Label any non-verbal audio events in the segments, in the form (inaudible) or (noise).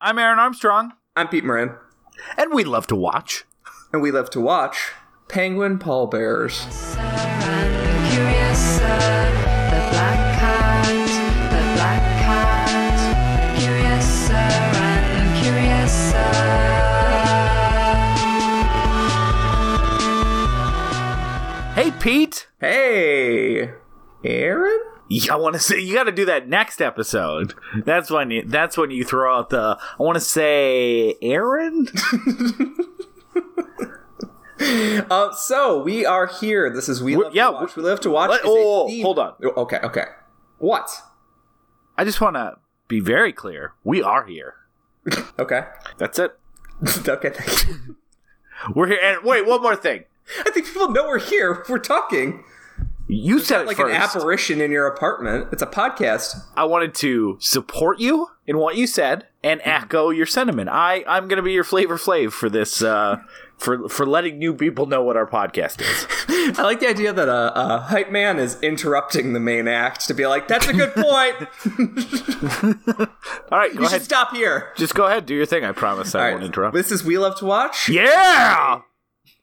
I'm Aaron Armstrong, I'm Pete Moran, and we love to watch. and we love to watch Penguin Pallbearers. Curious, the black cat, the black cat, curious, and curious. Hey, Pete. Hey, Aaron? Yeah, (laughs) I want to say you got to do that next episode. That's when you. That's when you throw out the. I want to say Aaron. (laughs) Uh, so we are here. This is we We're- love yeah, to watch. We love to watch. Let- oh, theme- hold on. Oh, Okay, okay. What? I just want to be very clear. We are here. (laughs) Okay. That's it. okay. Thank you. We're here. And wait, one more thing. I think people know we're here. We're talking. You said it Like first. an apparition in your apartment. It's a podcast. I wanted to support you in what you said and echo your sentiment. I I'm gonna be your flavor flav for this. Uh, for for letting new people know what our podcast is. (laughs) I like the idea that a, a hype man is interrupting the main act to be like, "That's a good (laughs) point. All right, (laughs) go you ahead. should stop here." Just go ahead. Do your thing. I promise I All won't right. interrupt. This is We Love to Watch. yeah.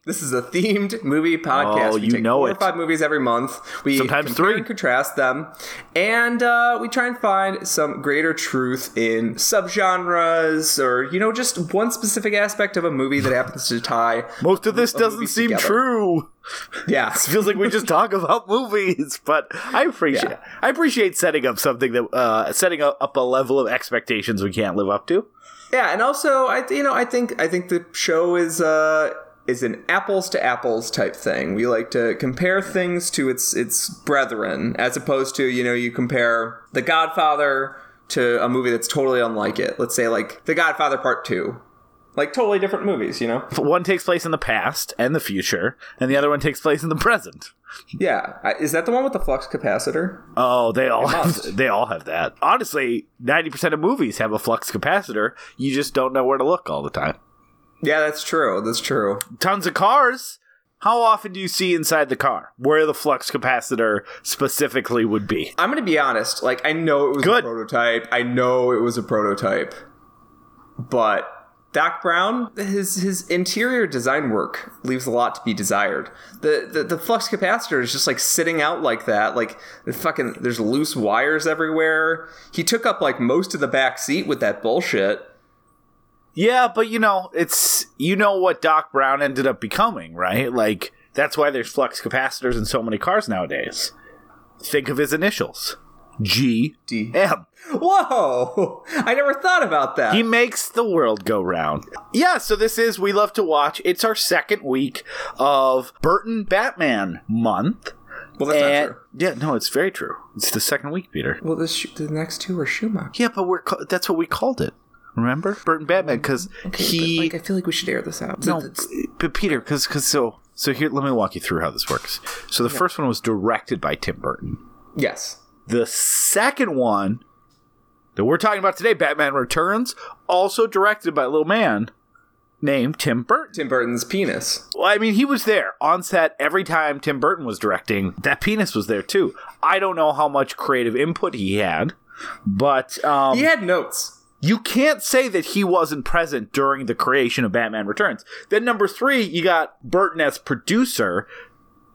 This is a themed movie podcast. Oh, we you take know four it. or five movies every month. We Sometimes three. and contrast them, and uh, we try and find some greater truth in subgenres, or you know, just one specific aspect of a movie that happens to tie. Most of this doesn't seem together. true. Yeah, (laughs) It feels like we just talk about (laughs) movies, but I appreciate Yeah. I appreciate setting up something that uh, setting up up a level of expectations we can't live up to. yeah, and also I, you know, I think I think the show is uh is an apples to apples type thing. We like to compare things to its its brethren, as opposed to you know you compare The Godfather to a movie that's totally unlike it. Let's say like The Godfather Part Two, like totally different movies. You know? One takes place in the past and the future, and the other one takes place in the present. Yeah, is that the one with the flux capacitor? Oh, they all have (laughs) they all have that. Honestly, ninety percent of movies have a flux capacitor. You just don't know where to look all the time. Yeah, that's true. That's true. Tons of cars. How often do you see inside the car where the flux capacitor specifically would be? I'm gonna be honest. Like I know it was Good. a prototype. I know it was a prototype, but Doc Brown, his his interior design work leaves a lot to be desired. The the, the flux capacitor is just like sitting out like that. Like the fucking there's loose wires everywhere. He took up like most of the back seat with that bullshit. Yeah, but you know, it's you know what Doc Brown ended up becoming, right? Like that's why there's flux capacitors in so many cars nowadays. Think of his initials. G D. M. Whoa! (laughs) I never thought about that. He makes the world go round. Yeah, so this is We Love to Watch. It's our second week of Burton Batman month. well, that's and not true. yeah, no, it's very true. It's the second week, Peter. Well, this sh- the next two are Schumacher. Yeah, but we're that's what we called it. Remember Burton Batman because he but, like, I feel like we should air this out. no, It's- but Peter because because so so here let me walk you through how this works. So the first one was directed by Tim Burton. yes. The second one that we're talking about today, Batman Returns, also directed by a little man named Tim Burton. Tim Burton's penis. Well, I mean, he was there on set every time Tim Burton was directing. That penis was there too. I don't know how much creative input he had, but um, He had notes. You can't say that he wasn't present during the creation of Batman Returns. Then number three, you got Burton as producer.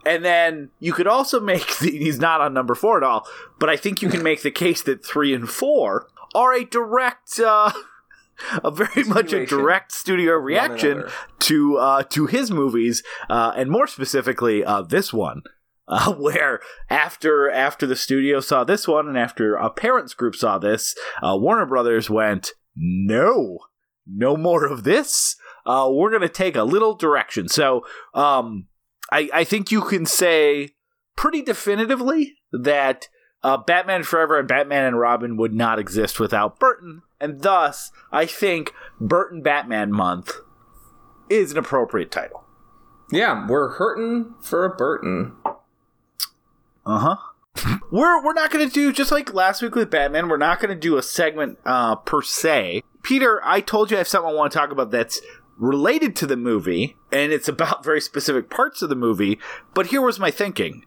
And then you could also (laughs) make the, he's not on number four at all, but I think you can make the case that three and four are a direct, uh, (laughs) a very much a direct studio reaction to uh, to his movies, uh, and more specifically uh, this one, (laughs) uh, where after after the studio saw this one, and after a parents group saw this, uh, Warner Brothers went, "No, no more of this. Uh, we're gonna take a little direction." So, um, I I think you can say pretty definitively that. Uh, Batman Forever and Batman and Robin would not exist without Burton, and thus I think Burton Batman Month is an appropriate title. Yeah, we're hurting for a Burton. Uh huh. we're we're not to do just like last week with Batman. We're not to do a segment uh, per se. Peter, I told you I have something I want to talk about that's related to the movie, and it's about very specific parts of the movie. But here was my thinking.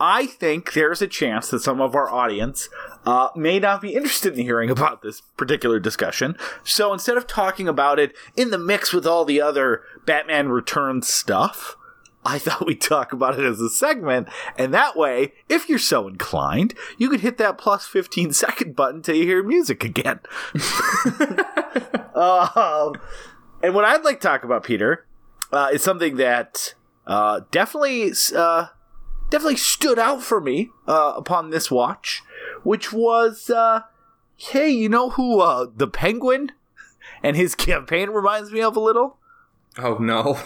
I think there's a chance that some of our audience uh, may not be interested in hearing about this particular discussion. So instead of talking about it in the mix with all the other Batman Returns stuff, I thought we'd talk about it as a segment, and that way, if you're so inclined, you could hit that plus 15 (laughs) second button till you hear music again. (laughs) um, and what I'd like to talk about, Peter, uh, is something that uh, definitely uh, definitely stood out for me uh, upon this watch, which was, uh, hey, you know who uh, the Penguin and his campaign reminds me of a little? Oh no,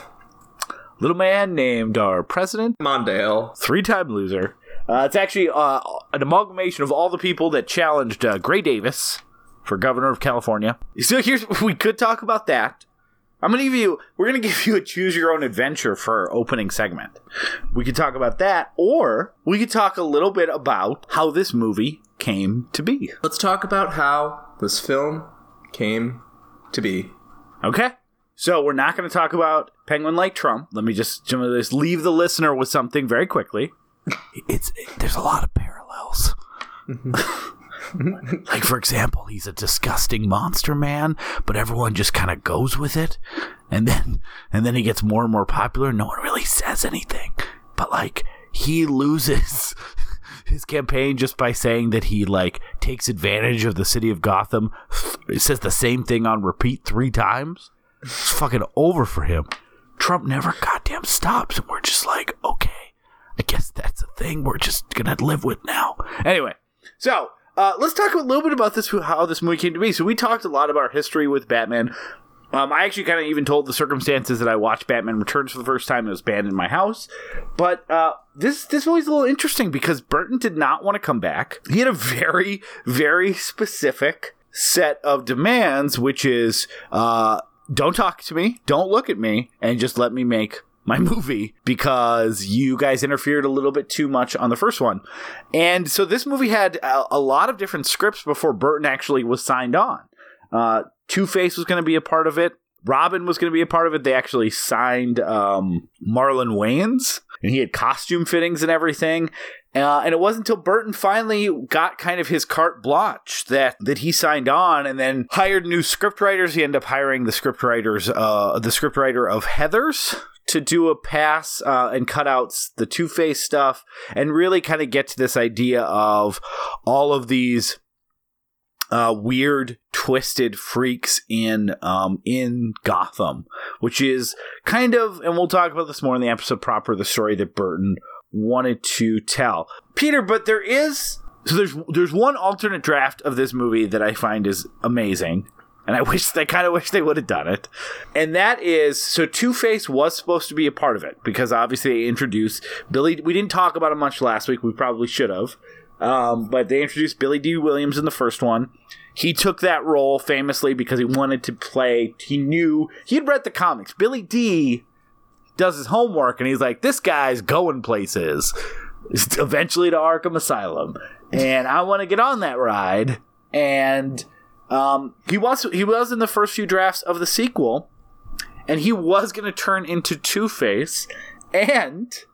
Little man named our president, Mondale. three-time loser. Uh, it's actually uh, an amalgamation of all the people that challenged uh, Gray Davis for governor of California. So here's we could talk about that. I'm gonna give you. We're gonna (laughs) give you a choose your own adventure for our opening segment. We could talk about that, or we could talk a little bit about how this movie came to be. Let's talk about how this film came to be. Okay. So we're not going to talk about Penguin like Trump. Let me just, just leave the listener with something very quickly. It's there's a lot of parallels. (laughs) like for example, he's a disgusting monster man, but everyone just kind of goes with it, and then and then he gets more and more popular. No one really says anything, but like he loses (laughs) his campaign just by saying that he like takes advantage of the city of Gotham. It says the same thing on repeat three times. It's fucking over for him. Trump never goddamn stops, and we're just like, okay, I guess that's a thing we're just gonna live with now. Anyway, so uh, let's talk a little bit about this, how this movie came to be. So we talked a lot about our history with Batman. Um, I actually kind of even told the circumstances that I watched Batman Returns for the first time. It was banned in my house, but uh, this this movie's a little interesting because Burton did not want to come back. He had a very very specific set of demands, which is uh, don't talk to me, don't look at me, and just let me make my (laughs) movie because you guys interfered a little bit too much on the first one. And so this movie had a, a lot of different scripts before Burton actually was signed on. Uh, Two Face was going to be a part of it. Robin was going to be a part of it. They actually signed um, Marlon Wayans, and he had costume fittings and everything. Uh, and it wasn't until Burton finally got kind of his carte blanche that that he signed on, and then hired new scriptwriters. He ended up hiring the scriptwriters, uh, the scriptwriter of Heather's, to do a pass uh, and cut out the Two Face stuff, and really kind of get to this idea of all of these uh, weird, twisted freaks in um, in Gotham, which is kind of, and we'll talk about this more in the episode proper. The story that Burton wanted to tell, Peter. But there is so there's there's one alternate draft of this movie that I find is amazing. And I (laughs) wish they kind of wish they would have done it. And that is so Two Face was supposed to be a part of it because obviously they introduced Billy. We didn't talk about it much last week. We probably should have. Um, but they introduced Billy Dee. Williams in the first one. He took that role famously because he wanted to play. He knew he had read the comics. Billy D. does his homework and he's like, "This guy's going places." Eventually to Arkham Asylum, and I want to get on that ride. And um, he was he was in the first few drafts of the sequel, and he was going to turn into Two Face, and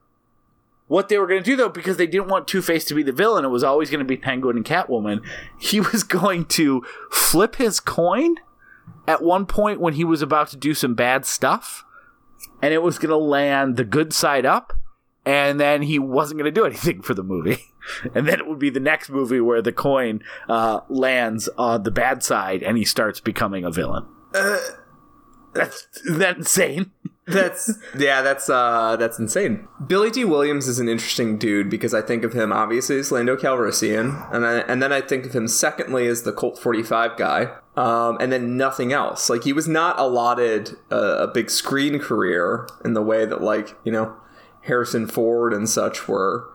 what they were going to do though because they didn't want two-face to be the villain it was always going to be penguin and catwoman he (laughs) was going to flip his coin at one point when he was about to do some bad stuff and it was going to land the good side up and then he wasn't going to do anything for the movie. (laughs) And then it would be the next movie where the coin uh, lands on the bad side and he starts becoming a villain. That's isn't that insane (laughs) That's yeah, that's uh that's insane. Billy Dee. Williams is an interesting dude because I think of him obviously as Lando Calrissian, and I, and then I think of him secondly as the Colt 45 guy, um, and then nothing else. Like he was not allotted a, a big screen career in the way that like you know Harrison Ford and such were,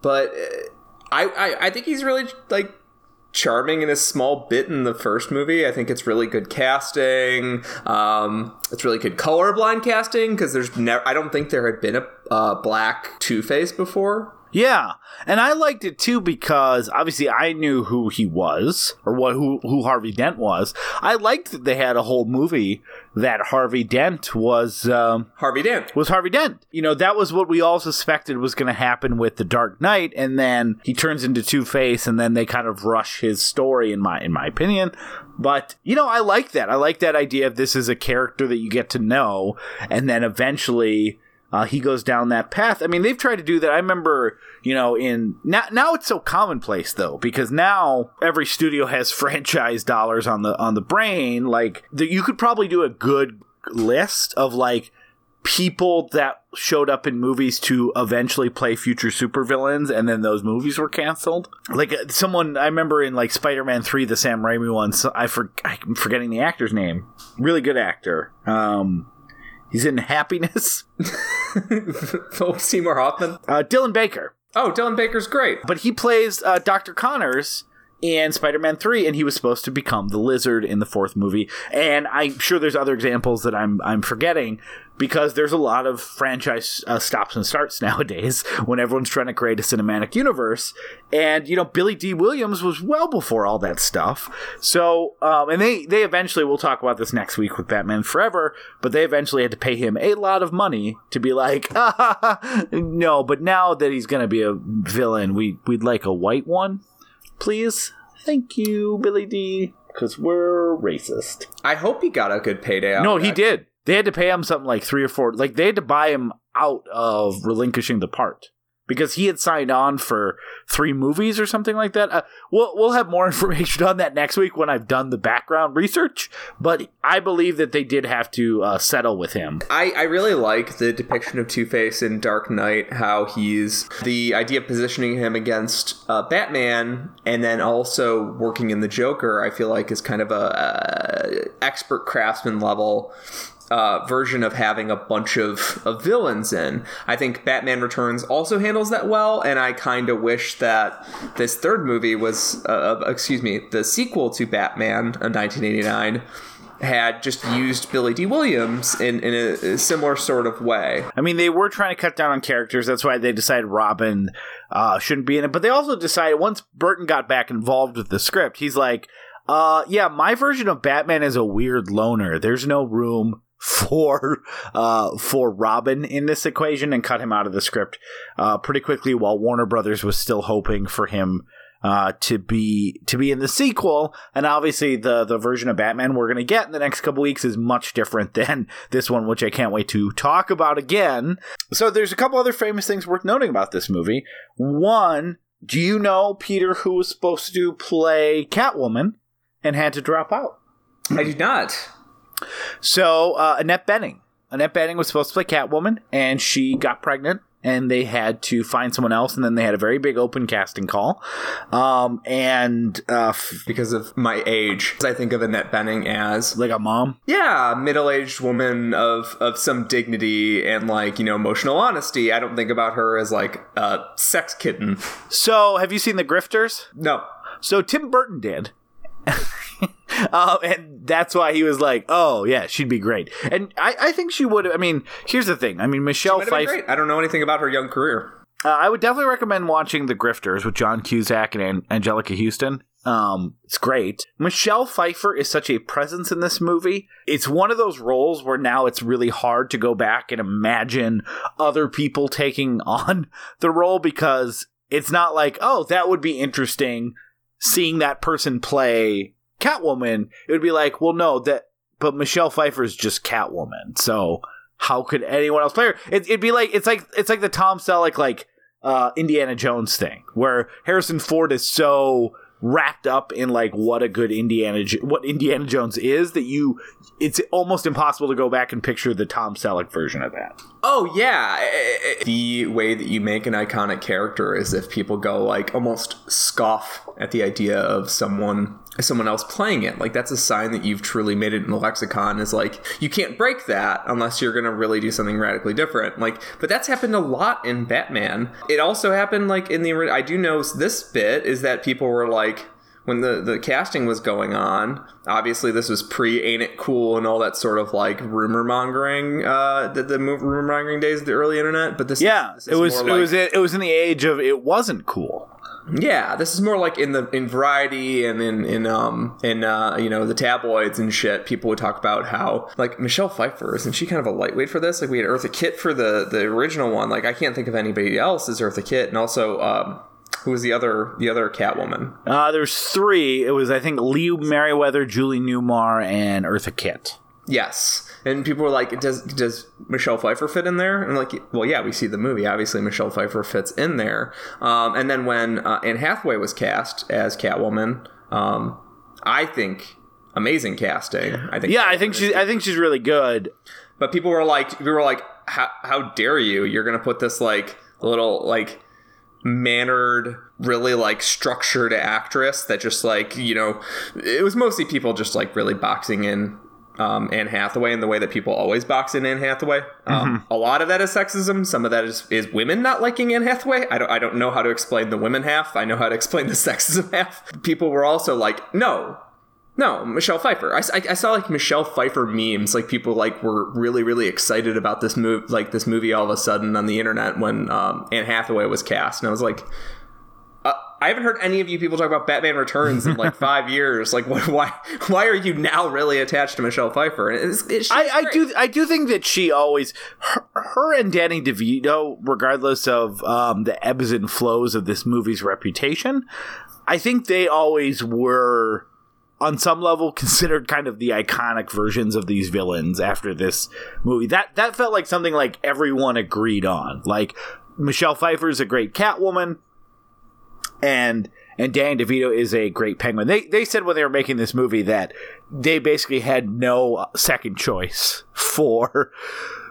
but uh, I I, I think he's really like charming in a small bit in the first movie. I think it's really good casting. Um, it's really good colorblind casting because there's never. I don't think there had been a uh, black Two Face before. Yeah, and I liked it too because obviously I knew who he was or what who who Harvey Dent was. I liked that they had a whole movie that Harvey Dent was um, Harvey Dent. was Harvey Dent. You know, that was what we all suspected was going to happen with the Dark Knight, and then he turns into Two Face, and then they kind of rush his story, in my in my opinion. But you know, I like that. I like that idea of this is a character that you get to know, and then eventually. Uh, he goes down that path. I mean, they've tried to do that. I remember, you know, in now, now it's so commonplace though, because now every studio has (laughs) franchise dollars on the on the brain. Like, the, you could probably do a good list of like people that showed up in movies to eventually play future supervillains and then those movies were canceled like uh, someone i remember in like spider-man 3 the sam raimi one so i for, i'm forgetting the actor's name really good actor um he's in happiness (laughs) (laughs) Philip Seymour Hoffman. uh dylan baker Oh, Dylan Baker's great. but he plays uh, dr connors in Spider-Man 3 and he was supposed to become the lizard in the fourth movie and I'm sure there's other examples that I'm I'm forgetting because there's a lot of franchise uh, stops and starts (laughs) nowadays when everyone's trying to create a cinematic universe and you know Billy Dee Williams was well before all that stuff so um, and they they eventually we'll talk about this next week with Batman Forever but they eventually had to pay him a lot of money to be like (laughs) no but now that he's going to be a villain we we'd like a white one please? Thank you, Billy Dee. Because we're racist. I hope he got a good payday. No, he did. They had to pay him something like three or four. Like they had to buy him out of relinquishing the part because he had signed on for three movies or something like that. Uh, we'll we'll have more (laughs) information on that next week when I've done the background research. But I believe that they did have to uh, settle with him. I, I really like the depiction of Two Face in Dark Knight, how he's the idea of positioning him against uh, Batman and then also working in the Joker, I feel like is kind of a, uh expert craftsman level uh, version of having a bunch of, of villains in. I think Batman Returns also handles that well, and I kind of wish that this third movie was, uh, uh, excuse me, the sequel to Batman, uh, 1989 had just used Billy Dee. Williams in, in a, a similar sort of way. I mean, they were trying to cut down on characters. That's why they decided Robin uh, shouldn't be in it. But they also decided once Burton got back involved with the script, he's like, uh, yeah, my version of Batman is a weird loner. There's no room for uh for Robin in this equation and cut him out of the script uh pretty quickly while Warner Brothers was still hoping for him uh to be to be in the sequel and obviously the the version of Batman we're going to get in the next couple weeks is much different (laughs) than this one which I can't wait to talk about again. So there's a couple other famous things worth noting about this movie. One, do you know Peter who was supposed to play Catwoman and had to drop out? I do not. So uh, Annette Bening, Annette Bening was supposed to play Catwoman, and she got pregnant, and they had to find someone else, and then they had a very big open casting call, um, and uh, f- Because of my age, I think of Annette Bening as like a mom. yeah, middle-aged woman of of some dignity and like you know emotional honesty. I don't think about her as like a sex kitten. So have you seen the Grifters? No, So Tim Burton did. Uh, (laughs) and that's why he was like, "Oh yeah, she'd be great." And I, I think she would. I mean, here's the thing. I mean, Michelle Might have been Pfeiffer. great. I don't know anything about her young career. Uh, I would definitely recommend watching The Grifters with John Cusack and An- Anjelica Huston. Um, it's great. Michelle Pfeiffer is such a presence in this movie. It's one of those roles where now it's really hard to go back and imagine other people taking (laughs) on the role because it's not like, oh, that would be interesting seeing that person play Catwoman. It would be like, well, no, that, but Michelle Pfeiffer is just Catwoman. So how could anyone else play her? It, it'd be like, it's like, it's like the Tom Selleck, like, uh, Indiana Jones thing, where Harrison Ford is so wrapped up in like what a good Indiana what Indiana Jones is that you it's almost impossible to go back and picture the Tom Selleck version of that. Oh yeah, the way that you make an iconic character is if people go like almost scoff at the idea of someone someone else playing it. Like that's a sign that you've truly made it in the lexicon. Is like you can't break that unless you're gonna really do something radically different. Like, but that's happened a lot in Batman. It also happened like in the. I do know this bit is that people were like. When the the casting was going on. Obviously, this was pre "Ain't It Cool" and all that sort of like rumor mongering, uh, the, the rumor mongering days of the early internet. But this, Yeah, this it was it like- was it was in the age of it wasn't cool. Yeah, this is more like in the in Variety and in in um in uh you know the tabloids and shit. People would talk about how like Michelle Pfeiffer isn't she kind of a lightweight for this? Like we had Eartha Kitt for the the original one. Like I can't think of anybody else as Eartha Kitt, and also um who was the other the other Catwoman? Uh, there's three. It was I think Lee Meriwether, Julie Newmar, and Eartha Kitt. Yes. And people were like, "Does does Michelle Pfeiffer fit in there?" And I'm like, "Well, yeah, we see the movie. Obviously, Michelle Pfeiffer fits in there." Um, and then when uh, Anne Hathaway was cast as Catwoman, um, I think amazing casting. I think Yeah, I think she's I think she's really good. But people were like, we were like, how, how dare you? You're gonna put this like little like mannered, really like structured actress that just like you know, it was mostly people just like really boxing in. Um, Anne Hathaway in the way that people always box in Anne Hathaway. Um, A lot of that is sexism. Some of that is, is women not liking Anne Hathaway. I don't I don't know how to explain the women half. I know how to (laughs) explain the sexism half. People were also like, no, no, Michelle Pfeiffer. I, I, I saw like Michelle Pfeiffer memes. Like people like were really really excited about this move, like this movie all of a sudden on the internet when um, Anne Hathaway was cast, and I was like, uh, I haven't heard any of you people talk about Batman Returns in like (laughs) five years. Like, what, why why are you now really attached to Michelle Pfeiffer? It's, it's, I, I do I do think that she always her, her and Danny DeVito, regardless of um, the ebbs and flows of this movie's reputation, I think they always were on some level (laughs) considered kind of the iconic versions of these villains after this movie. That that felt like something like everyone agreed on. Like Michelle Pfeiffer is a great Catwoman and and Danny DeVito is a great Penguin. They they said when they were making this movie that they basically had no second choice (laughs) for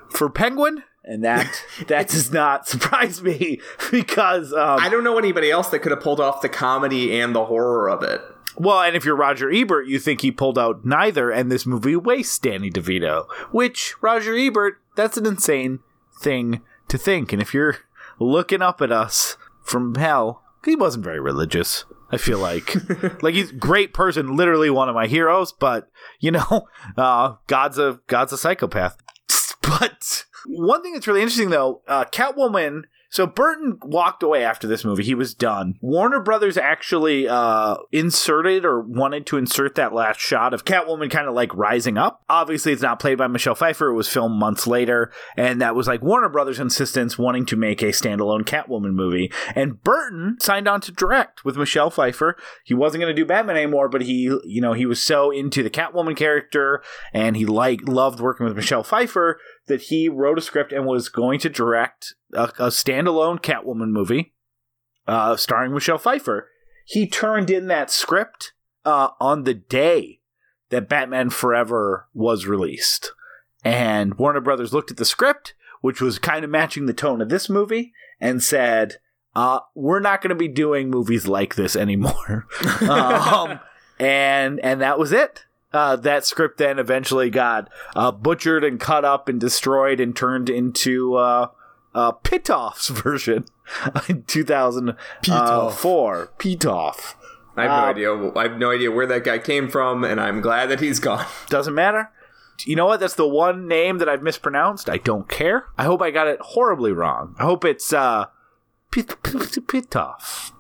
for Penguin, and that (laughs) that does not surprise me because um, I don't know anybody else that could have pulled off the comedy and the horror of it. Well, and if you're Roger Ebert, you think he pulled out neither, and this movie wastes Danny DeVito, which Roger Ebert that's an insane thing to think. And if you're looking up at us from hell, he wasn't very religious. I feel like, (laughs) like he's a great person, literally one of my heroes. But you know, (laughs) uh, God's a God's a psychopath. (laughs) But one thing that's really interesting, though, uh, Catwoman. So Burton walked away after this movie. He was done. Warner Brothers actually uh, inserted or wanted to insert that last shot of Catwoman kind of like rising up. Obviously, it's not played by Michelle Pfeiffer. It was filmed months later, and that was like Warner Brothers' insistence wanting to make a standalone Catwoman movie. And Burton signed on to direct with Michelle Pfeiffer. He wasn't going to do Batman anymore, but he, you know, he was so into the Catwoman character, and he like loved working with Michelle Pfeiffer that he wrote a script and was going to direct a, a standalone Catwoman movie uh, starring Michelle Pfeiffer. He turned in that script uh, on the day that Batman Forever was released. And Warner Brothers looked at the script, which was kind of matching the tone of this movie, and said, uh, We're not going to be doing movies like this anymore. (laughs) um, and and that was it. Uh, that script then eventually got uh, butchered and cut up and destroyed and turned into uh, uh, Pitoff's (laughs) version in 2004. Pitoff. I have no Uh, idea. I have no idea where that guy came from, and I'm glad that he's gone. (laughs) Doesn't matter. You know what? That's the one name that I've mispronounced. I don't care. I hope I got it horribly wrong. I hope it's uh, Pit- Pit- Pitoff.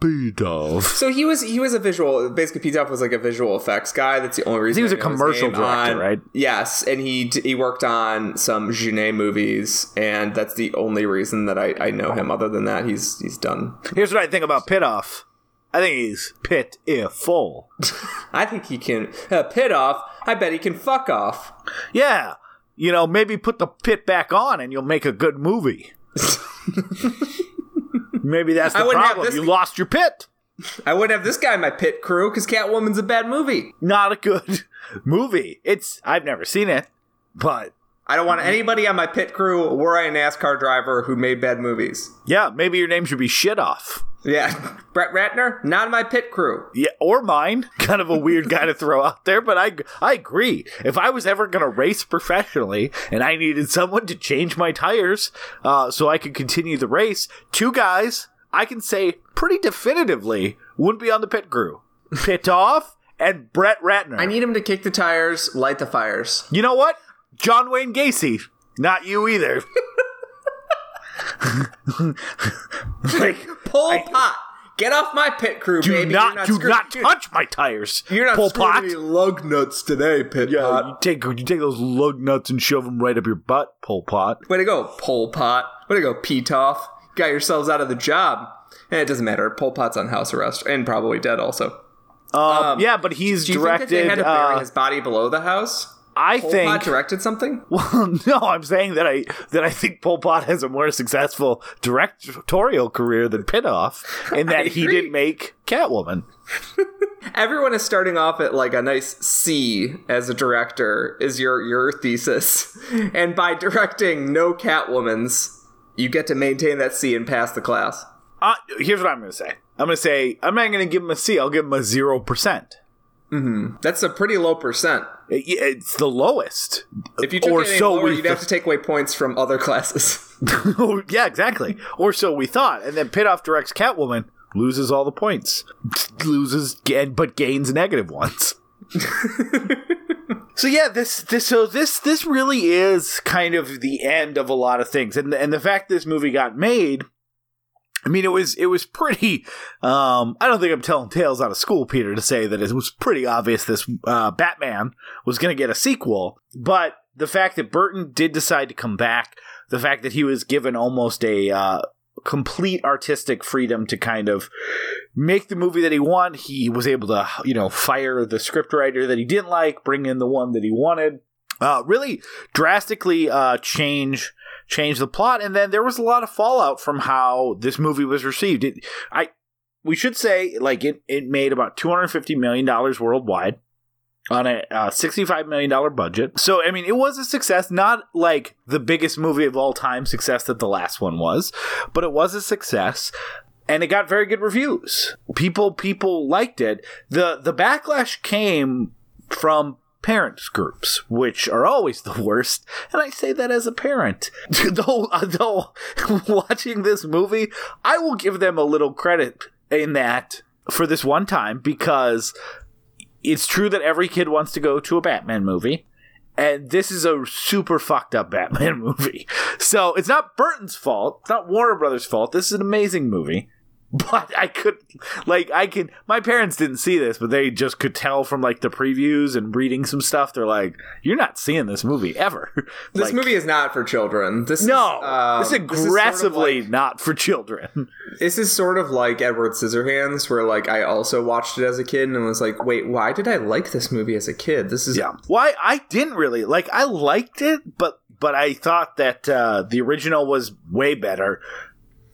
Pit- Pitoff. So he was he was a visual. Basically, Pete Duff was like a visual effects guy. That's the only reason He was I a know his commercial director, on- right? Yes, and he he worked on some Jeunet movies, and that's the only reason that I, I know him. Other than that, he's he's done. Here's what I think about Pitoff. I think he's pitiful. (laughs) I think he can uh, pit off. I bet he can fuck off. Yeah. You know, maybe put the pit back on and you'll make a good movie. (laughs) maybe that's I the problem. You lost your pit. I wouldn't have this guy in my pit crew because Catwoman's a bad movie. Not a good (laughs) movie. It's I've never seen it, but I don't want anybody on my pit crew were I a NASCAR driver who made bad movies. yeah, maybe your name should be shit off. Yeah, (laughs) Brett Ratner, not my pit crew. Yeah, or mine. (laughs) Kind of a weird guy to throw out there, but I I agree. If I was ever going to race professionally and I needed someone to change my tires uh, so I could continue the race, two guys I can say pretty definitively wouldn't be on the pit crew. Pit off and Brett Ratner. I need him to kick the tires, light the fires. you know what? John Wayne Gacy. Not you either. (laughs) like, Pol I- Pot, get off my pit crew, do baby. not, not do screw- not touch my tires. You're not Pol Pot. any lug nuts today, Pit Yeah, Pot. you take you take those lug nuts and shove them right up your butt, Pol Pot. Way to go, Pol Pot. Way to go, Petoff. Got yourselves out of the job. And it doesn't matter. Pol Pot's on house arrest and probably dead also. Um, yeah, but he's Do you directed. think that they had to bury uh, his body below the house? I Pol think Pot directed something? (laughs) Well, no, I'm saying that I that I think Pol Pot has a more successful directorial career than Pitoff, and (laughs) that he didn't make Catwoman. (laughs) Everyone is starting off at like a nice C as a director is your your thesis. And by directing no Catwomans, you get to maintain that C and pass the class. Uh, here's what I'm going to say. I'm going to say I'm not going to give him a C. I'll give him a zero percent. Mm-hmm. That's a pretty low percent. It's the lowest. If you took Or so lower, we you'd have to take away points from other classes. (laughs) (laughs) yeah, exactly. Or so we thought. And then Pitoff directs Catwoman, loses all the points, loses but gains negative ones. (laughs) so yeah, this this so this this really is kind of the end of a lot of things, and and the fact this movie got made. I mean, it was it was pretty. Um, I don't think I'm telling tales out of school, Peter, to say that it was pretty obvious this uh, Batman was going to get a sequel. But the fact that Burton did decide to come back, the fact that he was given almost a uh, complete artistic freedom to kind of make the movie that he wanted, he was able to you know fire the scriptwriter that he didn't like, bring in the one that he wanted. Uh, really drastically uh, change change the plot, and then there was a lot of fallout from how this movie was received. It, I we should say like it it made about two hundred fifty million dollars worldwide on a uh, sixty-five million dollar budget. So I mean, it was a success. Not like the biggest movie of all time success that the last one was, but it was a success. And it got very good reviews. People people liked it. the The backlash came from parents groups, which are always the worst. And I say that as a parent. (laughs) though, though (laughs) watching this movie, I will give them a little credit in that for this one time because it's true that every kid wants to go to a Batman movie. And this is a super fucked up Batman (laughs) movie. So it's not Burton's fault. It's not Warner Brothers' fault. This is an amazing movie. (laughs) But I could, like, I can. My parents didn't see this, but they just could tell from like the previews and reading some stuff. They're like, "You're not seeing this movie ever." (laughs) This Like, movie is not for children. This no, is, um, this is this is sort of aggressively like- not for children. (laughs) This is sort of like Edward Scissorhands, where like I also watched it as a kid and was like, wait, why did I like this movie as a kid? This is Yeah. Why I didn't really like I liked it, but but I thought that uh, the original was way better.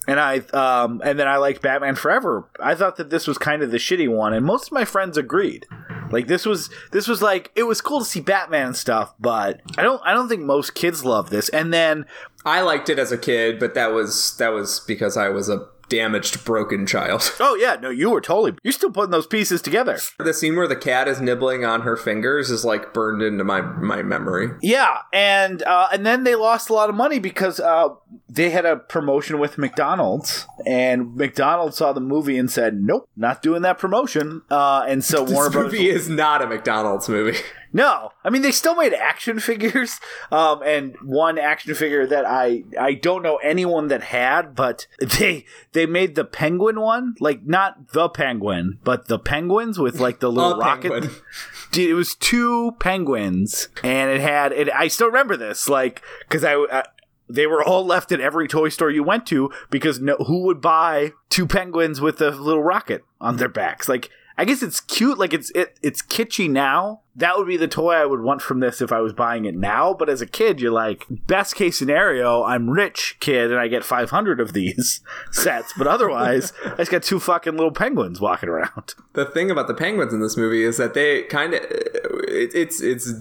And I um and then I liked Batman Forever. I thought that this was kind of the shitty one, and most of my friends agreed. Like this was this was like it was cool to see Batman stuff, but I don't I don't think most kids love this. And then I liked it as a kid, but that was that was because I was a damaged, broken child. (laughs) oh yeah, no, you were totally you're still putting those pieces together. the scene where the cat is nibbling on her fingers is like burned into my my memory. Yeah, and uh, and then they lost a lot of money because uh, they had a promotion with McDonald's, and McDonald's saw the movie and said, "Nope, not doing that promotion." Uh, and so This Warner Brothers. is not a McDonald's movie. (laughs) No, I mean they still made action (laughs) figures, um, and one action figure that I I don't know anyone that had, but they they made the penguin one, like not the penguin, but the penguins with like the (laughs) little rocket. penguin. (laughs) Dude, it was two penguins, and it had it. I still remember this, like because I. I they were all left at every toy store you went to because no, who would buy two penguins with a little rocket on their backs? Like, I guess it's cute, like it's it, it's kitschy now. That would be the toy I would want from this if I was buying it now. But as a kid, you're like, best case scenario, I'm rich kid and I get 500 of these (laughs) sets. But otherwise, I just got two fucking little penguins walking around. (laughs) The thing about the penguins in this movie is that they kind of it, it's it's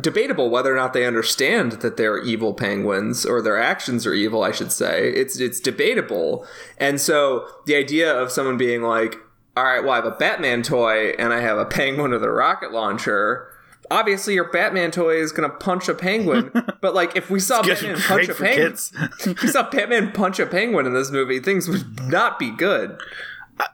debatable whether or not they understand that they're evil penguins or their actions are evil. I should say it's it's debatable, and so the idea of someone being like, "All right, well, I have a Batman toy and I have a penguin with a rocket launcher." Obviously, your Batman toy is gonna punch a penguin, (laughs) but like if we saw Batman punch a penguin, if we saw Batman punch a penguin in this movie, things would not be good.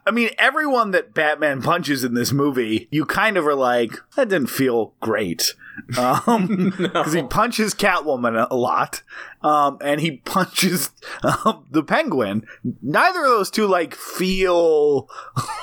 I mean, everyone that Batman punches in this movie, you kind of are like, that didn't feel great. (laughs) Um, because he punches Catwoman a lot, um, and he (laughs) punches um, the Penguin. Neither of those two like feel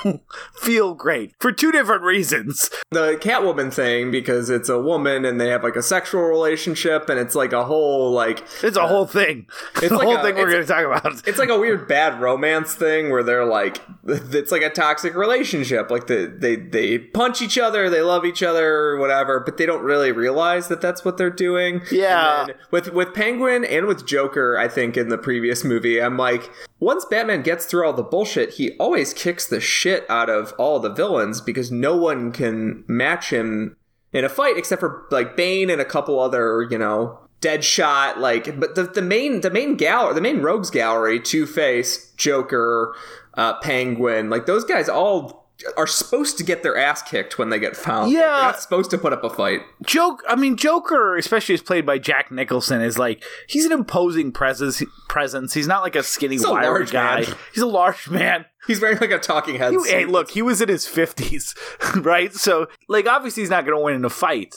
(laughs) feel great for two different reasons. the Catwoman thing because it's a woman and they have like a sexual relationship and it's like a whole like It's a whole thing. It's the like whole a- thing we're going to talk about. it's like a weird bad romance thing where they're like (laughs) it's like a toxic relationship like the, they they punch each other they love each other whatever but they don't really realize that that's what they're doing Yeah. With with penguin and with joker i think in the previous movie i'm like once batman gets through all the bullshit he always kicks the shit out of all the villains because no one can match him in a fight except for like Bane and a couple other, you know, Deadshot. Like, but the the main the main gallery, the main rogues gallery, Two Face, Joker, uh, Penguin, like those guys all are supposed to get their ass kicked when they get found. Like, Yeah. they're not supposed to put up a fight. Joke. I mean, Joker, especially as played by Jack Nicholson, is like he's an imposing presence. Presence. He's not like a skinny, He's a large guy. man. He's a large man. He's wearing like a talking head. He, hey, look, he was in his fifties, (laughs) right? So, like, obviously, he's not going to win in a fight,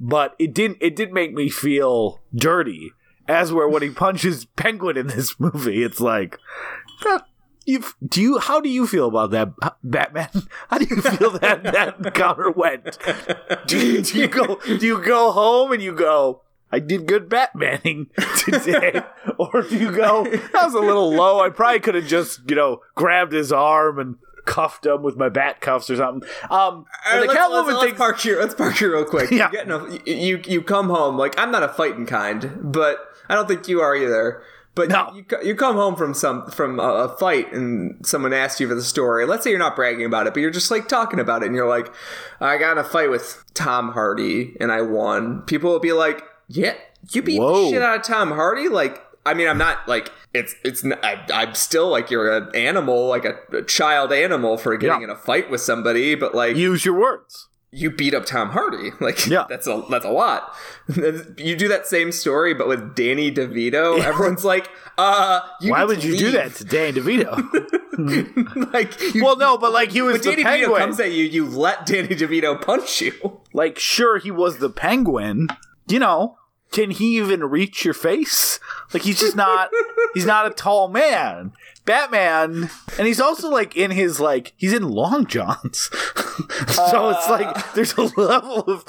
but it didn't. It did make me feel dirty. As where when he (laughs) punches Penguin in this movie, it's like, you do you? How do you feel about that, Batman? (laughs) How do you feel that (laughs) that encounter went? Do you, do you go? Do you go home and you go? I did good Batmaning (laughs) today, or do you go? That was a little low. I probably could have just you know grabbed his arm and cuffed him with my bat cuffs or something. Um, right, the let's, Catwoman let's, let's park here. Let's park here real quick. Yeah. You, get a- you you come home like I'm not a fighting kind, but I don't think you are either. But No. you, you come home from some from a, fight and someone asks you for the story. Let's say you're not bragging about it, but you're just like talking about it, and you're like, "I got in a fight with Tom Hardy and I won." People will be like, "Yeah, you beat Whoa. the shit out of Tom Hardy." Like, I mean, I'm not like it's it's. I'm still like you're an animal, like a, a child animal for getting Yeah. in a fight with somebody, but like Use your words. You beat up Tom Hardy. (laughs) Like Yeah. that's a that's a lot. (laughs) you do that same story but with Danny DeVito. Everyone's like, uh, Why would you do that to Danny DeVito? (laughs) like, you, well, no, but like he was when the Danny DeVito penguin. comes at you, you let Danny DeVito punch you. like, sure, he was the penguin. You know, can he even reach your face? Like, he's just not. he's not a tall man. Batman, and he's also like in his like he's in long johns, (laughs) so it's uh. like there's a level of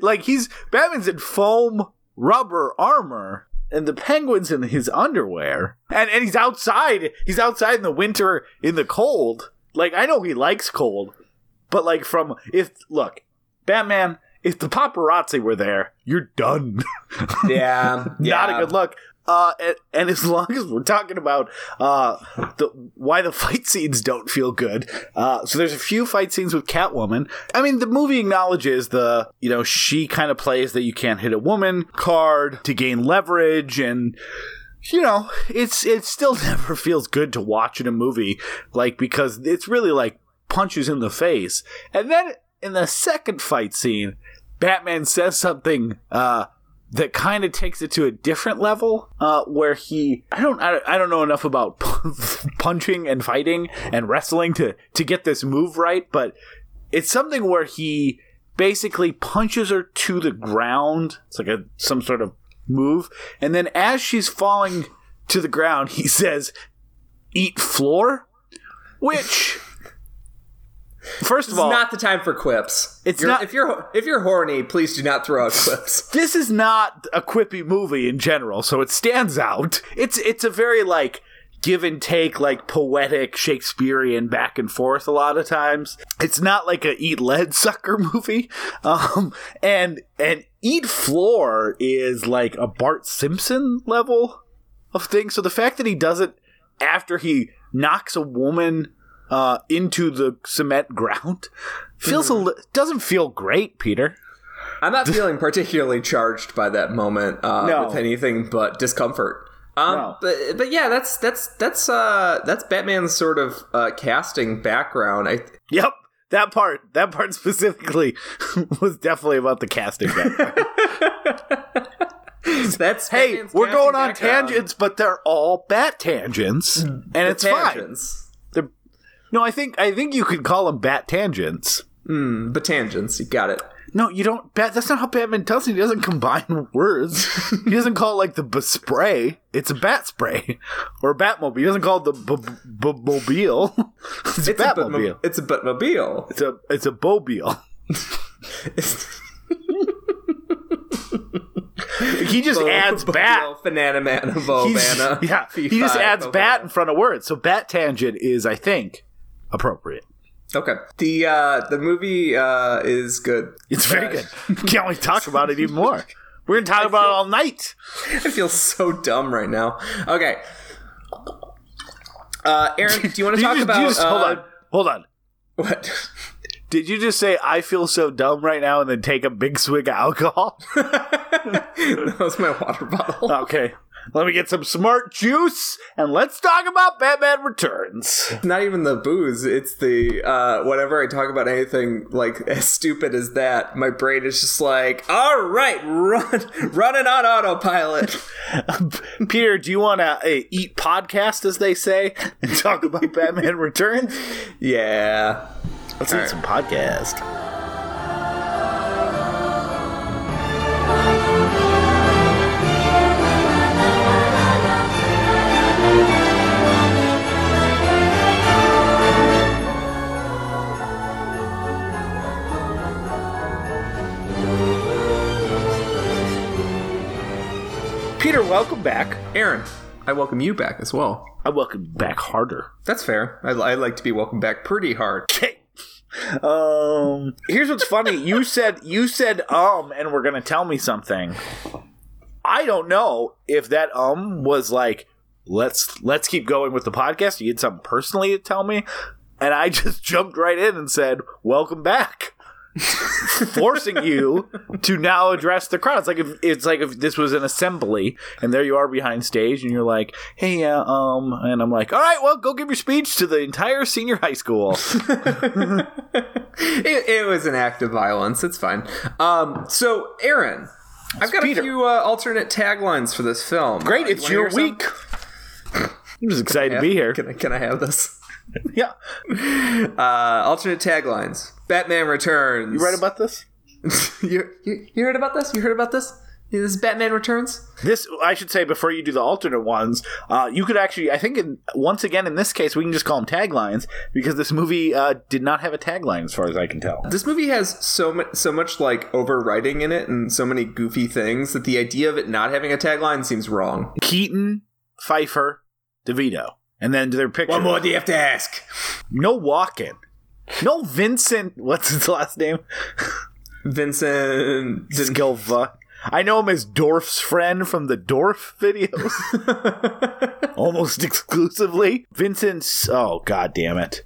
like he's Batman's in foam rubber armor, and the penguin's in his underwear, and and he's outside. He's outside in the winter in the cold. Like I know he likes cold, but like from if look, Batman, if the paparazzi were there, you're done. (laughs) Yeah, Not a good look. Uh, and, and as long as we're talking about uh, the why the (laughs) fight scenes don't feel good, uh, so there's a few fight scenes with Catwoman. I mean, the movie acknowledges the you know she kind of plays that you can't hit a woman card to gain leverage, and you know it's it still (laughs) never feels good to watch in a movie, like because it's really like punches in the face, and then in the second fight scene, Batman says something. Uh, that kind of takes it to a different level uh, where he I don't I, I don't know enough about (laughs) punching and fighting and wrestling to to get this move right but it's something where he basically punches her to the ground. It's like a some sort of move. And then as she's falling to the ground he (laughs) says eat floor? Which first of It's all not the time for quips. It's You're- not- If you're if you're horny, please do not throw out (laughs) quips. this is not a quippy movie in general, so it stands out. It's it's a very like give and take, like poetic Shakespearean back and forth a lot of times. It's not like a eat lead (laughs) sucker movie. Um and and eat floor is like a Bart Simpson level of thing. So the fact that he does it after he knocks a woman uh, into the cement ground feels a li- doesn't feel great, Peter. I'm not feeling particularly charged by that moment uh, No. with anything but discomfort. Um, No. but but yeah, that's that's that's uh that's Batman's sort of uh, casting background. I Yep, that part, that part specifically (laughs) was definitely about the casting. background. (laughs) that's hey, Batman's we're going on background. tangents, but they're all bat tangents, and it's fine. Tangents. They're, No, I think I think you could call them bat tangents. Mm, but tangents, you got it. No, you don't. Bat. That's not how Batman does it. He doesn't combine (laughs) words. he doesn't call it like the spray. It's a bat spray or a Batmobile. He doesn't call it the b- b- mobile. (laughs) It's, a It's a Batmobile. Batmobile. It's a Batmobile. it's a it's a bobile. (laughs) He just adds bat. Banana man Bobana. yeah, he just adds bat in front of words. So bat tangent is, I think, appropriate. Okay. The uh the movie uh is good. It's very good. Can't wait to talk about it even more. (laughs) We're gonna talk about it all night. I feel so dumb right now. Okay. Uh Aaron, do you want to (laughs) talk just- about just- uh, hold on, hold on. what? (laughs) Did you just say I feel so dumb right now and then take a big swig of alcohol? that was my water bottle. okay. Let me get some smart juice and let's talk about Batman Returns. Not even the booze. It's the uh, whenever I talk about anything like (laughs) as stupid as that, my brain is just like, "All right, run, (laughs) running on autopilot." (laughs) Peter, do you want to uh, eat podcast, as they say, and talk about Batman Returns? Yeah. Let's eat some podcast. Peter, welcome back. Aaron, I welcome you back as well. I welcome you back harder. That's fair. I, I like to be welcomed back pretty hard. Okay. Um. Here's what's funny. You said you said um, and we're gonna tell me something. I don't know if that um was like let's let's keep going with the podcast. You had something personally to tell me, and I (laughs) just jumped right in and said welcome back. Forcing you to now address the crowd. It's like if it's like if this was an assembly and there you are behind stage and you're like, "Hey, yeah, um," and I'm like, "All right, well, go give your speech to the entire senior high school." (laughs) It, it was an act of violence. It's fine. Um, so, Aaron, I've got Peter. a few uh, alternate taglines for this film. Great, Uh, it's you your week. I'm just excited to be here. Can I, can I have this? (laughs) Yeah, Uh, alternate taglines. Batman Returns. you read about this? (laughs) you, you, you heard about this? You heard about this? This is Batman Returns? This I should say before you do the alternate ones. Uh, you could actually, I think, in, once again in this case, we can just call them taglines because this movie uh, did not have a tagline, as far as I can tell. This movie has so much, so much like overwriting in it, and so many goofy things that the idea of it not having a tagline seems wrong. Keaton, Pfeiffer, DeVito, and then their picture. What more do you have to ask? No Walken. No Vincent. What's his last name? Vincent. Skilva. I know him as Dorf's friend from the Dorf videos. (laughs) Almost exclusively. Vincent's. Oh, god damn it.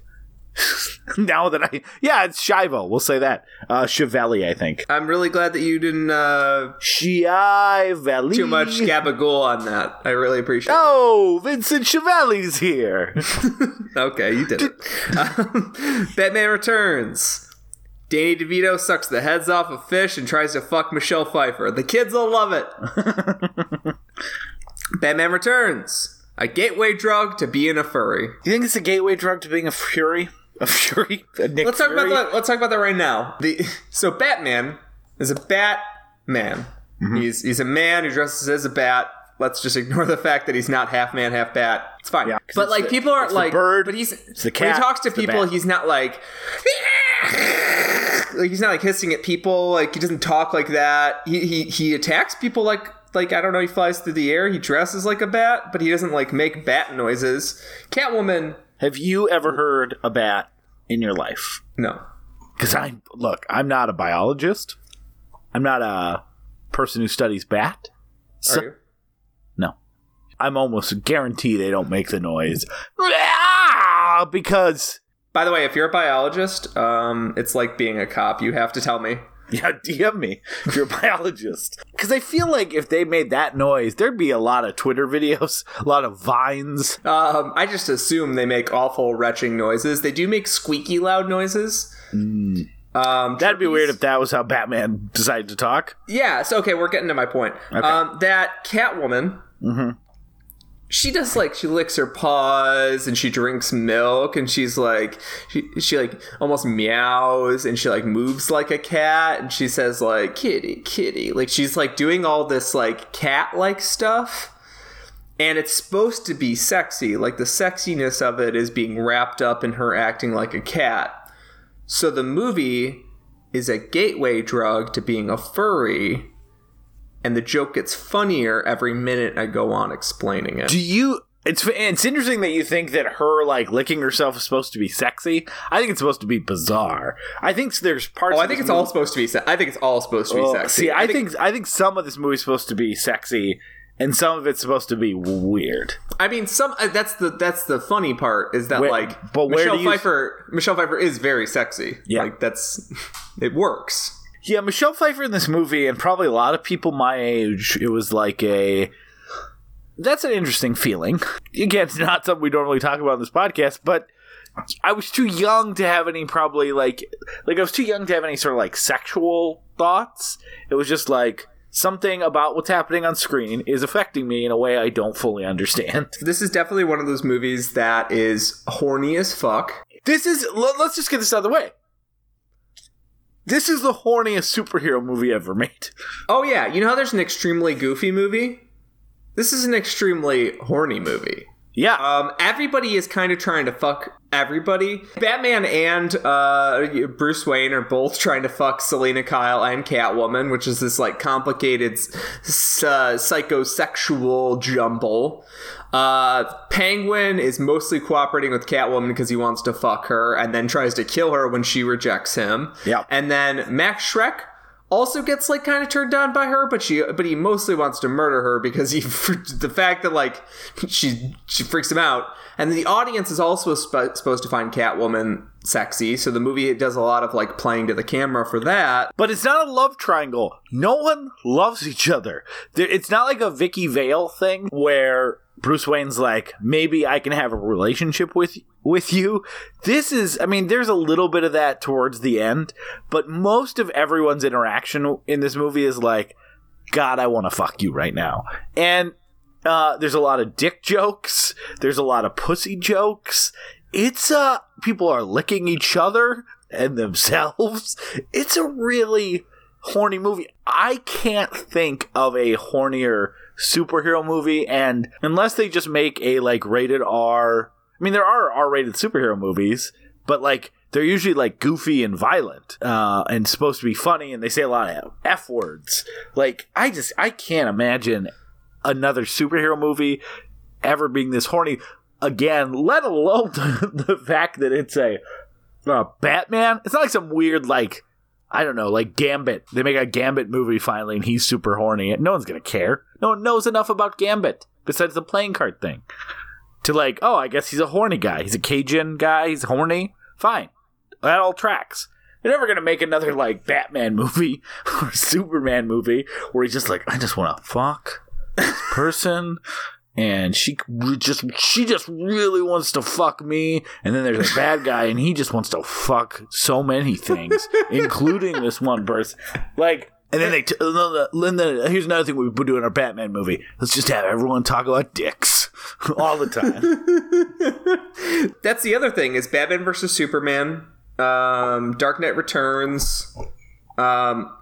(laughs) now that I. Yeah, it's Shivo. We'll say that. Uh, Chevalier, I think. I'm really glad that you didn't uh, Chivali. too much gabagool on that. I really appreciate Oh, Vincent Chevalier's here. (laughs) (laughs) Okay, you did it. Um, Batman Returns. Danny DeVito sucks the heads off of fish and tries to fuck Michelle Pfeiffer. The kids will love it. Batman Returns. A gateway drug to being a furry. you think it's a gateway drug to being a fury? (laughs) A fury? Uh, Nick Let's talk Fury? about that. Let's talk about that right now. The so Batman is a bat man. Mm-hmm. He's he's a man who dresses as a bat. Let's just ignore the fact that he's not half man, half bat. It's fine. Yeah, but like the- people aren't like bird, But he's the when he talks to people, he's not like (laughs) like he's not like hissing at people. Like he doesn't talk like that. He he he attacks people like like I don't know. He flies through the air. He dresses like a bat, but he doesn't like make bat noises. Catwoman, Have you ever heard a bat in your life? no. Because I look, I'm not a biologist. I'm not a person who studies bat. Are you? No, I'm almost guarantee they don't make the noise "Ah!" because By the way, if you're a biologist, um, it's like being a cop. You have to tell me. (laughs) yeah, DM me if you're a biologist. (laughs) Because I feel like if they made that noise, there'd be a lot of Twitter (laughs) videos, a lot of vines. Um, I just assume they make awful retching noises. They do make squeaky loud noises. Um, Mm. That'd be weird if that was how Batman decided to talk. Yeah. So okay, we're getting to my point. Um, that Catwoman she does like she licks her paws and she drinks milk and she's like she, she like almost meows and she like moves like a cat and she says like kitty kitty like she's like doing all this like cat like stuff. And it's supposed to be sexy like the sexiness of it is being wrapped up in her acting like a cat. So the movie is a gateway drug to being a furry and the joke gets funnier every minute I go on explaining it. Do you? It's it's interesting that you think that her like licking herself is supposed to be sexy. I think it's supposed to be bizarre. I think there's parts. Oh, I think it's all supposed to be. Se- I think it's all supposed to be Oh, sexy. See, I, think, I think some of this movie is supposed to be sexy, and some of it's supposed to be weird. I mean, some. Uh, that's the that's the funny part is that Where- like, but Michelle Pfeiffer. Michelle Pfeiffer is very sexy. Yeah. like that's (laughs) it works. Yeah, Michelle Pfeiffer in this movie, and probably a lot of people my age, it was like a. That's an interesting feeling. Again, it's not something we normally talk about on this podcast, but I was too young to have any probably like like I was too young to have any sort of like sexual thoughts. It was just like something about what's happening on screen is affecting me in a way I don't fully understand. (laughs) This is definitely one of those movies that is horny as fuck. This is let- let's just get this out of the way. This is the horniest superhero movie ever made. Oh yeah, you know how there's an extremely goofy movie. This is an extremely horny movie. Yeah. Um, everybody is kind of trying to fuck everybody. Batman and uh, Bruce Wayne are both trying to fuck Selina Kyle and Catwoman, which is this like complicated uh, psychosexual jumble. Uh, Penguin is mostly cooperating with Catwoman because he wants to fuck her, and then tries to kill her when she rejects him. Yeah. And then Max Shreck also gets like kind of turned on by her, but she but he mostly wants to murder her because he (laughs) the fact that like she she freaks him out, and the audience is also sp- supposed to find Catwoman sexy, so the movie does a lot of like playing to the camera for that. But it's not a love triangle. No one loves each other. It's not like a Vicki Vale thing where Bruce Wayne's like, maybe I can have a relationship with with you. This is, I mean, there's a little bit of that towards the end, but most of everyone's interaction in this movie is like, God, I want to fuck you right now. And uh, there's a lot of dick jokes. There's a lot of pussy jokes. It's uh, people are licking each other and themselves. It's a really horny movie. I can't think of a hornier superhero movie, and unless they just make a like rated R. I mean, there are R-rated superhero movies, but like they're usually like goofy and violent, uh, and supposed to be funny, and they say a lot of f words. Like I just I can't imagine another superhero movie ever being this horny again, let alone (laughs) the fact that it's a uh, Batman. It's not like some weird like I don't know, like Gambit. They make a Gambit movie finally, and he's super horny. No one's gonna care. No one knows enough about Gambit besides the playing card thing to like. Oh, I guess he's a horny guy. He's a Cajun guy. He's horny. Fine, that all tracks. They're never gonna make another like Batman (laughs) movie or Superman movie where he's just like, I just want to fuck this person, and she just she just really wants to fuck me, and then there's a bad guy, and he just wants to fuck so many things, (laughs) including this one person. Like, and then they t- no, no, then the- here's another thing we would do in our Batman movie. Let's just have everyone talk about dicks (laughs) all the time. (laughs) That's the other thing is Batman versus Superman, um, Dark Knight Returns. Um,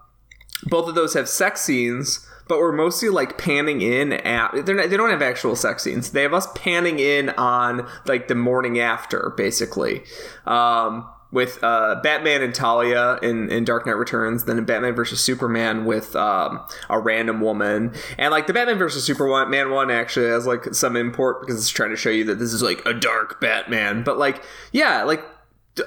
both of those have sex scenes, but we're mostly like panning in at. They're not, they don't have actual sex scenes. They have us panning in on like the morning after, basically. Um, with uh, Batman and Talia in, in Dark Knight Returns, then in Batman versus Superman with um, a random woman, and like the Batman versus Superman one actually has like some import because it's trying to show you that this is like a dark Batman. But like, yeah, like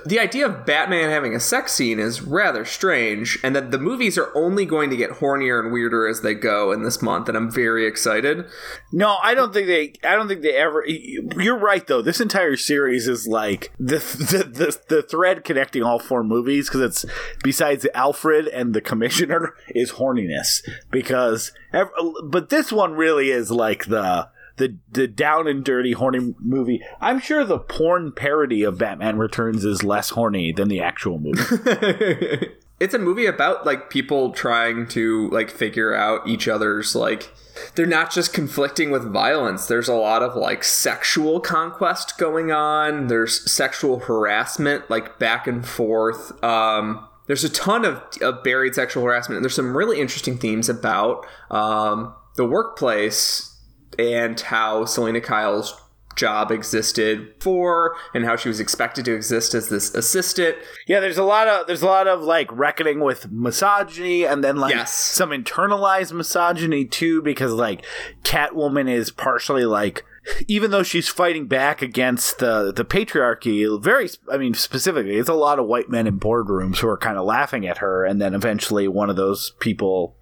the idea of Batman having a sex scene is rather strange, and that the movies are only going to get hornier and weirder as they go in this month, and I'm very excited. No, I don't think they. I don't think they ever. You're right though. This entire series is like the the the, the thread connecting all four movies because it's besides Alfred and the Commissioner is horniness because. ev- But this one really is like the. The, the down and dirty horny movie. I'm sure the porn parody of Batman Returns is less horny than the actual movie. (laughs) it's a movie about like people trying to like figure out each other's like they're not just conflicting with violence there's a lot of like sexual conquest going on there's sexual harassment like back and forth um there's a ton of, of buried sexual harassment and there's some really interesting themes about um the workplace and how selina kyle's job existed for and how she was expected to exist as this assistant Yeah, there's a lot of there's a lot of like reckoning with misogyny and then like Yes. some internalized misogyny too because like Catwoman is partially like even though she's fighting back against the the patriarchy very I mean specifically it's a lot of white men in boardrooms who are kind of laughing at her and then eventually one of those people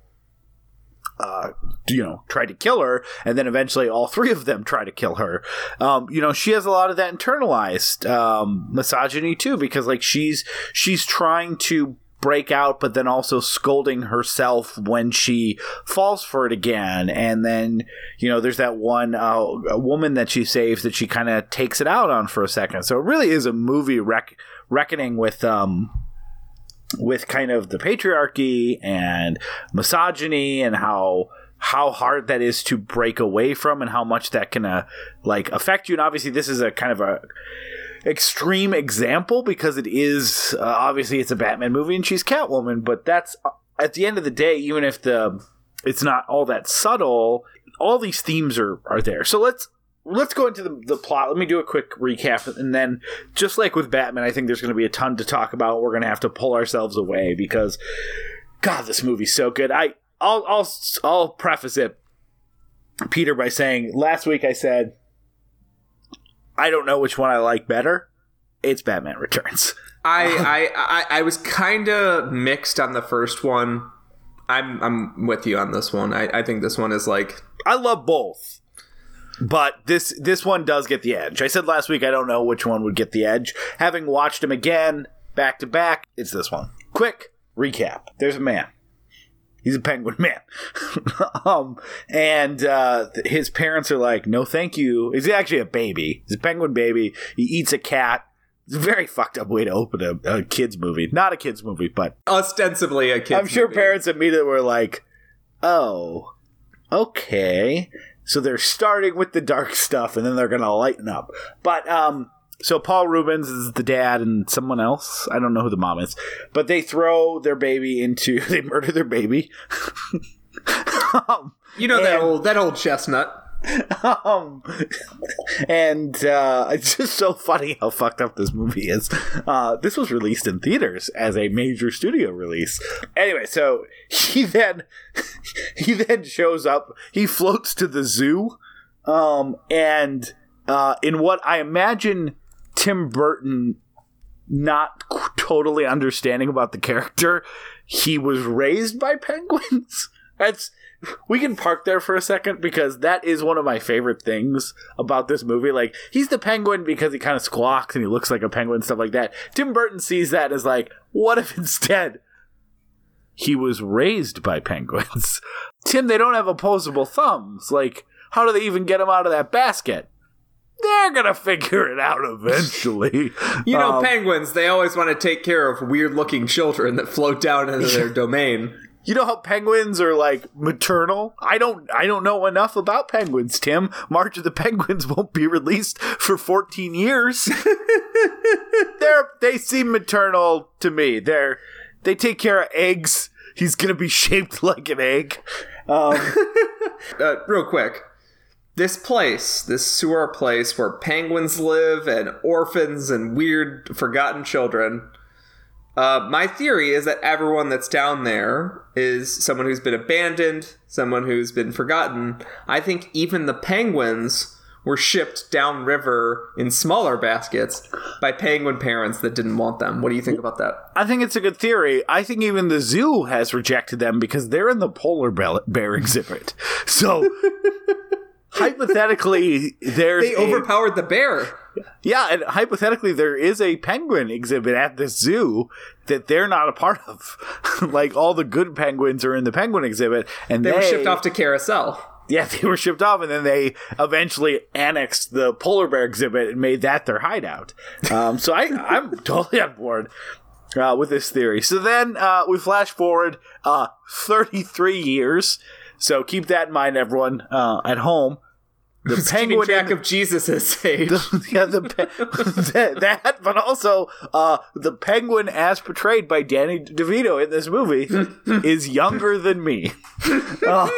uh, you know, tried to kill her, and then eventually all three of them try to kill her. Um, you know, she has a lot of that internalized um, misogyny too, because like she's she's trying to break out, but then also scolding herself when she falls for it again. And then you know, there's that one uh, woman that she saves that she kind of takes it out on for a second. So it really is a movie rec- reckoning with. Um, with kind of the patriarchy and misogyny and how how hard that is to break away from and how much that can uh, like affect you. And obviously this is a kind of a extreme example because it is uh, obviously it's a batman movie and she's catwoman but that's uh, at the end of the day even if the it's not all that subtle all these themes are are there. So let's let's go into the, the plot let me do a quick recap and then just like with batman i think there's going to be a ton to talk about we're going to have to pull ourselves away because god this movie's so good i i'll i'll i'll preface it peter by saying last week i said i don't know which one i like better it's batman returns (laughs) I, I, I, I was kind of mixed on the first one. I'm, I'm with you on this one. I, I think this one is like, I love both. But this this one does get the edge. I said last week I don't know which one would get the edge. Having watched him again back to back, it's this one. Quick recap. There's a man. He's a penguin (laughs) man. (laughs) um and uh his parents are like, "No, thank you." He's actually a baby. He's a penguin baby. He eats a cat. It's a very (laughs) fucked up way to open a, a kids movie. Not a kids movie, but ostensibly a kid. I'm sure parents immediately were like, "Oh, okay." So they're starting with the dark stuff, and then they're gonna lighten up. But um, so Paul Reubens is the dad, and someone else. I don't know who the mom is, but they throw their baby into. (laughs) They murder their baby. (laughs) um, You know that old that old chestnut. Um, and uh, it's just so funny how fucked up this movie is. Uh, this was released in theaters as a major studio release. Anyway, so he then (laughs) he then shows up. He floats to the zoo, um, and uh, in what I imagine Tim Burton not totally understanding about the character, he was raised by penguins. (laughs) That's we can park there for a second because that is one of my favorite things about this movie. Like he's the penguin because he kind of squawks and he looks like a penguin, stuff like that. Tim Burton sees that as like, what if instead he was raised by penguins? (laughs) Tim, they don't have opposable thumbs. Like, how do they even get him out of that basket? They're gonna (laughs) figure it out eventually. You know, Um, penguins. They always want to take care of weird-looking children that float down into their (laughs) domain. You know how penguins are like maternal? I don't I don't know enough about penguins, Tim. March of the Penguins (laughs) won't be released for 14 years. (laughs) They're they seem maternal to me. They're they take care of eggs. He's going to be (laughs) shaped like an egg. Um, Uh, real quick, this place, this sewer place where penguins live and orphans and weird forgotten children. Uh, my theory is that everyone that's down there is someone who's been abandoned, someone who's been forgotten. I think even the penguins were shipped downriver in smaller baskets by penguin parents that didn't want them. What do you think about that? I think it's a good theory. I think even the zoo has rejected them because they're in the polar bear, exhibit. So (laughs) hypothetically, there's They a- overpowered the bear. Yeah, and hypothetically, there is a penguin exhibit at this zoo that they're not a part of. (laughs) like all the good penguins are in the penguin exhibit, and They they, were shipped off to Carousel. Yeah, (laughs) they were shipped off, and then they eventually annexed the polar bear exhibit and made that their hideout. Um, so I, (laughs) I'm totally on board. uh, with this theory. So then uh, we flash forward uh, 33 years. So keep that in mind, everyone uh, at home. The penguin track of Jesus' (laughs) age. yeah, the pe- (laughs) that, but also uh, the penguin, as portrayed by Danny DeVito in this movie, (laughs) is younger than me. Um,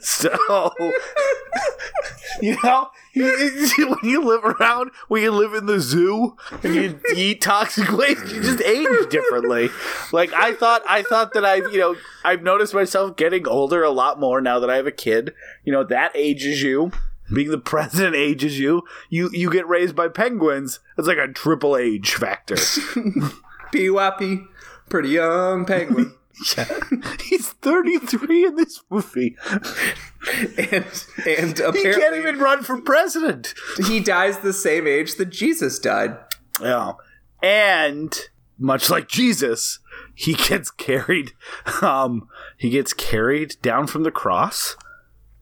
so, you know, (laughs) when you live around, when you live in the zoo and you (laughs) eat toxic waste, you just age differently. Like I thought, I thought that I've, you know, I've noticed myself getting older a lot more now that I have a kid. You know, that ages you. Being the president ages you. You you get raised by penguins. It's like a triple age factor. (laughs) Peewappy, pretty young penguin. (laughs) He's 33 in this movie. and and apparently, He can't even run for president. he dies the same age that Jesus died. Yeah. And much like Jesus, he gets carried um he gets carried down from the cross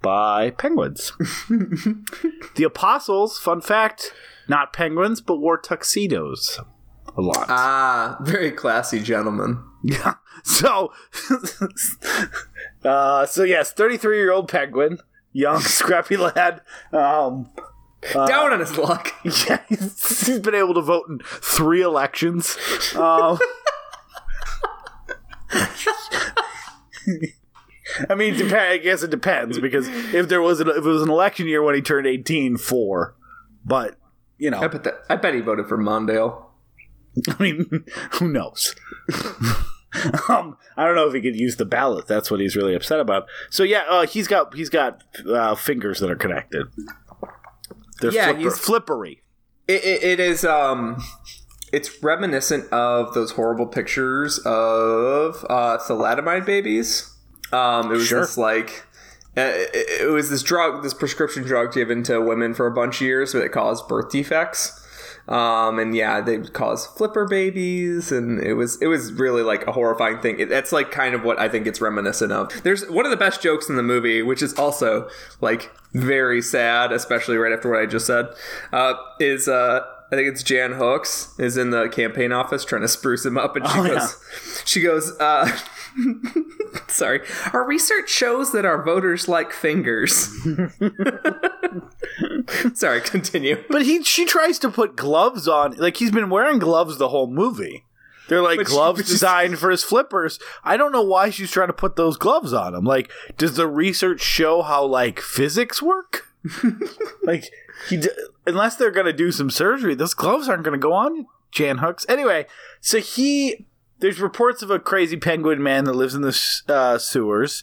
by penguins. (laughs) the apostles, fun fact, not penguins, but wore tuxedos a lot. Ah, very classy gentleman. Yeah. (laughs) So, (laughs) uh, so yes, thirty-three-year-old penguin, young, (laughs) scrappy lad. Um, Down on his luck. yeah, he's, he's been able to vote in three elections. Um, I mean, I guess it depends because if there was an, if it was an election year when he turned 18, four, but you know, I bet that, I bet he voted for Mondale. (laughs) I mean, who knows? (laughs) um, I don't know if he could use the ballot. That's what he's really upset about. So yeah, uh, he's got he's got uh, fingers that are connected. They're Yeah, flipper, he's- flippery. It, it, it is um it's reminiscent of those horrible pictures of uh thalidomide babies. Um it was Sure. this like uh, it, it was this drug this prescription drug given to women for a bunch of years but it caused birth defects. Um and yeah, they would cause flipper babies and it was it was really like a horrifying thing. It, that's like kind of what I think it's reminiscent of. There's one of the best jokes in the movie which is also like very sad, especially right after what I just said. Uh is uh I think it's Jan Hooks is in the campaign office trying to spruce him up, and she Oh, goes, yeah. she goes, uh, (laughs) (laughs) sorry, our research shows that our voters like fingers. (laughs) sorry, continue. But he she tries to put gloves on. Like he's been wearing gloves the whole movie. They're like But gloves she's- designed for his flippers. I don't know why she's trying to put those gloves on him. Like, does the research show how like physics work? (laughs) like, he d- unless they're gonna do some surgery, those gloves aren't gonna go on Jan Hooks. Anyway, so he there's reports of a crazy penguin man that lives in the uh, sewers.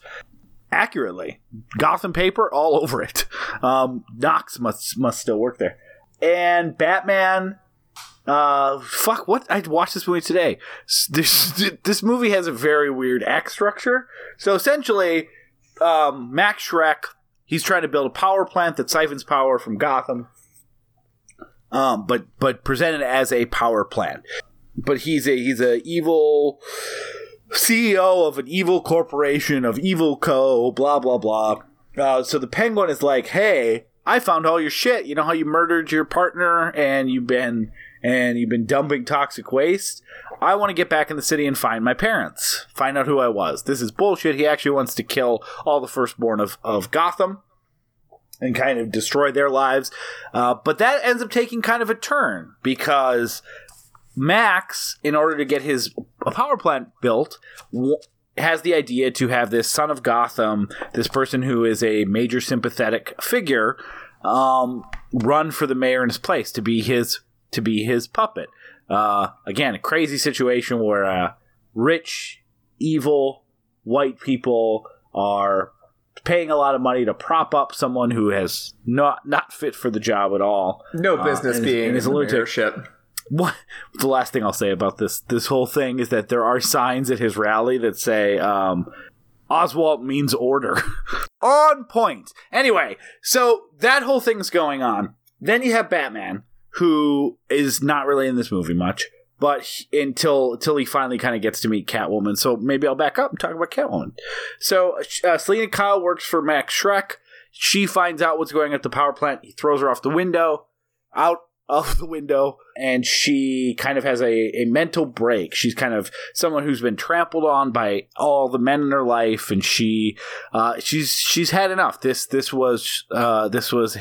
Accurately, Gotham paper all over it. Um, Knox must must still work there, and Batman uh, fuck, what? I watched this movie today. This, (laughs) this movie has a very weird act structure. So essentially, um, Max Shreck, he's trying to build a power plant that siphons power from Gotham. Um, but but presented as a power plant. But he's a he's a evil CEO of an evil corporation of evil co. Blah blah blah. Uh, so the Penguin is like, hey, I found all your shit. You know how you murdered your partner and you've been and you've been dumping toxic waste. I want to get back in the city and find my parents. Find out who I was. This is bullshit. He actually wants to kill all the firstborn of, of Gotham and kind of destroy their lives. Uh, but that ends up taking kind of a turn because Max, in order to get his power plant built, w- has the idea to have this son of Gotham, this person who is a major sympathetic figure, um, run for the mayor in his place to be his to be his puppet. Uh, again, a crazy situation where uh, rich, evil white people are paying a lot of money to prop up someone who has not not fit for the job at all. No Uh, business and- being and is in a the lunatic. mayorship. What the last thing I'll say about this this whole thing is that there are signs at his rally that say um, Oswald means order. (laughs) on point. Anyway, so that whole thing's going on. Then you have Batman, who is not really in this movie much, but he- until until he finally kind of gets to meet Catwoman. So maybe I'll back up and talk about Catwoman. So uh, Selina Kyle works for Max Shreck. She finds out what's going on at the power plant. He throws her off the window. out of the window and she kind of has a, a mental break. She's kind of someone who's been trampled on by all the men in her life and she uh, she's she's had enough. This this was uh, this was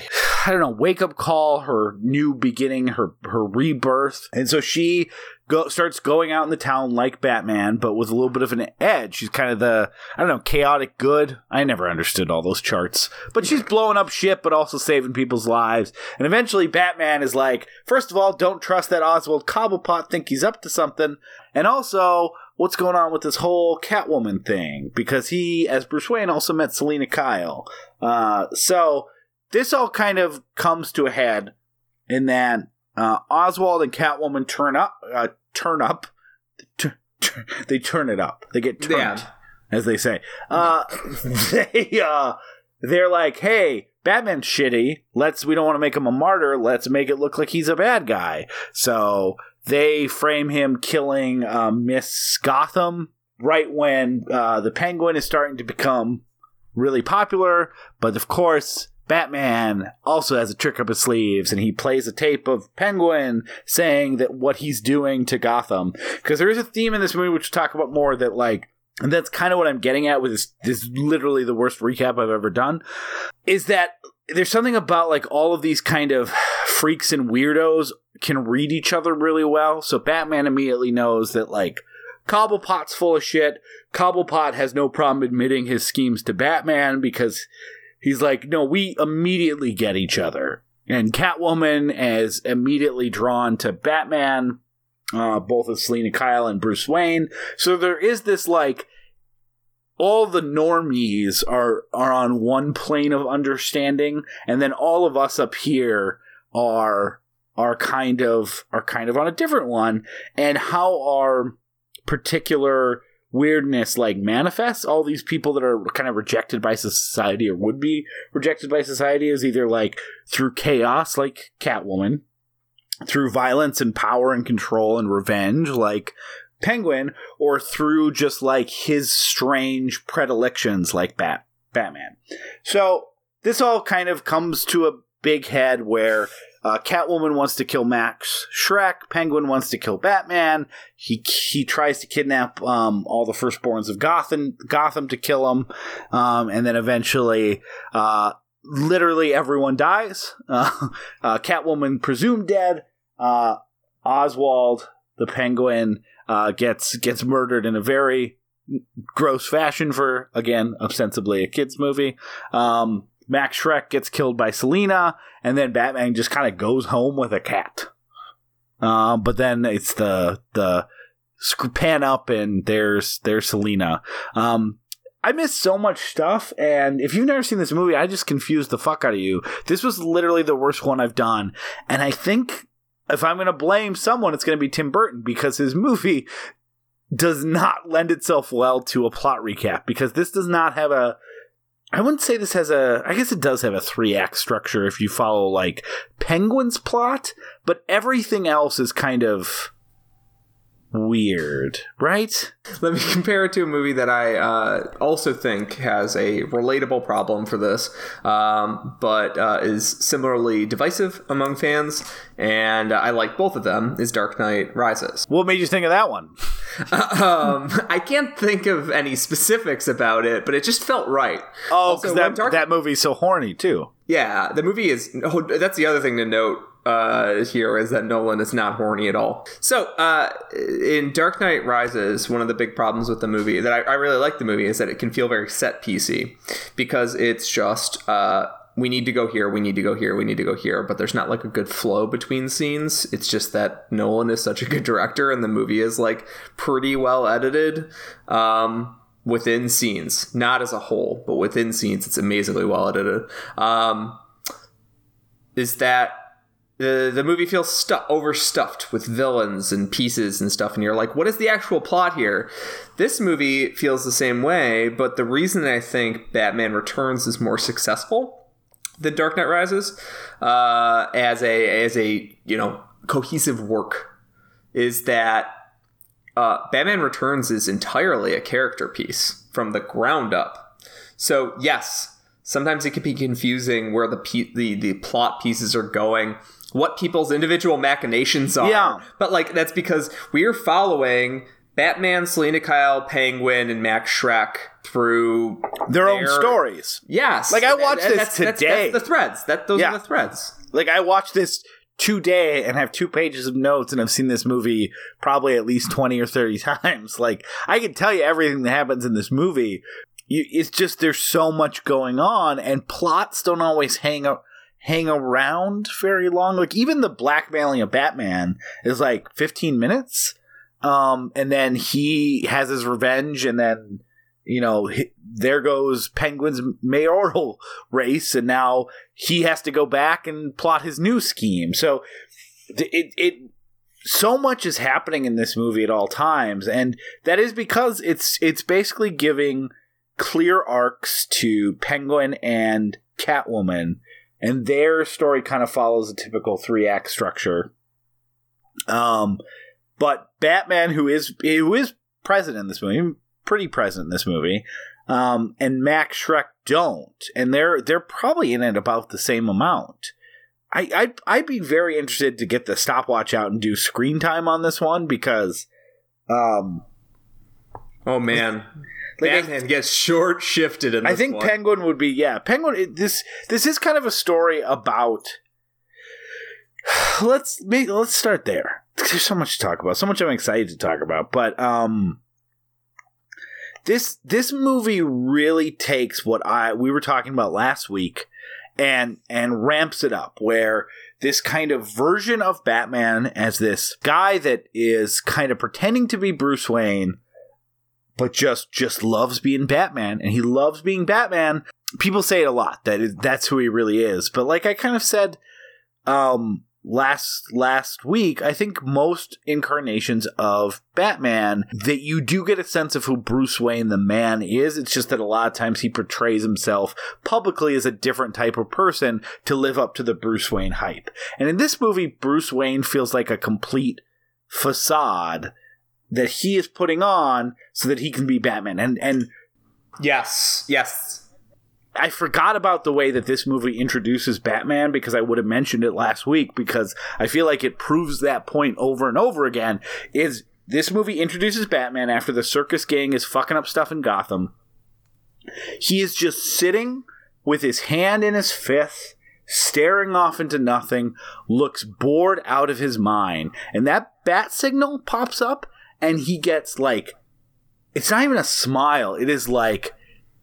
I don't know, wake up call, her new beginning, her her rebirth. And so she go, starts going out in the town like Batman, but with a little bit of an edge. She's kind of the, I don't know, chaotic good. I never understood all those charts. But she's blowing up shit, but also saving people's lives. And eventually, Batman is like, first of all, don't trust that Oswald Cobblepot, think he's up to something. And also, what's going on with this whole Catwoman thing? Because he, as Bruce Wayne, also met Selina Kyle. Uh, so, this all kind of comes to a head in that uh, Oswald and Catwoman turn up, uh, turn up, t- t- they turn it up. They get turned, Yeah. as they say. Uh, (laughs) they uh, they're like, hey, Batman's shitty. Let's we don't want to make him a martyr. Let's make it look like he's a bad guy. So they frame him killing uh, Miss Gotham right when uh, the Penguin is starting to become really popular. But of course, Batman also has a trick up his sleeves, and he plays a tape of Penguin saying that what he's doing to Gotham. Because there is a theme in this movie, which we'll talk about more, that like, and that's kind of what I'm getting at with this. This is literally the worst recap I've ever done. Is that there's something about like all of these kind of freaks and weirdos can read each other really well. So Batman immediately knows that like Cobblepot's full of shit. Cobblepot has no problem admitting his schemes to Batman because he's like, no, we immediately get each other. And Catwoman is immediately drawn to Batman, uh, both as Selina Kyle and Bruce Wayne. So there is this like all the normies are are on one plane of understanding, and then all of us up here are are kind of are kind of on a different one. And how our particular weirdness like manifests. All these people that are kind of rejected by society or would be rejected by society is either like through chaos like catwoman through violence and power and control and revenge like penguin or through just like his strange predilections like bat batman. So this all kind of comes to a big head where uh, Catwoman wants to kill Max Shreck. Penguin wants to kill Batman. He he tries to kidnap um, all the firstborns of Gotham Gotham to kill him, um, and then eventually, uh, literally everyone dies. (laughs) Uh, uh, Catwoman presumed dead. Uh, Oswald the Penguin uh, gets gets murdered in a very gross fashion for again ostensibly a kids movie. Um, Max Shreck gets killed by Selina, and then Batman just kind of goes home with a cat. Um, but then it's the the pan up, and there's there's Selina. Um, I missed so much stuff, and if you've never seen this movie, I just confused the fuck out of you. This was literally the worst one I've done, and I think if I'm going to blame someone, it's going to be Tim Burton because his movie does not lend itself well to a plot recap because this does not have a I wouldn't say this has a. I guess it does have a three act structure if you follow like Penguin's plot, but everything else is kind of weird, right? Let me (laughs) compare it to a movie that I uh, also think has a relatable problem for this, um, but uh, is similarly divisive among fans, and I like both of them. Is Dark Knight Rises? What made you think of that one? (laughs) Um, I can't think of any specifics about it, but it just felt right. Oh, because that Dark- that movie's so horny too. Yeah, the movie is. oh, That's the other thing to note uh, here is that Nolan is not horny at all. So, uh, in Dark Knight Rises, one of the big problems with the movie that I, I really like the movie is that it can feel very set piecey because it's just. Uh, we need to go here, we need to go here, we need to go here, but there's not like a good flow between scenes. It's just that Nolan is such a good director and the movie is like pretty well edited. Um, within scenes, not as a whole, but within scenes, it's amazingly well edited. Um, is that the the movie feels stu- overstuffed with villains and pieces and stuff, and you're like, what is the actual plot here? This movie feels the same way, but the reason I think Batman Returns is more successful than Dark Knight Rises uh, as a as a you know cohesive work is that uh, Batman Returns is entirely a character piece from the ground up. So yes, sometimes it can be confusing where the the the plot pieces are going, what people's individual machinations are. Yeah. But like that's because we're following Batman, Selina Kyle, Penguin, and Max Shreck through Their own stories. Yes. Like, I And- watched and this that's, that's- today. That's, the threads. That those Yeah. are the threads. Like I watched this today and have two pages of notes and I've seen this movie probably at least 20 or 30 (laughs) times. Like I can tell you everything that happens in this movie. You, it's just there's so much going on and plots don't always hang out hang around very long. Like even the blackmailing of Batman is like 15 minutes. Um and then he has his revenge and then you know, hi- there goes Penguin's mayoral (laughs) race, and now he has to go back and plot his new scheme. So it it so much is happening in this movie at all times, and that is because it's it's basically giving clear arcs to Penguin and Catwoman, and their story kind of follows a typical three act structure. Um, but Batman, who is who is present in this movie, pretty present in this movie, um, and Max Shreck don't, and they're they're probably in it about the same amount. I I'd, I'd be very interested to get the stopwatch out and do screen time on this one because, um, Oh man. Batman gets short shifted in this I think one. Penguin would be yeah. Penguin. it- This this is kind of a story about. (sighs) Let's make, let's start there. (sighs) There's so much to talk about. So much I'm excited to talk about. But um, this this movie really takes what I we were talking about last week, and and ramps it up. Where this kind of version of Batman as this guy that is kind of pretending to be Bruce Wayne but just just loves being Batman, and he loves being Batman. People say it a lot that it, that's who he really is, but like I kind of said um, last last week, I think most incarnations of Batman that you do get a sense of who Bruce Wayne the man is. It's just that a lot of times he portrays himself publicly as a different type of person to live up to the Bruce Wayne hype. And in this movie, Bruce Wayne feels like a complete facade that he is putting on so that he can be Batman. And and Yes. Yes. I forgot about the way that this movie introduces Batman because I would have mentioned it last week because I feel like it proves that point over and over again is this movie introduces Batman after the circus gang is fucking up stuff in Gotham. He is just sitting with his hand in his fist, staring off into nothing, looks bored out of his mind. And that bat signal pops up and he gets like it's not even a smile. It is like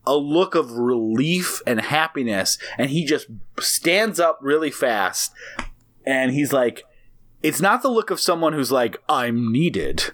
a look of relief and happiness. And he just stands up really fast. And he's like, it's not the look of someone who's like, I'm needed.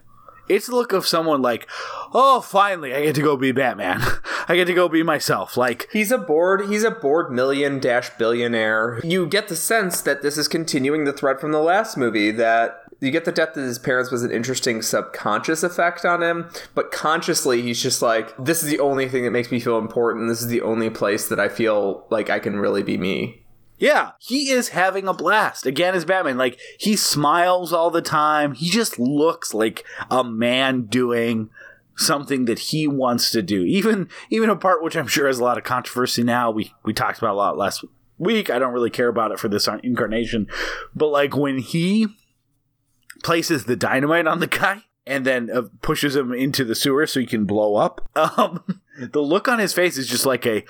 It's the look of someone like, oh, finally, I get to go be Batman. (laughs) I get to go be myself. Like, He's a bored he's a bored million dash billionaire. You get the sense that this is continuing the thread from the last movie that you get the death of his parents was an interesting subconscious effect on him, but consciously he's just like, this is the only thing that makes me feel important. This is the only place that I feel like I can really be me. Yeah, he is having a blast again as Batman. Like he smiles all the time. He just looks like a man doing something that he wants to do. Even even a part which I'm sure has a lot of controversy now. We we talked about a lot last week. I don't really care about it for this incarnation, but like when he places the dynamite on the guy and then uh, pushes him into the sewer so he can blow up. (laughs) Um, the look on his face is just like a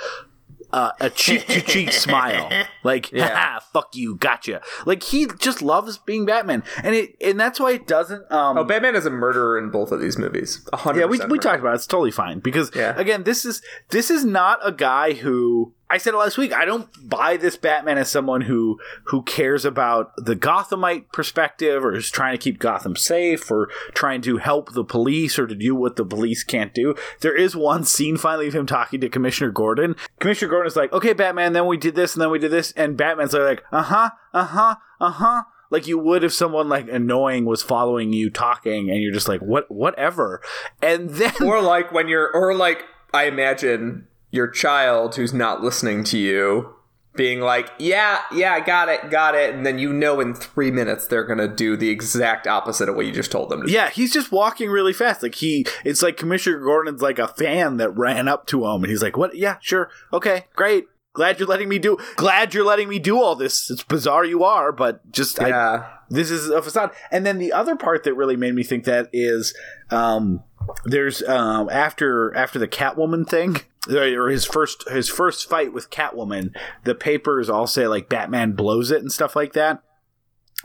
uh, a cheek to cheek smile, (laughs) like Yeah. "Haha, "fuck you, gotcha." Like he just loves being Batman, and it and that's why it doesn't. Um, Oh, Batman is a murderer in both of these movies. A hundred yeah, we, percent we murderer. talked about it. It's totally fine because Yeah. again, this is this is not a guy who I said it last week. I don't buy this Batman as someone who who cares about the Gothamite perspective or is trying to keep Gotham safe or trying to help the police or to do what the police can't do. There is one scene finally of him talking to Commissioner Gordon. Commissioner Gordon is like, "Okay, Batman, then we did this and then we did this," and Batman's like, "Uh huh, uh huh, uh huh." Like you would if someone like annoying was following you talking, and you're just like, "What, whatever," and then Or like when you're, or like I imagine your child who's not listening to you being like, yeah, yeah, I got it, got it, and then you know in three minutes they're gonna do the exact opposite of what you just told them to. do. Yeah, he's just walking really fast. Like he, it's like Commissioner Gordon's like a fan that ran up to him, and he's like, "What? Yeah, sure, okay, great, glad you're letting me do. Glad you're letting me do all this. It's bizarre you are, but just I, Yeah. this is a facade. And then the other part that really made me think that is um, there's um, after after the Catwoman thing or his first his first fight with Catwoman, the papers all say like Batman blows it and stuff like that.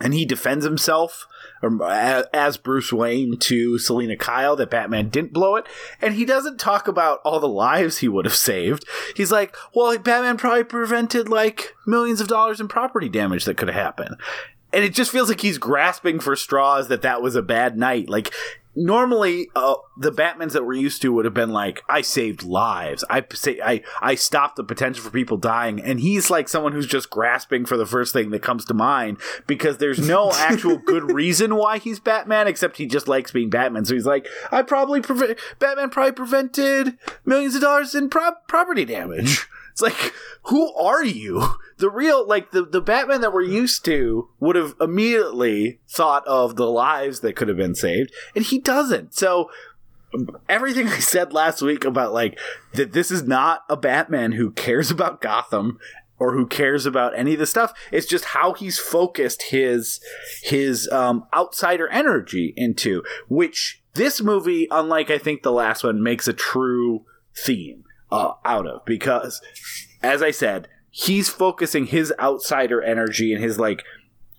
And he defends himself um, as Bruce Wayne to Selina Kyle that Batman didn't blow it. And he doesn't talk about all the lives he would have saved. He's like, well, Batman probably prevented like millions of dollars in property damage that could have happened and it just feels like he's grasping for straws that that was a bad night like normally uh, the batmans that we're used to would have been like i saved lives. I say i i stopped the potential for people dying. And he's like someone who's just grasping for the first thing that comes to mind because there's no (laughs) actual good reason why he's batman except he just likes being batman. So he's like i probably prevent batman probably prevented millions of dollars in pro- property damage (laughs) it's like, who are you? The real, like, the, the Batman that we're used to would have immediately thought of the lives that could have been saved, and he doesn't. So, everything (laughs) I said last week about, like, that this is not a Batman who cares about Gotham or who cares about any of the stuff. It's just how he's focused his his um, outsider energy into, which this movie, unlike I think the last one, makes a true theme uh, out of because, as I said, he's focusing his outsider energy and his like.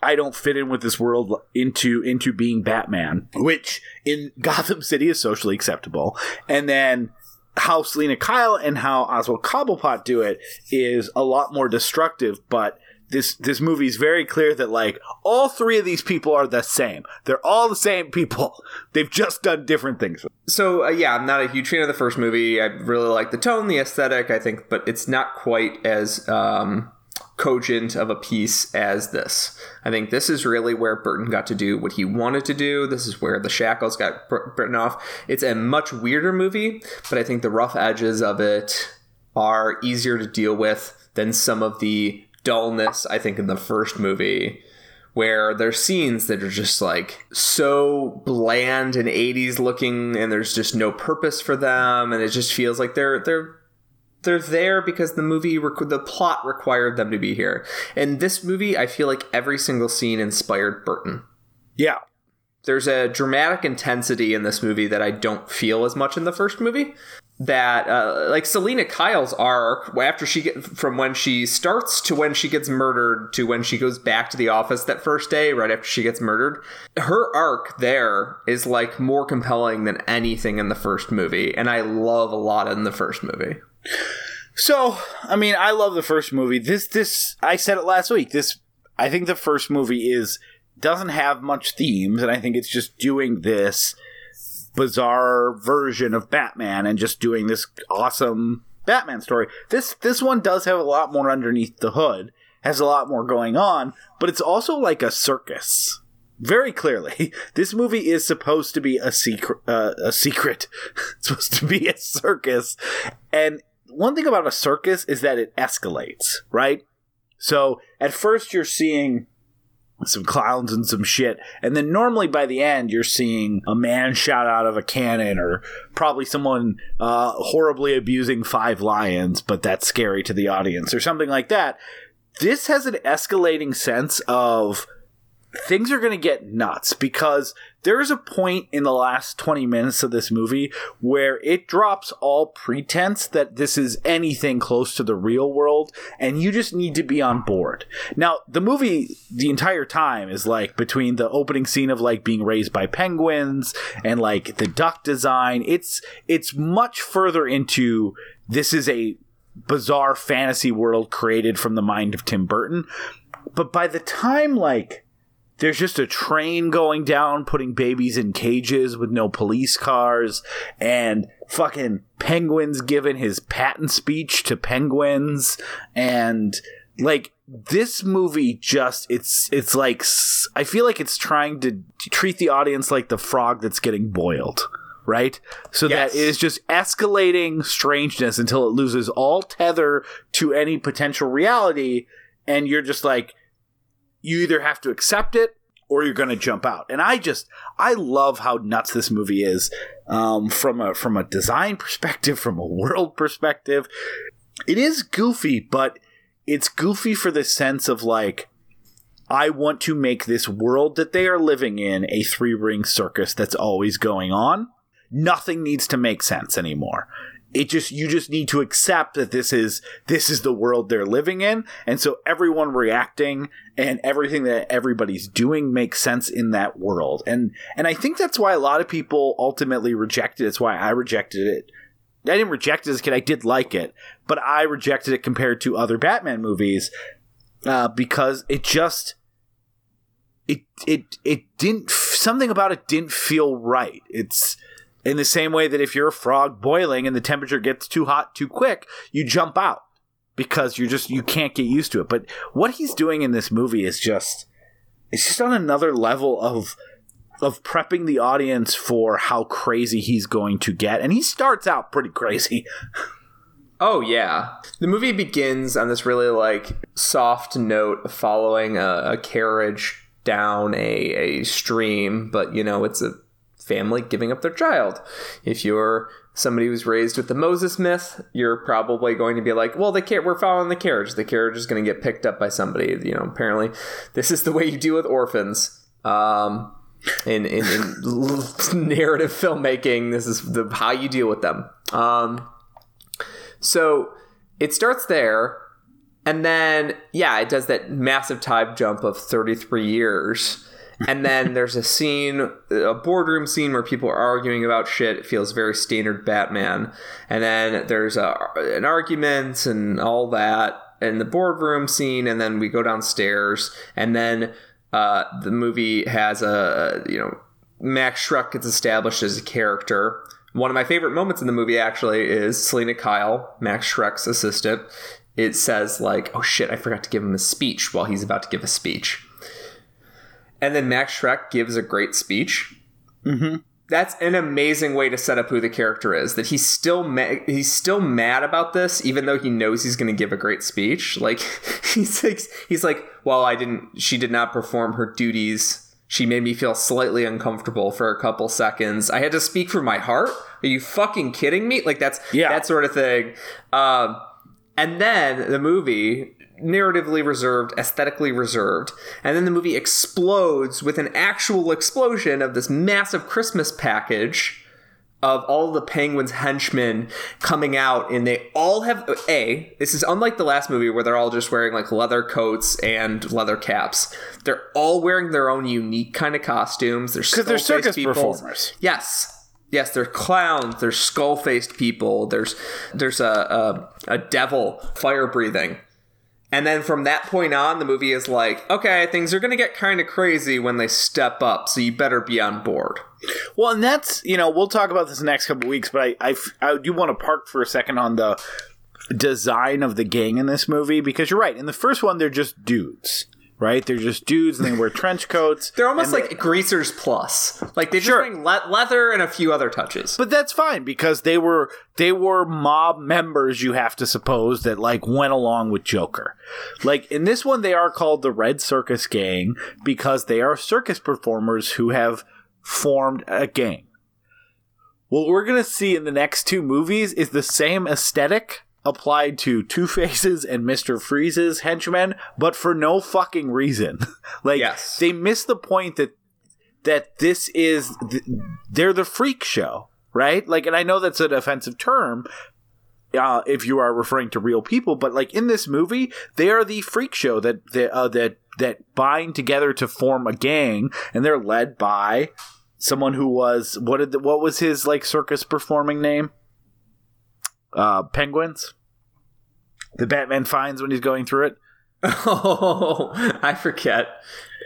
I don't fit in with this world into into being Batman, which in (laughs) Gotham City is socially acceptable. And then how Selina Kyle and how Oswald Cobblepot do it is a lot more destructive, but this this movie is very clear that like all three of these people are the same. They're all the same people. (laughs) They've just done different things. So uh, yeah, I'm not a huge fan of the first movie. I really like the tone, the aesthetic. I think, but it's not quite as um, cogent of a piece as this. I think this is really where Burton got to do what he wanted to do. This is where the shackles got bitten off. It's a much weirder movie, but I think the rough edges of it are easier to deal with than some of the dullness. I think in the first movie where there's scenes that are just like so bland and 80s looking and there's just no purpose for them and it just feels like they're they're they're there because the movie requ- the plot required them to be here and this movie i feel like every single scene inspired burton Yeah. there's a dramatic intensity in this movie that I don't feel as much in the first movie. That uh, like Selina Kyle's arc after she get from when she starts to when she gets murdered to when she goes back to the office that first day right after she gets murdered. Her arc there is like more compelling than anything in the first movie, and I love a lot in the first movie. So, I mean, I love the first movie. This, this, I said it last week. This, I think the first movie is doesn't have much themes, and I think it's just doing this bizarre version of Batman and just doing this awesome Batman story. This, this one does have a lot more underneath the hood, has a lot more going on, but it's also like a circus. Very clearly, (laughs) this movie is supposed to be a secret. Uh, a secret. (laughs) it's supposed to be a circus, and one thing about a circus is that it escalates, right? So at first you're seeing some clowns and some shit, and then normally by the end you're seeing a man shot out of a cannon, or probably someone uh, horribly abusing five lions, but that's scary to the audience, or something like that. This has an escalating sense of things are going to get nuts because there is a point in the last 20 minutes of this movie where it drops all pretense that this is anything close to the real world and you just need to be on board. Now, the movie the entire time is like between the opening scene of like being raised by penguins and like the duck design, it's it's much further into this is a bizarre fantasy world created from the mind of Tim Burton. But by the time like there's just a train going down putting babies in cages with no police cars and fucking penguins giving his patent speech to penguins and like this movie just it's it's like i feel like it's trying to treat the audience like the frog that's getting boiled right so Yes. that it is just escalating strangeness until it loses all tether to any potential reality and you're just like you either have to accept it or you're going to jump out. And I just I love how nuts this movie is um, from a from a design perspective, (laughs) from a world perspective. It is goofy, but it's goofy for the sense of like I want to make this world that they are living in a three ring circus that's always going on. Nothing needs to make sense anymore. It just you just need to accept that this is this is the world they're living in, and so everyone reacting and everything that everybody's doing makes sense in that world. And and I think that's why a lot of people ultimately rejected it. It's why I rejected it. I didn't reject it as a kid. I did like it, but I rejected it compared to other Batman movies uh, because it just it it it didn't something about it didn't feel right. It's in the same way that if you're a frog boiling and the temperature gets too hot too quick, you jump out because you're just you can't get used to it. But what he's doing in this movie is just it's just on another level of of prepping the audience for how crazy he's going to get and he starts out pretty crazy. Oh yeah, the movie begins on this really like soft note, following a, a carriage down a, a stream, but you know it's a family giving up their child. If you're somebody who's raised with the Moses myth, you're probably going to be like, well, the car- we're following the carriage. The carriage is going to get picked up by somebody. You know, apparently, this is the way you deal with orphans. Um, in, in, in (laughs) narrative filmmaking, this is the how you deal with them. Um, so it starts there, and then yeah, it does that massive time jump of 33 years. And then there's a scene, a boardroom scene where people are arguing about shit. It feels very standard Batman. And then there's a, an argument and all that in the boardroom scene. And then we go downstairs. And then uh, the movie has a, you know, Max Shreck gets established as a character. One of my favorite moments in the movie actually is Selina Kyle, Max Shreck's assistant. It says like, "Oh shit, I forgot to give him a speech while he's about to give a speech." And then Max Shreck gives a great speech. Mm-hmm. That's an amazing way to set up who the character is. That he's still ma- he's still mad about this, even though he knows he's going to give a great speech. Like (laughs) he's like he's like, "Well, I didn't. She did not perform her duties she made me feel slightly uncomfortable for a couple seconds. I had to speak from my heart. Are you fucking kidding me? Like that's Yeah. that sort of thing. Um, and then the movie narratively reserved, aesthetically reserved, and then the movie explodes with an actual explosion of this massive Christmas package of all the penguins henchmen coming out and they all have a this is unlike the last movie where they're all just wearing like leather coats and leather caps. They're all wearing their own unique kind of costumes. They're Because they're circus people. performers. yes. Yes they're clowns. They're skull-faced people. There's there's a a, a devil fire breathing and then from that point on, the movie is like, okay, things are going to get kind of crazy when they step up, so you better be on board. Well, and that's you know we'll talk about this next couple weeks, but I, I, do want to park for a second on the design of the gang in this movie because you're right. In the first one, they're just dudes, right? They're just dudes and they wear trench coats. They're almost like greasers plus. Like they just Sure. bring le- leather and a few other touches. But that's fine because they were they were mob members. You have to suppose that like went along with Joker. Like in this one, they are called the Red Circus Gang because they are circus performers who have formed a gang. What we're gonna see in the next two movies is the same aesthetic applied to Two Faces and Mister Freeze's henchmen, but for no fucking reason. (laughs) like Yes. they miss the point that that this is th- they're the freak show, right? Like, and I know that's an offensive term uh, if you are referring to real people, but like in this movie, they are the freak show that that uh, that that bind together to form a gang, and they're led by someone who was what did the, what was his like circus performing name? Uh, penguins. The Batman finds when he's going through it. oh, (laughs) I forget.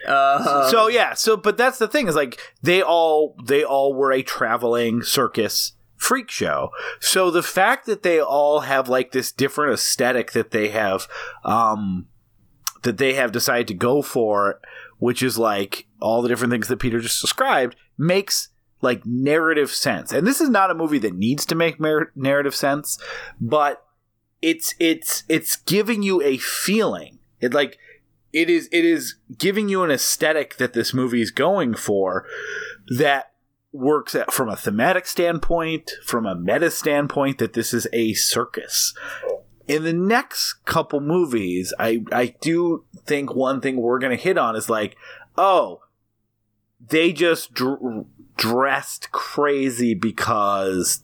Uh, so yeah so but that's the thing is like they all they all were a traveling circus freak show so the fact that they all have like this different aesthetic that they have um that they have decided to go for which is like all the different things that peter just described makes like narrative sense. And this is not a movie that needs to make mer- narrative sense but it's it's it's giving you a feeling. It like it is it is giving you an aesthetic that this movie is going for that works at, from a thematic standpoint from a meta standpoint that this is a circus. In the next couple movies, I I do think one thing we're gonna hit on is like, oh, they just dr- dressed crazy because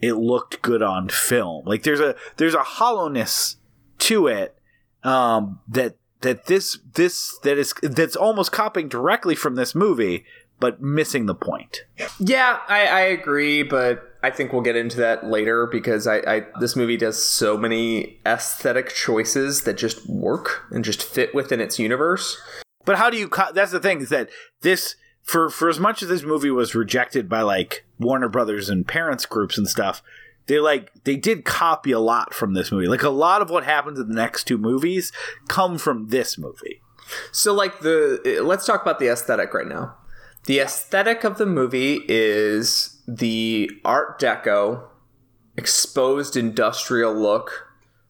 it looked good on film. Like there's a there's a hollowness to it um, that that this this that is that's almost copying directly from this movie, but missing the point. Yeah, I, I agree, but I think we'll get into that later because I, I this movie does so many aesthetic choices that just work and just fit within its universe. But how do you? Co- that's the thing is that this for for as much as this movie was rejected by like Warner Brothers and parents groups and stuff, they like they did copy a lot from this movie. Like a lot of what happens in the next two movies come from this movie. So like the let's talk about the aesthetic right now. The aesthetic of the movie is the art deco exposed industrial look.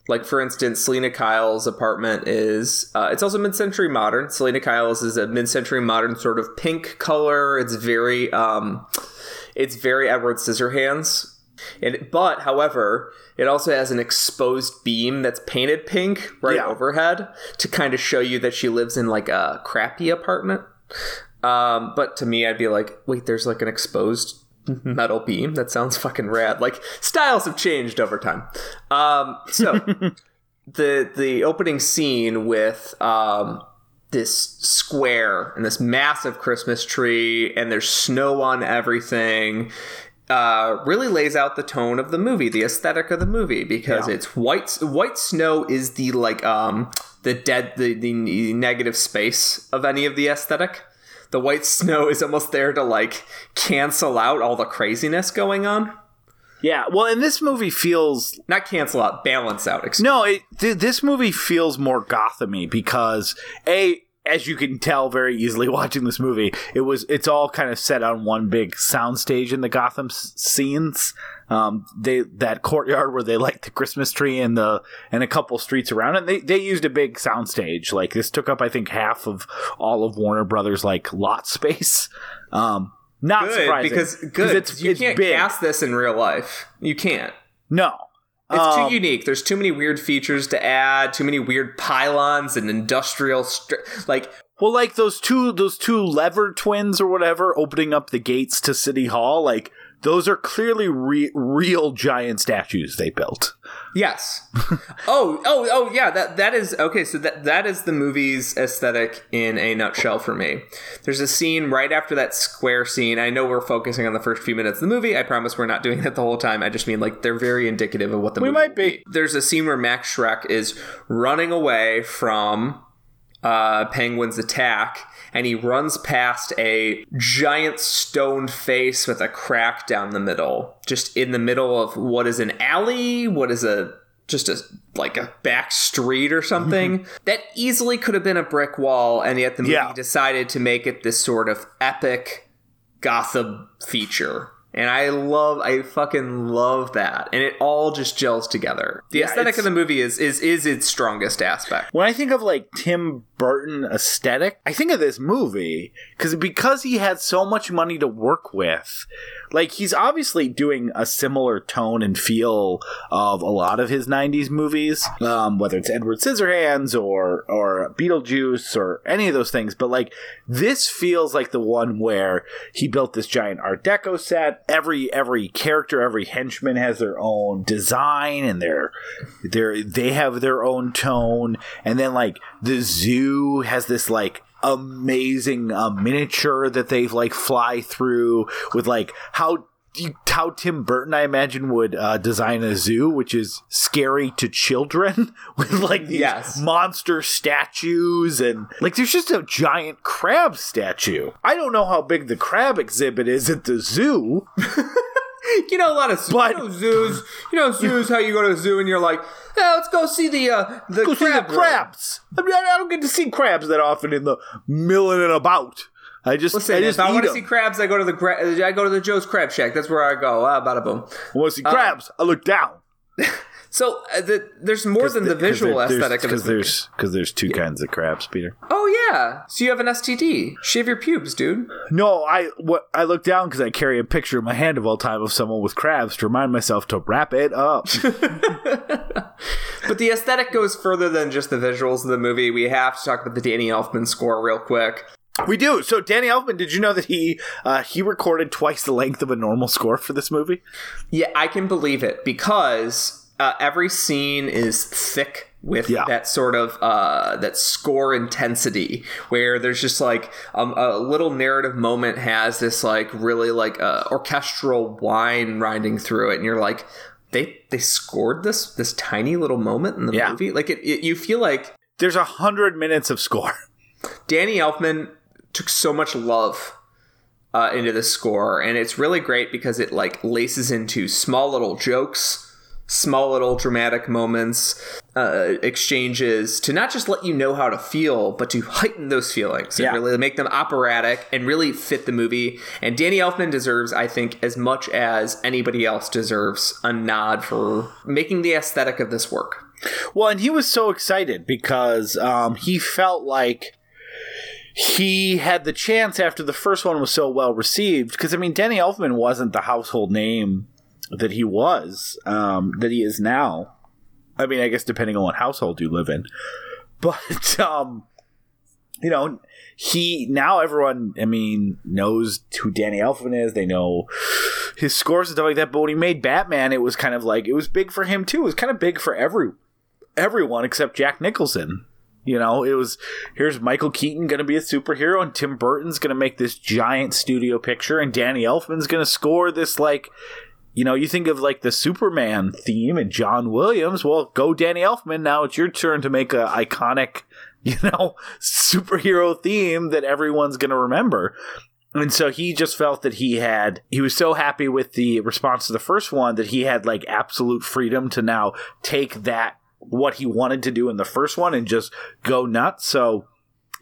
Like for instance, Selina Kyle's apartment is uh, it's also mid-century modern. Selina Kyle's is a mid-century modern sort of pink color. It's very um it's very Edward Scissorhands. And, but, however, it also has an exposed beam that's painted pink right Yeah. overhead to kind of show you that she lives in like a crappy apartment. Um, but to me, I'd be like, wait, there's like an exposed metal beam. That sounds fucking rad. Like styles have changed over time. Um, so (laughs) the the opening scene with um, this square and this massive Christmas tree, and there's snow on everything. Uh, really lays out the tone of the movie, the aesthetic of the movie, because Yeah. it's white. White snow is the like um the dead the, the negative space of any of the aesthetic. The white snow is almost there to like cancel out all the craziness going on. Yeah, well, and this movie feels Not cancel out, balance out. Excuse no, it, th- this movie feels more Gothamy because a as you can tell very easily (laughs) watching this movie, it was it's all kind of set on one big soundstage in the Gotham s- scenes. Um, they that courtyard where they like the Christmas tree and the and a couple streets around it. They they used a big soundstage. Like this took up I think half of all of Warner Brothers like lot space. Um, not good surprising because good. It's you it's can't big. cast this in real life. You can't. no. It's Um, too unique. There's too many weird features to add. Too many weird pylons and industrial stri- like Well, like those two those two lever twins or whatever opening up the gates to City Hall, like those are clearly re- real giant statues they built. Yes. oh, oh, oh, yeah. That that is okay. So that that is the movie's aesthetic in a nutshell for me. There's a scene right after that square scene. I know we're focusing on the first few minutes of the movie. I promise we're not doing that the whole time. I just mean like they're very indicative of what the We movie might will be. There's a scene where Max Shreck is running away from uh, Penguin's attack, and he runs past a giant stone face with a crack down the middle, just in the middle of what is an alley, what is a just a like a back street or something that easily could have been a brick wall, and yet the movie Yeah. decided to make it this sort of epic Gotham feature. And I love, I fucking love that, and it all just gels together. The Yeah, aesthetic of the movie is is is its strongest aspect. When I think of like Tim Burton aesthetic, I think of this movie because because he had so much money to work with. Like he's obviously doing a similar tone and feel of a lot of his '90s movies, um, whether it's Edward Scissorhands or or Beetlejuice or any of those things. But like this feels like the one where he built this giant Art Deco set. Every every character, every henchman has their own design and their their they have their own tone. And then like the zoo has this like amazing uh, miniature that they like fly through with like how how Tim Burton, I imagine, would uh, design a zoo, which is scary to children, (laughs) with like these Yes. monster statues and like there's just a giant crab statue. I don't know how big the crab exhibit is at the zoo. (laughs) (laughs) you know a lot of But- you know, zoos. You know zoos. How you go to a zoo and you're like, let's go see the uh, the Go see the crabs. I mean, I don't get to see crabs that often in the milling and about. I just, Listen, I just if I want to see crabs, I go to the gra- I go to the Joe's Crab Shack. That's where I go. Ah, bada boom. I want to see crabs. I look down. (laughs) So uh, the, there's more than the visual aesthetic of because there's because there's two kinds of crabs, Peter. Oh yeah. So you have an STD. Shave your pubes, dude. No, I what I look down because I carry a picture in my hand of all time of someone with crabs to remind myself to wrap it up. (laughs) (laughs) But the aesthetic goes further than just the visuals of the movie. We have to talk about the Danny Elfman score real quick. We do. So Danny Elfman, did you know that he uh, he recorded twice the length of a normal score for this movie? Yeah, I can believe it because uh, every scene is thick with Yeah. that sort of uh, that score intensity where there's just like um, a little narrative moment has this like really like uh, orchestral whine riding through it and you're like they they scored this this tiny little moment in the Yeah. movie like it, it you feel like There's a hundred minutes of score. (laughs) Danny Elfman took so much love uh, into the score, and it's really great because it like laces into small little jokes, small little dramatic moments, uh, exchanges to not just let you know how to feel, but to heighten those feelings Yeah. and really make them operatic and really fit the movie. And Danny Elfman deserves, I think, as much as anybody else deserves a nod for making the aesthetic of this work. Well, and he was so excited because um, he felt like he had the chance after the first one was so well received. Because I mean, Danny Elfman wasn't the household name that he was, um, that he is now. I mean, I guess depending on what household you live in, (laughs) but um, you know, he now everyone, I mean, knows who Danny Elfman is. They know his scores and stuff like that. But when he made Batman, it was kind of like it was big for him too. It was kind of big for every everyone except Jack Nicholson. You know, it was here's Michael Keaton going to be a superhero, and Tim Burton's going to make this giant studio picture, and Danny Elfman's going to score this like. You know, you think of like the Superman theme and John Williams. Well, go Danny Elfman. Now it's your turn to make a iconic, (laughs) you know, superhero theme that everyone's going to remember. And so he just felt that he had, he was so happy with the response to the first one that he had like absolute freedom to now take that, what he wanted to do in the first one and just go nuts. So,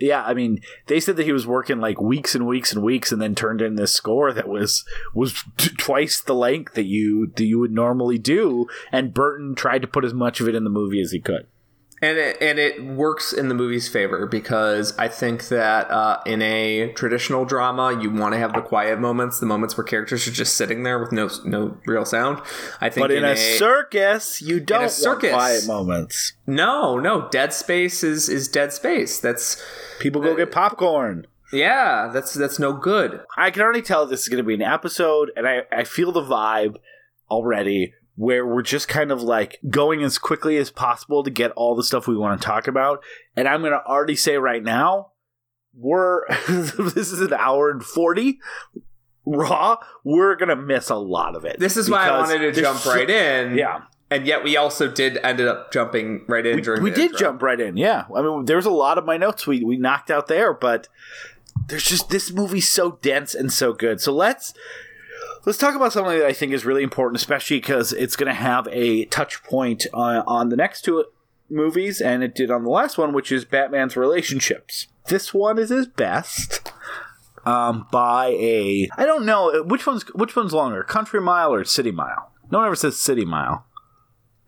yeah, I mean, they said that he was working like weeks and weeks and weeks and then turned in this score that was, was t- twice the length that you, that you would normally do. And Burton tried to put as much of it in the movie as he could. And it, and it works in the movie's favor because I think that uh, in a traditional drama, you want to have the quiet moments, the moments where characters are just sitting there with no no real sound. I think But in, a, circus, you don't circus- want quiet moments. no, no, dead space is is dead space. That's People go get popcorn. yeah, that's that's no good. I can already tell this is going to be an episode, and I, I feel the vibe already where we're just kind of like going as quickly as possible to get all the stuff we want to talk about. And I'm going to already say right now, we're (laughs) this is an hour and 40 raw. We're going to miss a lot of it. This is why I wanted to jump so- right in. Yeah. and yet we also did ended up jumping right in We, during. we did intro. jump right in. Yeah. I mean, there's a lot of my notes we, we knocked out there, but there's just this movie's so dense and so good. So let's let's talk about something that I think is really important, especially because it's going to have a touch point uh, on the next two movies, and it did on the last one, which is Batman's relationships. This one is his best. Um, by a I don't know which one's which one's longer, Country Mile or City Mile. No one ever says City Mile.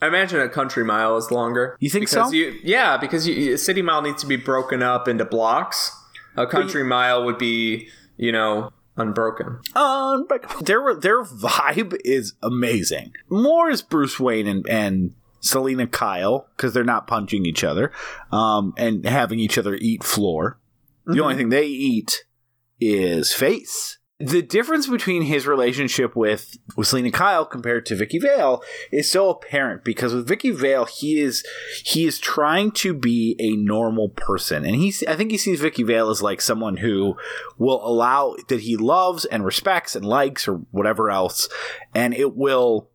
I imagine a country mile is longer. You think because so? You, yeah, because you, a city mile needs to be broken up into blocks. A country mile would be, you know, unbroken. Unbreakable. Their their vibe is amazing. More is Bruce Wayne and and Selina Kyle because they're not punching each other, um, and having each other eat floor. The only thing they eat is face. The difference between his relationship with, with Selina Kyle compared to Vicki Vale is so apparent because with Vicki Vale, he is he is trying to be a normal person, and he's I think he sees Vicki Vale as like someone who will allow that he loves and respects and likes or whatever else, and it will.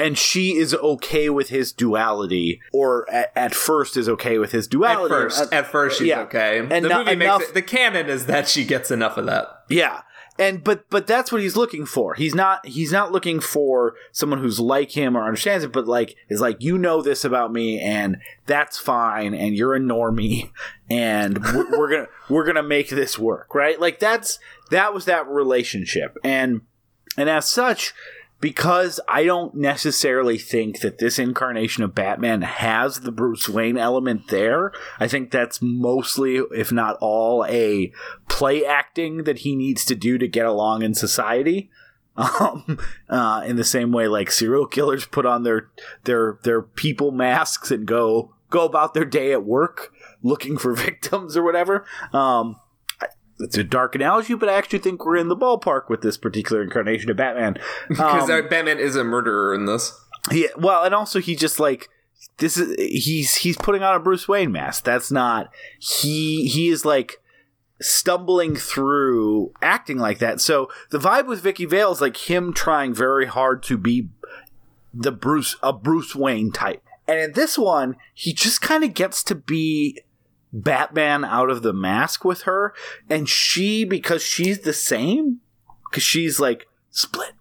And she is okay with his duality, or at, at first is okay with his duality. At first, Uh, at first she's yeah. okay. And the no- movie enough- makes it, the canon is that she gets enough of that. Yeah. And but but that's what he's looking for. He's not he's not looking for someone who's like him or understands it, but like is like you know this about me and that's fine and you're a normie and (laughs) we're, we're gonna we're gonna make this work right. Like that's that was that relationship and and as such because I don't necessarily think that this incarnation of Batman has the Bruce Wayne element there. I think that's mostly, if not all, a play acting that he needs to do to get along in society. (laughs) Um, uh, in the same way, like serial killers put on their their their people masks and go go about their day at work looking for (laughs) victims or whatever. Um, it's a dark analogy, but I actually think we're in the ballpark with this particular incarnation of Batman. (laughs) Because Um, Batman is a murderer in this. yeah, well, and also he just like this is he's he's putting on a Bruce Wayne mask. That's not he he is like stumbling through acting like that. So the vibe with Vicki Vale is like him trying very hard to be the Bruce a Bruce Wayne type. And in this one, he just kind of gets to be Batman out of the mask with her and she because she's the same cuz she's like split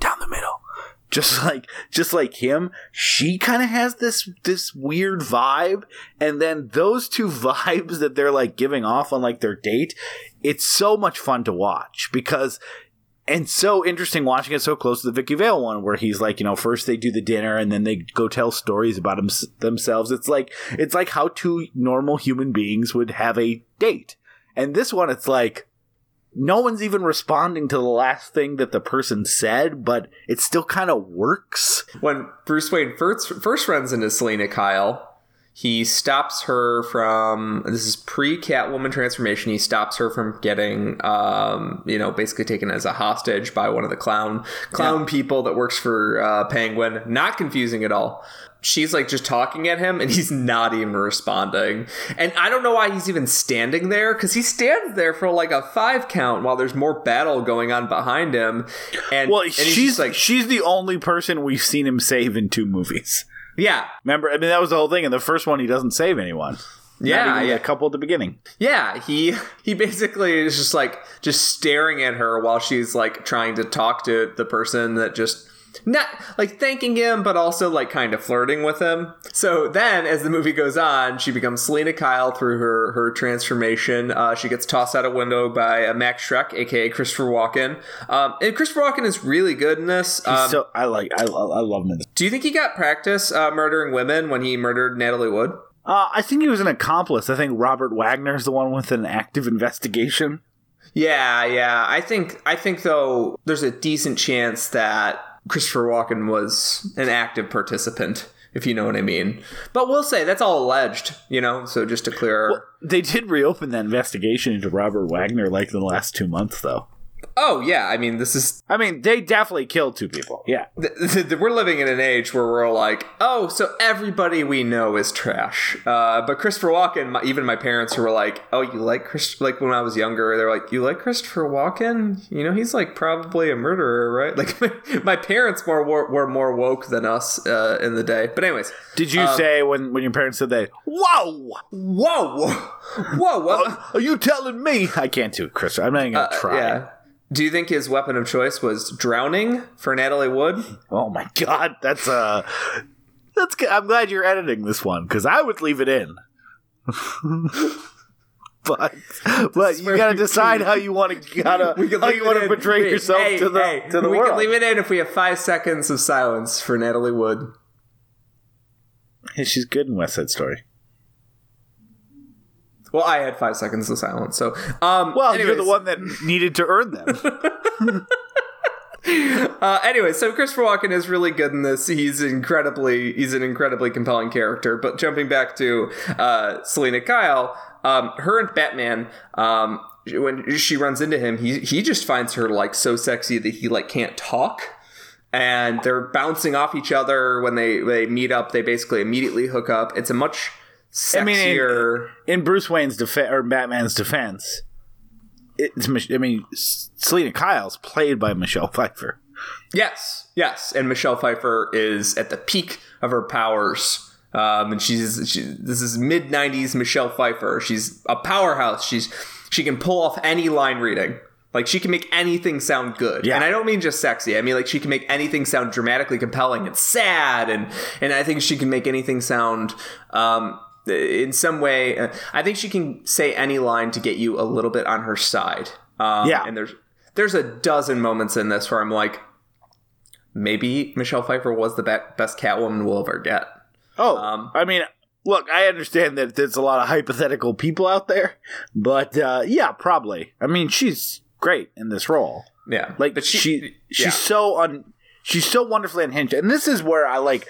down the middle. (laughs) Just like just like him she kind of has this this weird vibe and then those two (laughs) vibes that they're like giving off on like their date it's so much fun to watch because and so interesting watching it so close to the Vicki Vale one where he's like you know first they do the dinner and then they go tell stories about them, themselves it's like it's like how two normal human beings would have a date and this one it's like no one's even responding to the last thing that the person said, but it still kind of works. When Bruce Wayne first, first runs into Selina Kyle, he stops her from this is pre Catwoman transformation. He stops her from getting, um, you know, basically taken as a hostage by one of the clown clown people that works for uh, Penguin. Not confusing at all. She's like just talking at him, and he's not even responding. And I don't know why he's even standing there because he stands there for like a five count while there's more battle going on behind him. And Well, and she's like, she's the only person we've seen him save in two movies. Yeah, Remember, I mean that was the whole thing. In the first one, he doesn't save anyone. Yeah, yeah. a couple at the beginning. Yeah, he he basically is just like just staring at her while she's like trying to talk to the person that just not like thanking him but also like kind of flirting with him. So then as the movie goes on, she becomes Selina Kyle through her her transformation. Uh, she gets tossed out a window by uh, Max Shreck, aka Christopher Walken. Um, and Christopher Walken is really good in this. Um, so I like I, I love him. Do you think he got practice uh, murdering women when he murdered Natalie Wood? Uh, I think he was an accomplice. I think Robert Wagner is the one with an active investigation. Yeah, yeah. I think I think though there's a decent chance that Christopher Walken was an active participant, if you know what I mean. But we'll say that's all alleged, you know. So just to clear. They did reopen that investigation into Robert Wagner like in the last two months, though. Oh yeah, I mean this is I mean, they definitely killed two people. Yeah. th- th- we're living in an age where we're like, oh, so everybody we know is trash. Uh, but Christopher Walken, my, even my parents who were like, oh, you like Chris? Like when I was younger, they're like, you like Christopher Walken? You know, he's like probably a murderer, right? (laughs) Like my, my parents more were, were more woke than us uh, in the day. But anyways, Did you say when, when your parents said that, whoa, whoa, whoa, what? are you telling me? I can't do it, Chris. I'm not even going to try. Uh, yeah. Do you think his weapon of choice was drowning for Natalie Wood? Oh my god, that's uh that's good. I'm glad you're editing this one because I would leave it in. (laughs) but but you gotta decide how you want to (laughs) gotta how you want to portray Wait, yourself hey, to the hey, to the we world. can leave it in if we have five seconds of silence for Natalie Wood. Hey, she's good in West Side Story. Well, I had five seconds of silence. So, um, Well, you're the one that needed to earn them. (laughs) Uh, anyway, so Christopher Walken is really good in this. He's incredibly, he's an incredibly compelling character. But jumping back to uh, Selina Kyle, um, her and Batman, um, when she runs into him, he he just finds her like so sexy that he like can't talk. And they're bouncing off each other when they they meet up. They basically immediately hook up. It's a much I mean, sexier. in Bruce Wayne's defense or Batman's defense, it's I mean Selina Kyle's played by Michelle Pfeiffer. Yes, yes, and Michelle Pfeiffer is at the peak of her powers. Um, and she's she, this is mid '90s Michelle Pfeiffer. She's a powerhouse. She's she can pull off any line reading. Like she can make anything sound good. Yeah. And I don't mean just sexy. I mean like she can make anything sound dramatically compelling and sad and and I think she can make anything sound um in some way uh, I think she can say any line to get you a little bit on her side. Um Yeah. and there's there's a dozen moments in this where I'm like maybe Michelle Pfeiffer was the be- best Catwoman we'll ever get. Oh, Um, I mean, look, I understand that there's a lot of hypothetical people out there, but uh, yeah, probably. I mean, she's great in this role. Yeah, Like but she, she's yeah. so un, she's so wonderfully unhinged, and this is where I like.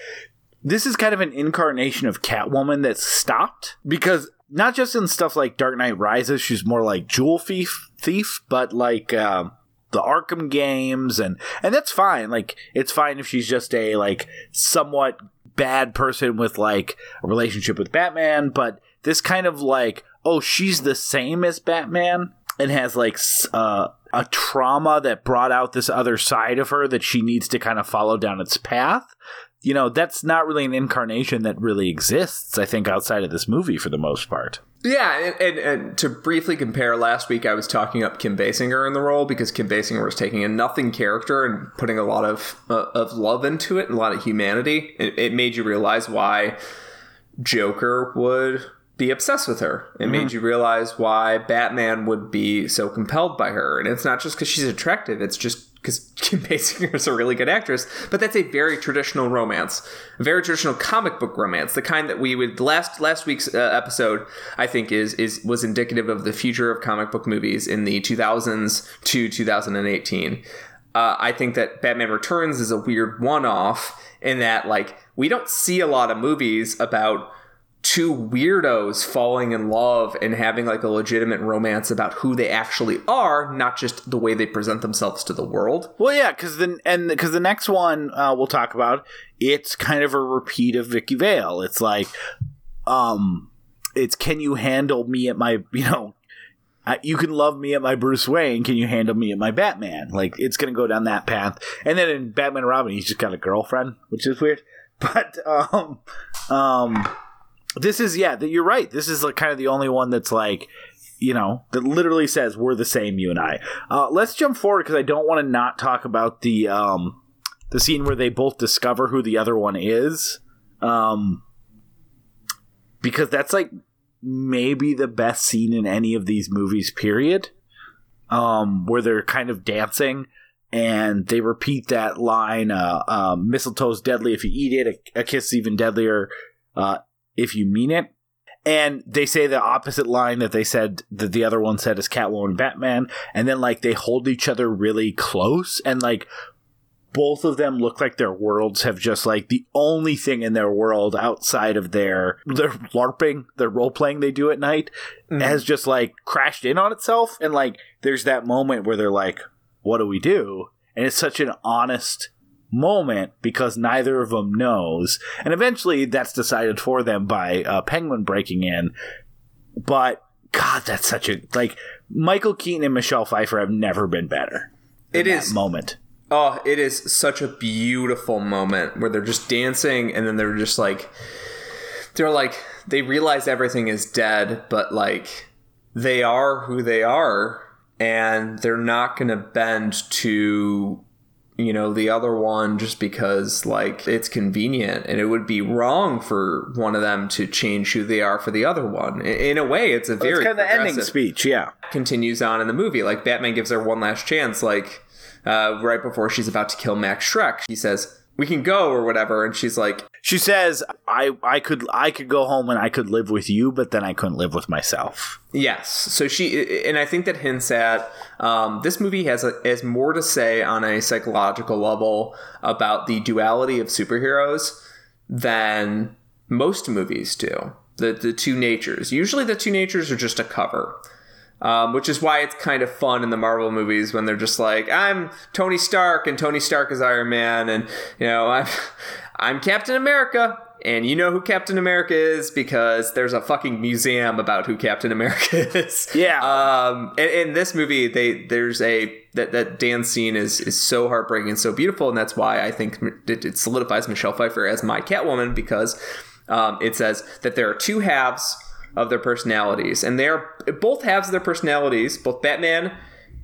This is kind of an incarnation of Catwoman that's stopped because not just in stuff like Dark Knight Rises, she's more like jewel thief, thief, but like um, the Arkham games, and and that's fine. Like it's fine if she's just a like somewhat bad person with like a relationship with Batman, but this kind of like oh she's the same as Batman and has like uh, a trauma that brought out this other side of her that she needs to kind of follow down its path. You know, that's not really an incarnation that really exists, I think, outside of this movie for the most part. Yeah, and, and, and to briefly compare, last week I was talking up Kim Basinger in the role because Kim Basinger was taking a nothing character and putting a lot of uh, of love into it and a lot of humanity. It, it made you realize why Joker would be obsessed with her. It made you realize why Batman would be so compelled by her. And it's not just because she's attractive; it's just because Kim Basinger is a really good actress. But that's a very traditional romance, a very traditional comic book romance, the kind that we would last last week's uh, episode. I think is is was indicative of the future of comic book movies in the 2000s to 2018. Uh, I think that Batman Returns is a weird one-off in that like we don't see a lot of movies about two weirdos falling in love and having like a legitimate romance about who they actually are, not just the way they present themselves to the world. Well, yeah, because then and because the next one uh, we'll talk about, it's kind of a repeat of Vicki Vale. It's like, um, it's can you handle me at my (laughs) you know. You can love me at my Bruce Wayne. Can you handle me at my Batman? Like it's gonna go down that path. And then in Batman and Robin, he's just got a girlfriend, which is weird. (laughs) But um, um, this is yeah. That you're right. This is like kind of the only one that's like you know, that literally says we're the same, you and I. Uh, let's jump forward because I don't want to not talk about the um, the scene where they both discover who the other one is, um, because that's like maybe the best scene in any of these movies. Period. Um, where they're kind of dancing and they repeat that line: uh, um, "Mistletoe's deadly if you eat it. A, a kiss is even deadlier uh, if you mean it." and they say the opposite line that they said that the other one said is Catwoman Batman, and then like they hold each other really close, and like both of them look like their worlds have just like the only thing in their world outside of their their LARPing, their role playing they do at night, mm-hmm. has just like crashed in on itself, and like there's that moment where they're like, "What do we do?" And it's such an honest moment because neither of them knows. And eventually that's decided for them by uh, Penguin breaking in. But God, that's such a like Michael Keaton and Michelle Pfeiffer have never been better. It is moment. Oh, it is such a beautiful moment where they're just dancing and then they're just like they're like they realize everything is dead, but like they are who they are and they're not going to bend to you know the other one just because like it's convenient and it would be wrong for one of them to change who they are for the other one. In, in a way, it's a very It's kind of the ending speech, yeah. continues on in the movie. Like Batman gives her one last chance, like uh, right before she's about to kill Max Shreck. He says, "We can go" or whatever, and she's like, She says, "I I could I could go home and I could live with you, but then I couldn't live with myself." "Yes." So she, and I think that hints at um, this movie has a, has more to say on a psychological level about the duality of superheroes than most movies do. The the two natures. Usually, the two natures are just a cover. Um, which is why it's kind of fun in the Marvel movies when they're just like, I'm Tony Stark and Tony Stark is Iron Man, and you know, I'm (laughs) I'm Captain America, and you know who Captain America is because there's a fucking museum about who Captain America (laughs) is. Yeah. Um, in, in this movie, they there's a that that dance scene is is so heartbreaking and so beautiful, and that's why I think it, it solidifies Michelle Pfeiffer as my Catwoman because um, it says that there are two halves of their personalities, and they are both halves of their personalities. Both Batman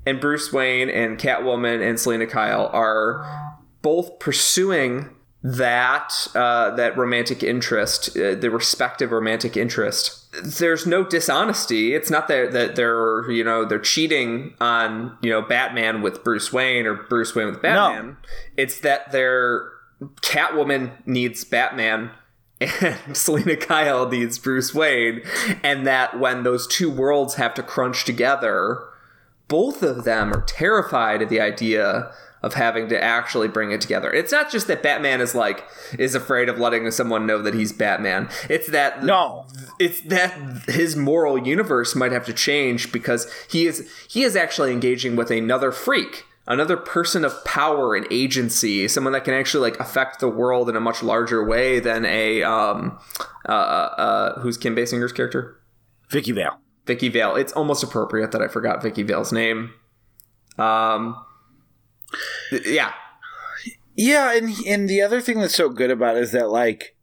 and Bruce Wayne and Catwoman and Selina Kyle are both pursuing that uh, that romantic interest, uh, the respective romantic interest. There's no dishonesty. It's not that that they're you know they're cheating on you know Batman with Bruce Wayne or Bruce Wayne with Batman. It's that they're Catwoman needs Batman and (laughs) Selina Kyle needs Bruce Wayne, and that when those two worlds have to crunch together, both of them are terrified of the idea of having to actually bring it together. It's not just that Batman is like is afraid of letting someone know that he's Batman. It's that No. it's that his moral universe might have to change because he is he is actually engaging with another freak another person of power and agency someone that can actually like affect the world in a much larger way than a um uh uh who's kim basinger's character? Vicki Vale. vicki vale. It's almost appropriate that i forgot vicki vale's name. Um yeah. Yeah, and and the other thing that's so good about it is that like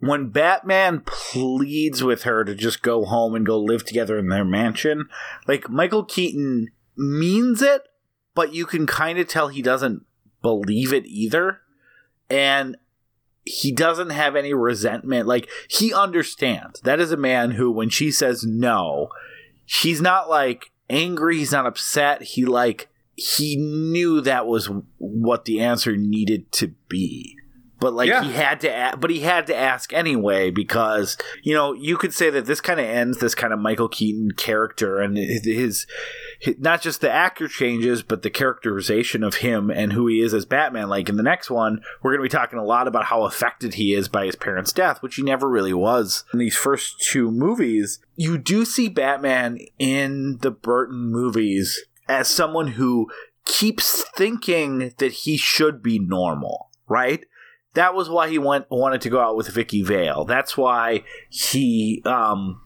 when Batman pleads with her to just go home and go live together in their mansion, like Michael Keaton means it, but you can kind of tell he doesn't believe it either. And he doesn't have any resentment. Like he understands. That is a man who when she says no, he's not like angry, he's not upset. He like he knew that was what the answer needed to be but like Yeah. he had to a- but he had to ask anyway because you know you could say that this kind of ends this kind of michael keaton character and his, not just the actor changes but the characterization of him and who he is as batman like in the next one we're going to be talking a lot about how affected he is by his parents death which he never really was in these first two movies you do see batman in the burton movies as someone who keeps thinking that he should be normal, right? That was why he went wanted to go out with Vicki Vale. That's why he um,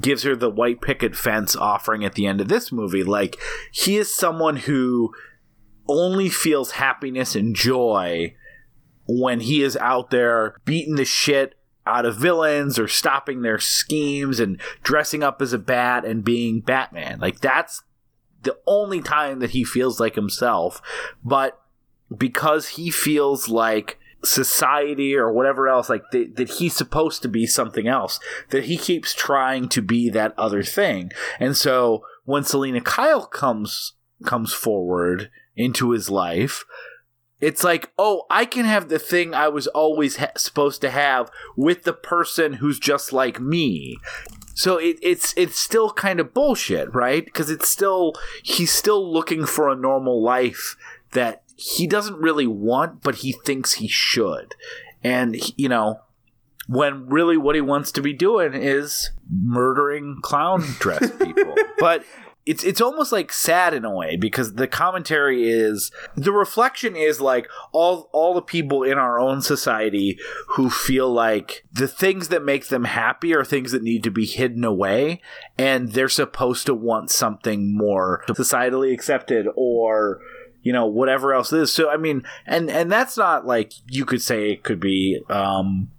gives her the white picket fence offering at the end of this movie. Like he is someone who only feels happiness and joy when he is out there beating the shit out of villains or stopping their schemes and dressing up as a bat and being Batman. Like that's the only time that he feels like himself. But because he feels like society or whatever else, like that, that he's supposed to be something else, that he keeps trying to be that other thing. And so when Selina Kyle comes comes forward into his life, it's like, oh, I can have the thing I was always ha- supposed to have with the person who's just like me. So it, it's it's still kind of bullshit, right? Because it's still he's still looking for a normal life that he doesn't really want, but he thinks he should. And you know, when really what he wants to be doing is murdering clown dress (laughs) people. but it's it's almost like sad in a way because the commentary is the reflection is like all all the people in our own society who feel like the things that make them happy are things that need to be hidden away and they're supposed to want something more societally accepted or you know whatever else is. So i mean and and that's not like you could say it could be um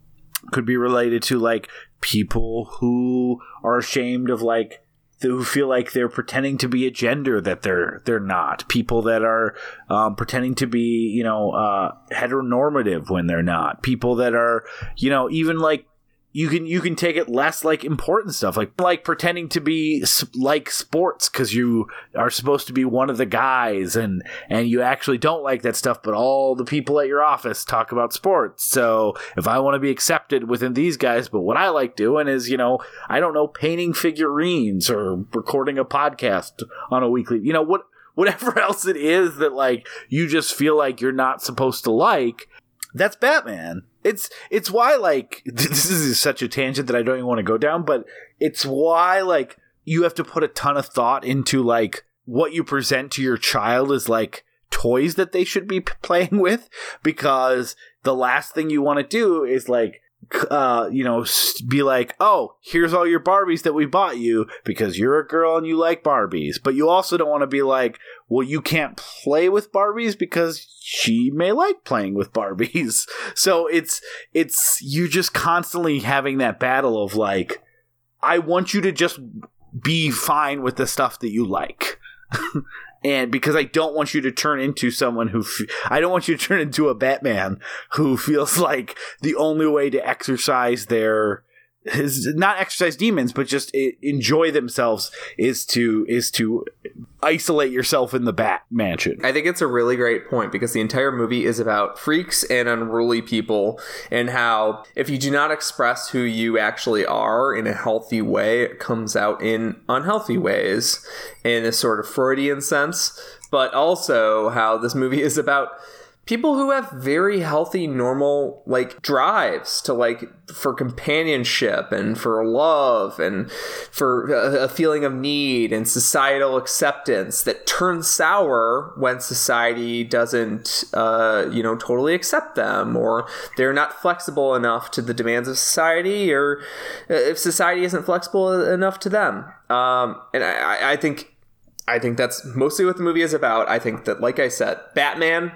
could be related to like people who are ashamed of like who feel like they're pretending to be a gender that they're they're not. People that are um, pretending to be you know uh, heteronormative when they're not. People that are you know even like you can you can take it less like important stuff like like pretending to be like sports because you are supposed to be one of the guys and and you actually don't like that stuff but all the people at your office talk about sports so if i want to be accepted within these guys but what i like doing is you know i don't know painting figurines or recording a podcast on a weekly you know what whatever (laughs) else it is that like you just feel like you're not supposed to like that's Batman. It's it's why like (laughs) this is such a tangent that I don't even want to go down, but it's why like you have to put a ton of thought into like what you present to your child is like toys that they should be playing (laughs) with because the last thing you want to do is like uh you know be like oh here's all your barbies that we bought you because you're a girl and you like barbies. But you also don't want to be like well you can't play with barbies because she may like playing with barbies. (laughs) So it's it's you just constantly having that battle of like i want you to just be fine with the stuff that you like (laughs) and because I don't want you to turn into someone who f- I don't want you to turn into a Batman who (laughs) feels like the only way to exercise their is not exercise demons, but just enjoy themselves is to is to isolate yourself in the Bat Mansion. I think it's a really great point because the entire movie is about freaks and unruly people and how if you do not express who you actually are in a healthy way, it comes out in unhealthy ways in a sort of Freudian sense, but also how this movie is about people who have very healthy normal like drives to like for companionship and for love and for a, feeling of need and societal acceptance that turn sour when society doesn't uh, you know totally accept them or they're not flexible enough to the demands of society or if society isn't flexible enough to them um, and I, I think I think that's mostly what the movie is about. I think that, like I said, Batman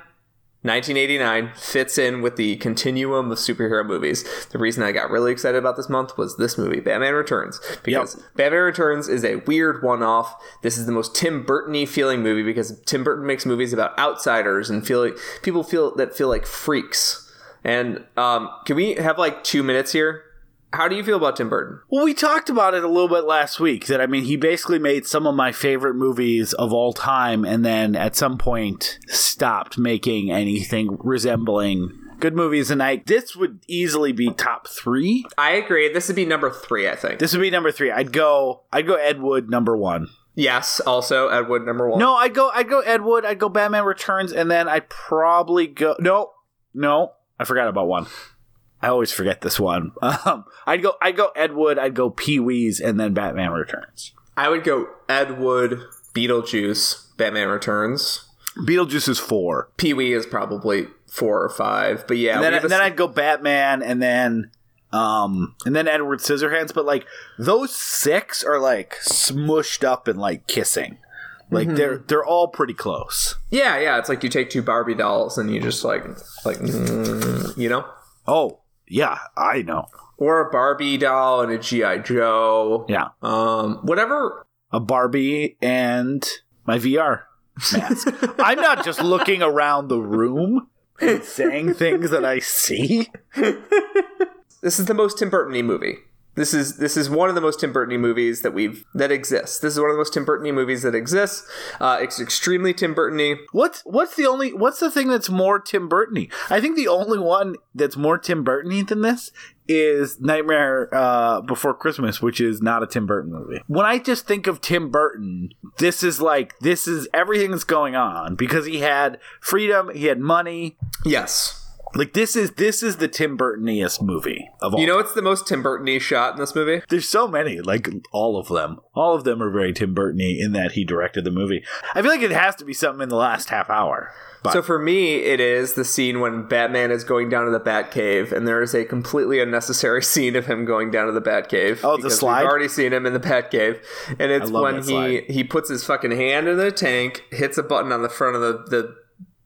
1989 fits in with the continuum of superhero movies. The reason I got really excited about this month was this movie, Batman Returns, because Batman Returns is a weird one-off. This is the most Tim Burton-y feeling movie because Tim Burton makes movies about outsiders and feel like people feel that feel like freaks. And um, can we have like two minutes here? How do you feel about Tim Burton? Well, we talked about it a little bit last week. That I mean, he basically made some of my favorite movies of all time, and then at some point stopped making anything resembling good movies. And I this would easily be top three. I agree. This would be number three, I think. This would be number three. I'd go. I'd go Ed Wood number one. yes, also Ed Wood number one. No, I'd go. I'd go Ed Wood. I'd go Batman Returns, and then I'd probably go. No, no, I forgot about one. I always forget this one. (laughs) Um, I'd go. I'd go Ed Wood. I'd go Pee Wee's, and then Batman Returns. I would go Ed Wood, Beetlejuice, Batman Returns. Beetlejuice is four. Pee Wee is probably four or five, but yeah, And then, we have a- then I'd go Batman, and then um, and then Edward Scissorhands. But like those six are like smushed up and like kissing. Like they're they're all pretty close. yeah, yeah. It's like you take two Barbie dolls and you just like, like, mm, you know, Oh yeah, I know. or a Barbie doll and a GI Joe. Yeah, Um, whatever. a Barbie and my VR mask. (laughs) I'm not just looking around the room and saying things that I see. (laughs) This is the most Tim Burton-y movie. This is this is one of the most Tim Burton-y movies that we've that exists. This is one of the most Tim Burton-y movies that exists. Uh, it's extremely Tim Burton-y. What's what's the only what's the thing that's more Tim Burton-y? I think the only one that's more Tim Burton-y than this is Nightmare uh, Before Christmas, which is not a Tim Burton movie. When I just think of Tim Burton, this is like this is everything that's going on because he had freedom, he had money. Yes. Like this is this is the Tim Burton-iest movie of all. You know it's the most Tim Burton-y shot in this movie? There's so many, like all of them. All of them are very Tim Burton-y in that he directed the movie. I feel like it has to be something in the last half hour. But So for me, it is the scene when Batman is going down to the Batcave, and there is a completely unnecessary (laughs) scene of him going down to the Batcave. Oh, the slide. We've already seen him in the Batcave, and it's when he slide. he puts his fucking hand in the tank, hits a button on the front of the the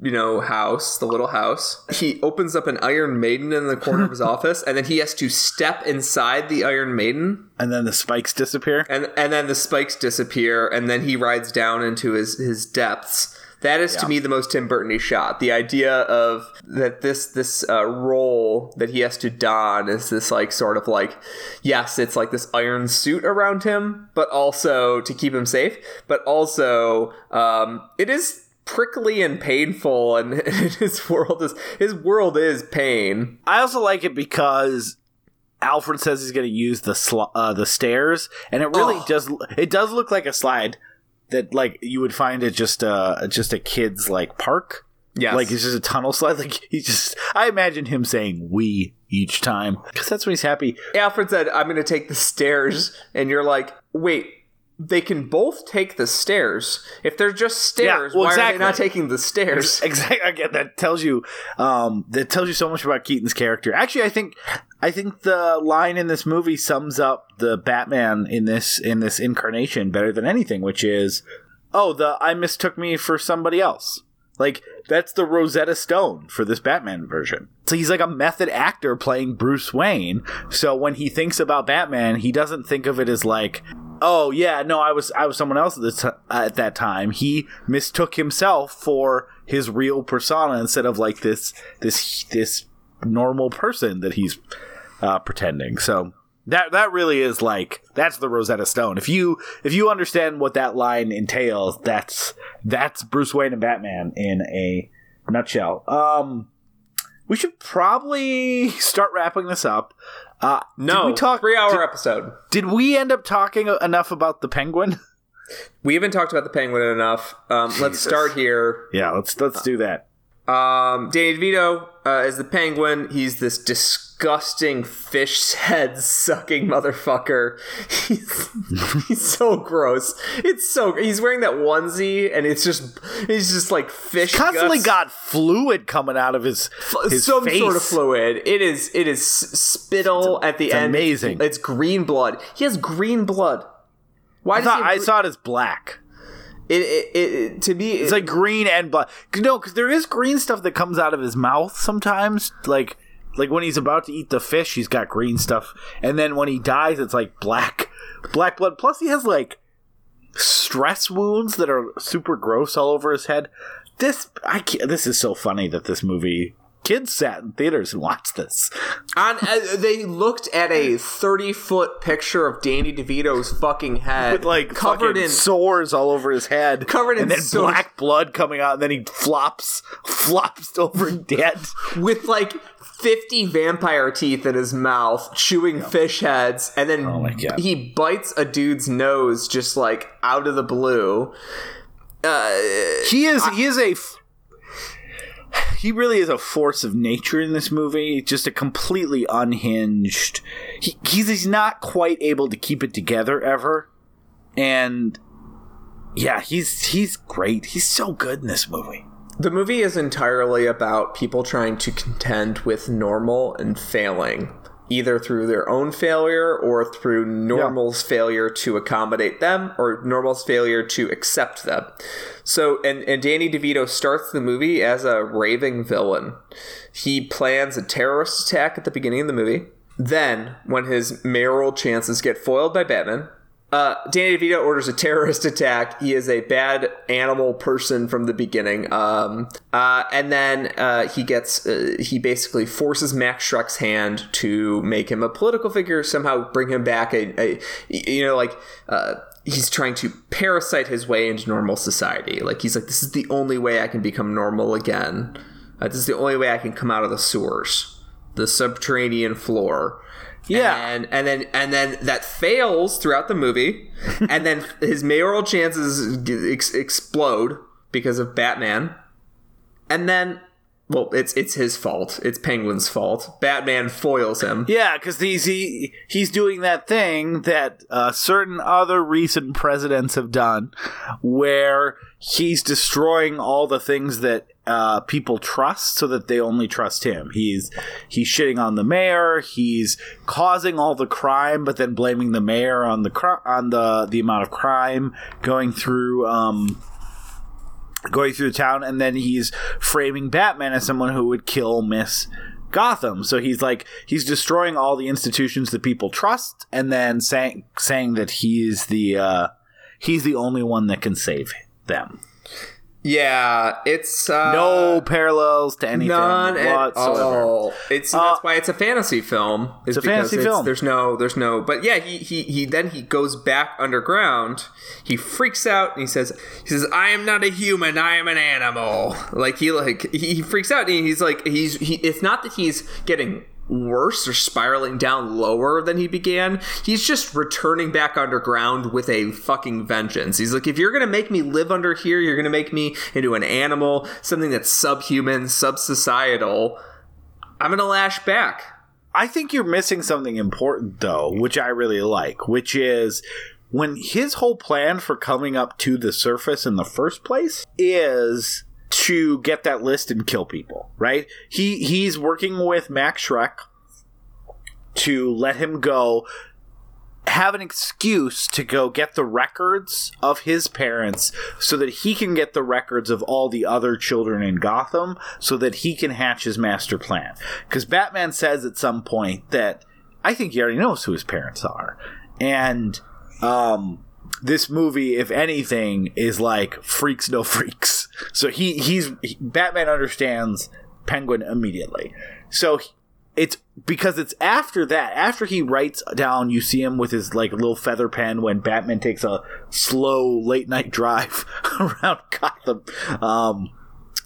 you know house, the little house. He opens up an Iron Maiden in the corner of his (laughs) office, and then he has to step inside the Iron Maiden and then the spikes disappear. and and then the spikes disappear, and then he rides down into his his depths. That is to me the most Tim Burton-y shot. The idea of that this this uh, role that he has to don is this like sort of like yes, it's like this iron suit around him, but also to keep him safe, but also um, it is prickly and painful, and (laughs) his world is his world is pain. I also like it because Alfred says he's going to use the sl- uh, the stairs, and it really Oh. does. It does look like a slide that like you would find at just uh just a kid's like park. Yeah, Like it's just a tunnel (laughs) slide. Like he just, I imagine him saying "we" each time because that's when he's happy. Alfred said, I'm going to take the stairs. And you're like, wait, they can both take the stairs. If they're just stairs, well, why are exactly. they not taking the stairs? (laughs) Exactly. Again, that tells you, um, that tells you so much about Keaton's character. Actually, I think, I think the line in this movie sums up the Batman in this in this incarnation better than anything, which is, oh, the I mistook me for somebody else. Like that's the Rosetta Stone for this Batman version. So he's like a method actor playing Bruce Wayne. So when he thinks about Batman, he doesn't think of it as like, oh yeah, no, I was I was someone else at, t- at that time. He mistook himself for his real persona instead of like this this this normal person that he's uh, pretending. So That that really is like that's the Rosetta Stone. If you if you understand what that line entails, that's that's Bruce Wayne and Batman in a nutshell. Um, we should probably (laughs) start wrapping this up. Uh, No, did we talk? three hour Did, episode. did we end up talking enough about the Penguin? (laughs) We haven't talked about the penguin enough. Um, let's start here. yeah, let's let's do that. Um, Danny DeVito uh, is the penguin. He's this disgusting fish head sucking motherfucker. (laughs) He's, he's so gross. It's so he's wearing that onesie and it's just he's just like fish Constantly guts. got fluid coming out of his his some face. sort of fluid. It is it is spittle at the it's end. amazing. It's green blood. He has green blood. Why I does thought I saw it as black. it, it, it, it- to me? It's like green and black. No, because there is green stuff that comes out of his mouth sometimes. Like like when he's about to eat the fish, he's got green stuff, and then when he dies, it's like black black blood. Plus, he has like stress wounds that are super gross all over his head. This I can't, this is so funny that this movie kids sat in theaters and watched this. On, uh, they looked at a thirty foot picture of Danny DeVito's fucking head, With like covered in sores all over his head, Covered in and then sores. black blood coming out, and then he flops, (laughs) flops over dead. with like fifty vampire teeth in his mouth, chewing fish heads, and then Oh he bites a dude's nose just like out of the blue. Uh, he is he is a f- he really is a force of nature in this movie just a completely unhinged he, he's, he's not quite able to keep it together ever and yeah he's he's great. He's so good in this movie The movie is entirely about people trying to contend with normal and failing, either through their own failure or through normal's failure to accommodate them or normal's failure to accept them. So, and, and Danny DeVito starts the movie as a raving villain. He plans a terrorist attack at the beginning of the movie. Then, when his mayoral chances get foiled by Batman, uh, Danny DeVito orders a terrorist attack. He is a bad animal person from the beginning. Um, uh, and then uh, he gets, uh, he basically forces Max Shreck's hand to make him a political figure, somehow bring him back a, a you know, like, uh, he's trying to parasite his way into normal society. Like, he's like, this is the only way I can become normal again. Uh, this is the only way I can come out of the sewers, the subterranean floor. Yeah. and and then and then that fails throughout the movie, (laughs) and then his mayoral chances ex- explode because of Batman, and then well, it's it's his fault. It's Penguin's fault. Batman foils him. yeah because he's he, he's doing that thing that uh, certain other recent presidents have done where he's destroying all the things that uh, people trust so that they only trust him. He's he's shitting on the mayor. He's causing all the crime, but then blaming the mayor on the cri- on the the amount of crime going through. Um, going through the town, and then he's framing Batman as someone who would kill Miss Gotham. So he's like he's destroying all the institutions that people trust, and then saying saying that he's the uh, he's the only one that can save them. Yeah, it's uh, No parallels to anything none at whatsoever. all. It's that's why it's a fantasy film. It's a fantasy film. There's no, there's no. But yeah, he he he then he goes back underground. He freaks out and he says, he says, "I am not a human. I am an animal." Like he like he, he freaks out and he's like he's he. It's not that he's getting worse or spiraling down lower than he began. He's just returning back underground with a fucking vengeance. He's like, if you're gonna make me live under here, you're gonna make me into an animal, something that's subhuman, sub-societal. I'm gonna lash back. I think you're missing something important though, which I really like, which is when his whole plan for coming up to the surface in the first place is to get that list and kill people, right? He he's working with Max Shreck to let him go have an excuse to go get the records of his parents so that he can get the records of all the other children in Gotham so that he can hatch his master plan. Because Batman says at some point that I think he already knows who his parents are. And um, this movie, if anything, is like freaks no freaks. So he he's he, Batman understands Penguin immediately. So it's because it's after that after he writes down you see him with his like little feather pen when batman takes a slow late night (laughs) drive (laughs) around gotham um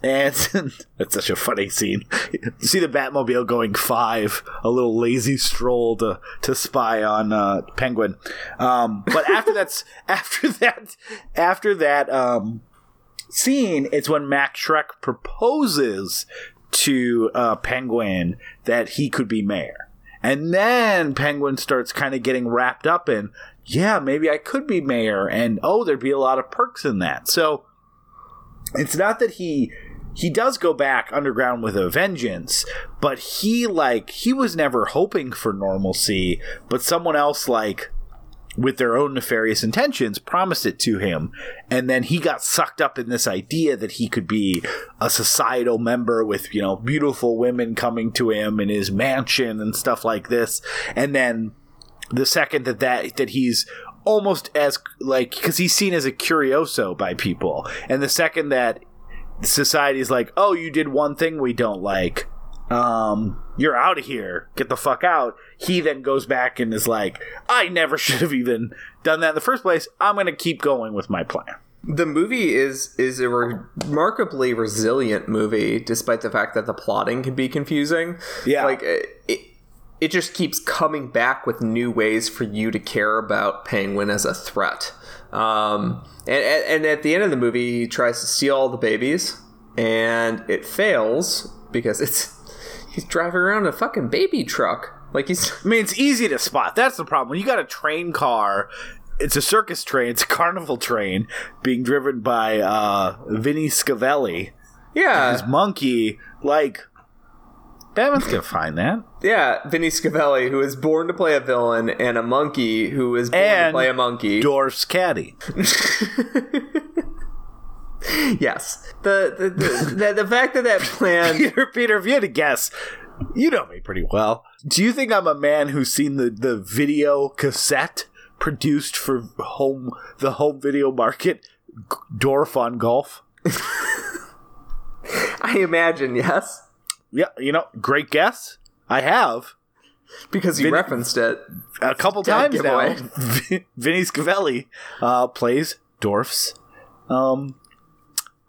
and (laughs) that's such a funny scene. You see the Batmobile going five, a little lazy stroll to, to spy on uh, Penguin. Um, but (laughs) after that's after that after that um, scene, it's when Max Shreck proposes to uh, Penguin that he could be mayor. And then Penguin starts kind of getting wrapped up in, yeah, maybe I could be mayor, and oh, there'd be a lot of perks in that. So it's not that he he does go back underground with a vengeance, but he like he was never hoping for normalcy, but someone else like with their own nefarious intentions promised it to him. And then he got sucked up in this idea that he could be a societal member with you know beautiful women coming to him in his mansion and stuff like this. And then the second that that that he's almost as like because he's seen as a curioso by people. And the second that society's like oh you did one thing we don't like um you're out of here get the fuck out he then goes back and is like i never (laughs) should have even done that in the first place i'm gonna keep going with my plan The movie is is a remarkably resilient movie, despite the fact that the plotting can be confusing. Yeah. like it, it, it just keeps coming back with new ways for you to care about Penguin as a threat. Um, and, and at the end of the movie, he tries to steal all the babies, and it fails because it's (laughs) he's driving around a fucking baby truck. Like he's I mean, it's easy to spot. That's the problem. When you got a train car, it's a circus train, it's a carnival train being driven by uh, Vinny Schiavelli, yeah his monkey. Like, Batman's gonna find that. Yeah, Vinny Schiavelli, who is born to play a villain, and a monkey who is born And to play a monkey. Dwarf's caddy. (laughs) yes, the the, the the the fact that that plan. (laughs) Peter, Peter, if you had to guess, you know me pretty well. Do you think I'm a man who's seen the, the video cassette produced for home the home video market, Dorf on Golf? (laughs) I imagine yes, Yeah, you know, great guess. I have because you Vin- referenced it. a couple times now. (laughs) Vin- Vinny Schiavelli uh, plays Dorf's um,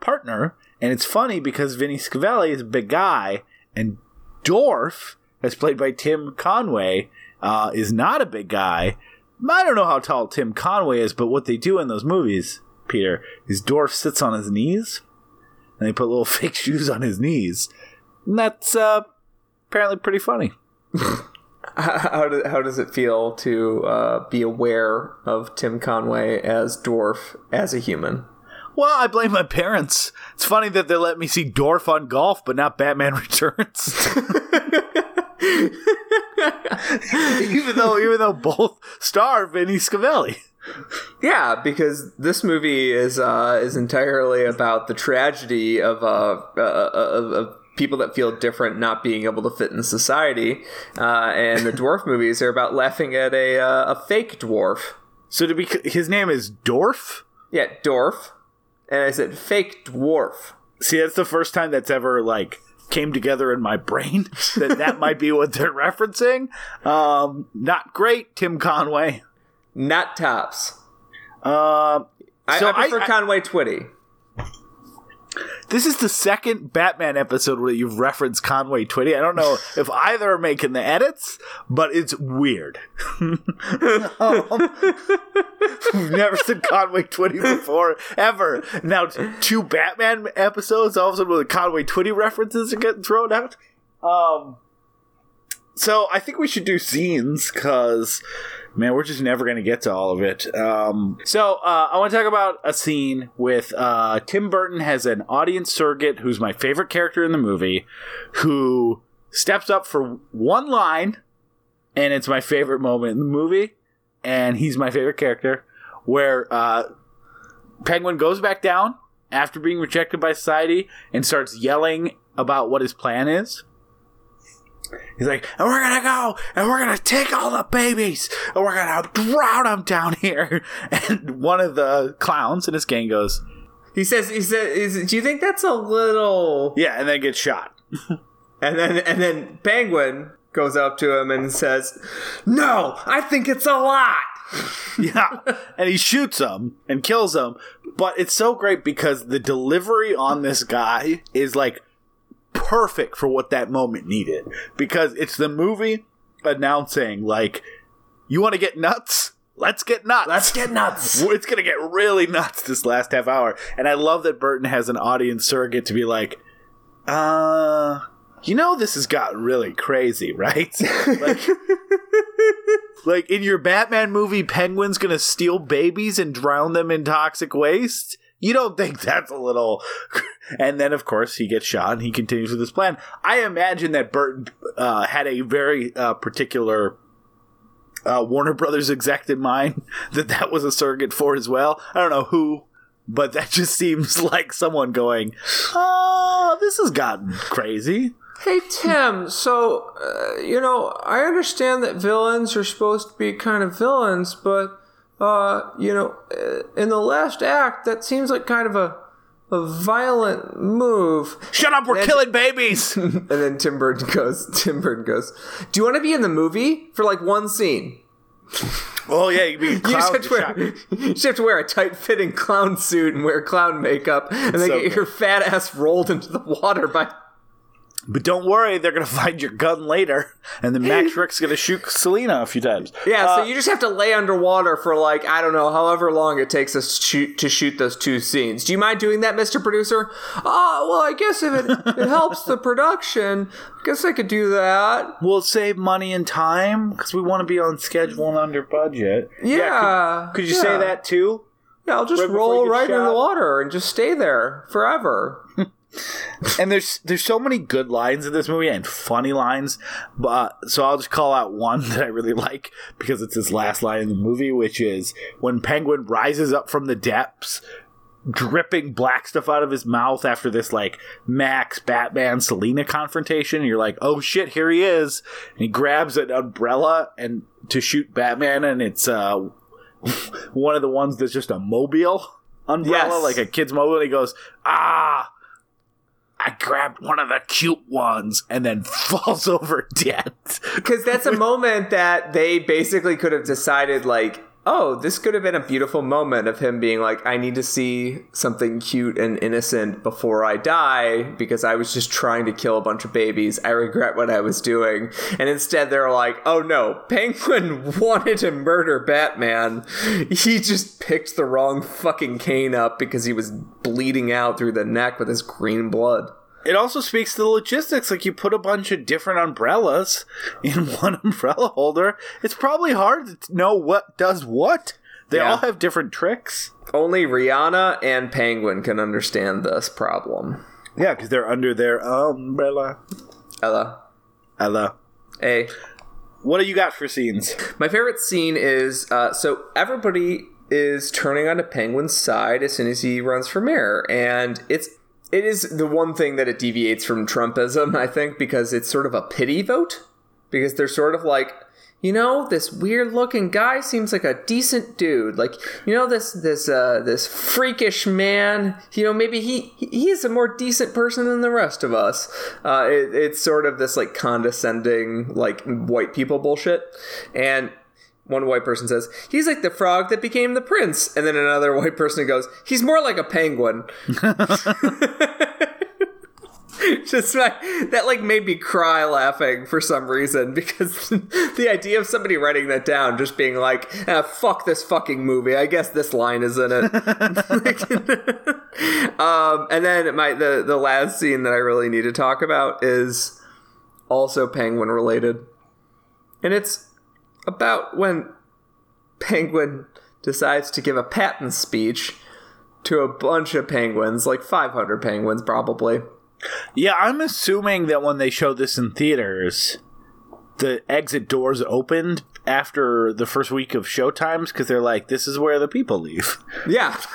partner, and it's funny because Vinny Schiavelli is a big guy, and Dorf, as played by Tim Conway, uh, is not a big guy. I don't know how tall Tim Conway is, but what they do in those movies, Peter, is Dorf sits on his knees, and they put little (laughs) fake shoes on his knees, and that's uh, apparently pretty funny. (laughs) How, how, do, how does it feel to uh, be aware of Tim Conway as Dwarf as a human? Well, I blame my parents. It's funny that they let me see Dwarf on golf, but not Batman (laughs) Returns. (laughs) even though, even though both star Vinny Schiavelli. Yeah, because this movie is uh, is entirely about the tragedy of uh, uh, of, of people that feel different not being able to fit in society, uh, and the dwarf (laughs) movies are about laughing at a uh, a fake dwarf. So to be, his name is Dorf. Yeah, dwarf, and I said fake dwarf. See, that's the first time that's ever like came together in my brain (laughs) that that (laughs) might be what they're referencing. Um, not great, Tim Conway. Not tops. Uh, I, So I prefer I- I- Conway Twitty. This is the second Batman episode where you've referenced Conway Twitty. I don't know (laughs) if either are making the edits, but it's weird. Um, we've never seen Conway Twitty before, ever. Now, two Batman episodes, all of a sudden, with Conway Twitty references are getting thrown out. Um, so I think we should do scenes because, man, we're just never going to get to all of it. Um, so uh, I want to talk about a scene with uh, Tim Burton has an audience surrogate who's my favorite character in the movie, who steps up for one line, and it's my favorite moment in the movie, and he's my favorite character, where uh, Penguin goes back down after being rejected by society and starts yelling about what his plan is. He's like, and we're gonna go, and we're gonna take all the babies, and we're gonna drown them down here. (laughs) And one of the clowns in his gang goes, He says, "He says, is, do you think that's a little?" yeah, and then gets shot. (laughs) And then and then Penguin goes up to him and says, "No, I think it's a lot." (laughs) yeah, and he shoots him and kills him. But it's so great because the delivery on this guy is like perfect for what that moment needed. Because it's the movie announcing like, "You want to get nuts." Let's get nuts. Let's get nuts. (laughs) It's gonna get really nuts this last half hour, and I love that Burton has an audience surrogate to be like, uh, you know, this has gotten really crazy, right? (laughs) like, like in your Batman movie, Penguin's gonna steal babies and drown them in toxic waste. You don't think that's a little? (laughs) And then, of course, he gets shot, and he continues with his plan. I imagine that Burton uh, had a very uh, particular uh, Warner Brothers exec in mind (laughs) that that was a surrogate for as well. I don't know who, but that just seems (laughs) like someone going, "Oh, this has gotten crazy." Hey Tim, so uh, you know I understand that villains are supposed to be kind of villains, but uh, you know uh, in the last act that seems like kind of a a violent move. Shut up! We're And- killing babies. (laughs) And then Tim Burton goes, Tim Burton goes, "Do you want to be in the movie for like one scene? oh yeah, you (laughs) You just, have to wear, (laughs) you just have to wear a tight-fitting clown suit and wear clown makeup, and then So get your fat ass rolled into the water by." But don't worry, they're gonna (laughs) find your gun later, and then Max Shreck's gonna shoot Selina a few times. Yeah, Uh, so you just have to lay underwater for like I don't know, however long it takes us to shoot, to shoot those two scenes. Do you mind doing that, Mister Producer? Oh, well, I guess if it, (laughs) it helps the production, I guess I could do that. we'll save money and time because we want to be on schedule and under budget. Yeah, could, could you say that too? Yeah, I'll just right roll right in the water and just stay there forever. And there's there's so many good lines in this movie and funny lines but so i'll just call out one (laughs) that i really like because it's his last line in the movie which is when penguin rises up from the depths dripping black stuff out of his mouth after this like max batman selina confrontation. And you're like oh shit here he is. And he grabs an umbrella and to shoot batman and it's uh (laughs) one of the ones that's just a mobile umbrella Yes. like a kid's mobile and he goes ah I grabbed one of the cute ones and then (laughs) falls over dead. Because that's a moment that they basically could have decided, like, oh, this could have been a beautiful moment of him being like, I need to see something cute and innocent before I die because I was just trying to kill a bunch of babies. I regret what I was doing. And instead, they're like, oh no, Penguin (laughs) wanted to murder Batman. He just picked the wrong fucking cane up because he was bleeding out through the neck with his green blood. It also speaks to the logistics. Like you put a bunch of different umbrellas (laughs) in one (laughs) umbrella holder. It's probably hard to know what does what. They Yeah. all have different tricks. Only Rihanna and Penguin can understand this problem. Yeah, because they're under their umbrella. Ella. Ella. Hey. What do you got for scenes? My favorite scene is uh, so everybody is turning on the Penguin's side as soon as he runs for mayor, and it's it is the one thing that it deviates from Trumpism, I think, because it's sort of a pity vote because they're sort of like. You know, this weird looking guy seems like a decent dude. Like, you know, this this uh this freakish man, you know, maybe he he- he's a more decent person than the rest of us. Uh it, it's sort of this like condescending like white people bullshit. And one white person says, "He's like the frog that became the prince," and then another (laughs) white person goes, "He's more like a penguin." (laughs) Just like, that, like made me cry laughing for some reason because (laughs) the idea of somebody writing that down, just being like, ah, "Fuck this fucking movie." I guess this line is in it. um, and then my the the last scene that I really need to talk about is also penguin related, and it's about when Penguin decides to give a Patton speech to a bunch of penguins, like 500 penguins probably. Yeah, I'm assuming that when they showed this in theaters, the exit doors opened after the first week of showtimes because they're like, this is where the people leave. (laughs) Yeah. (laughs)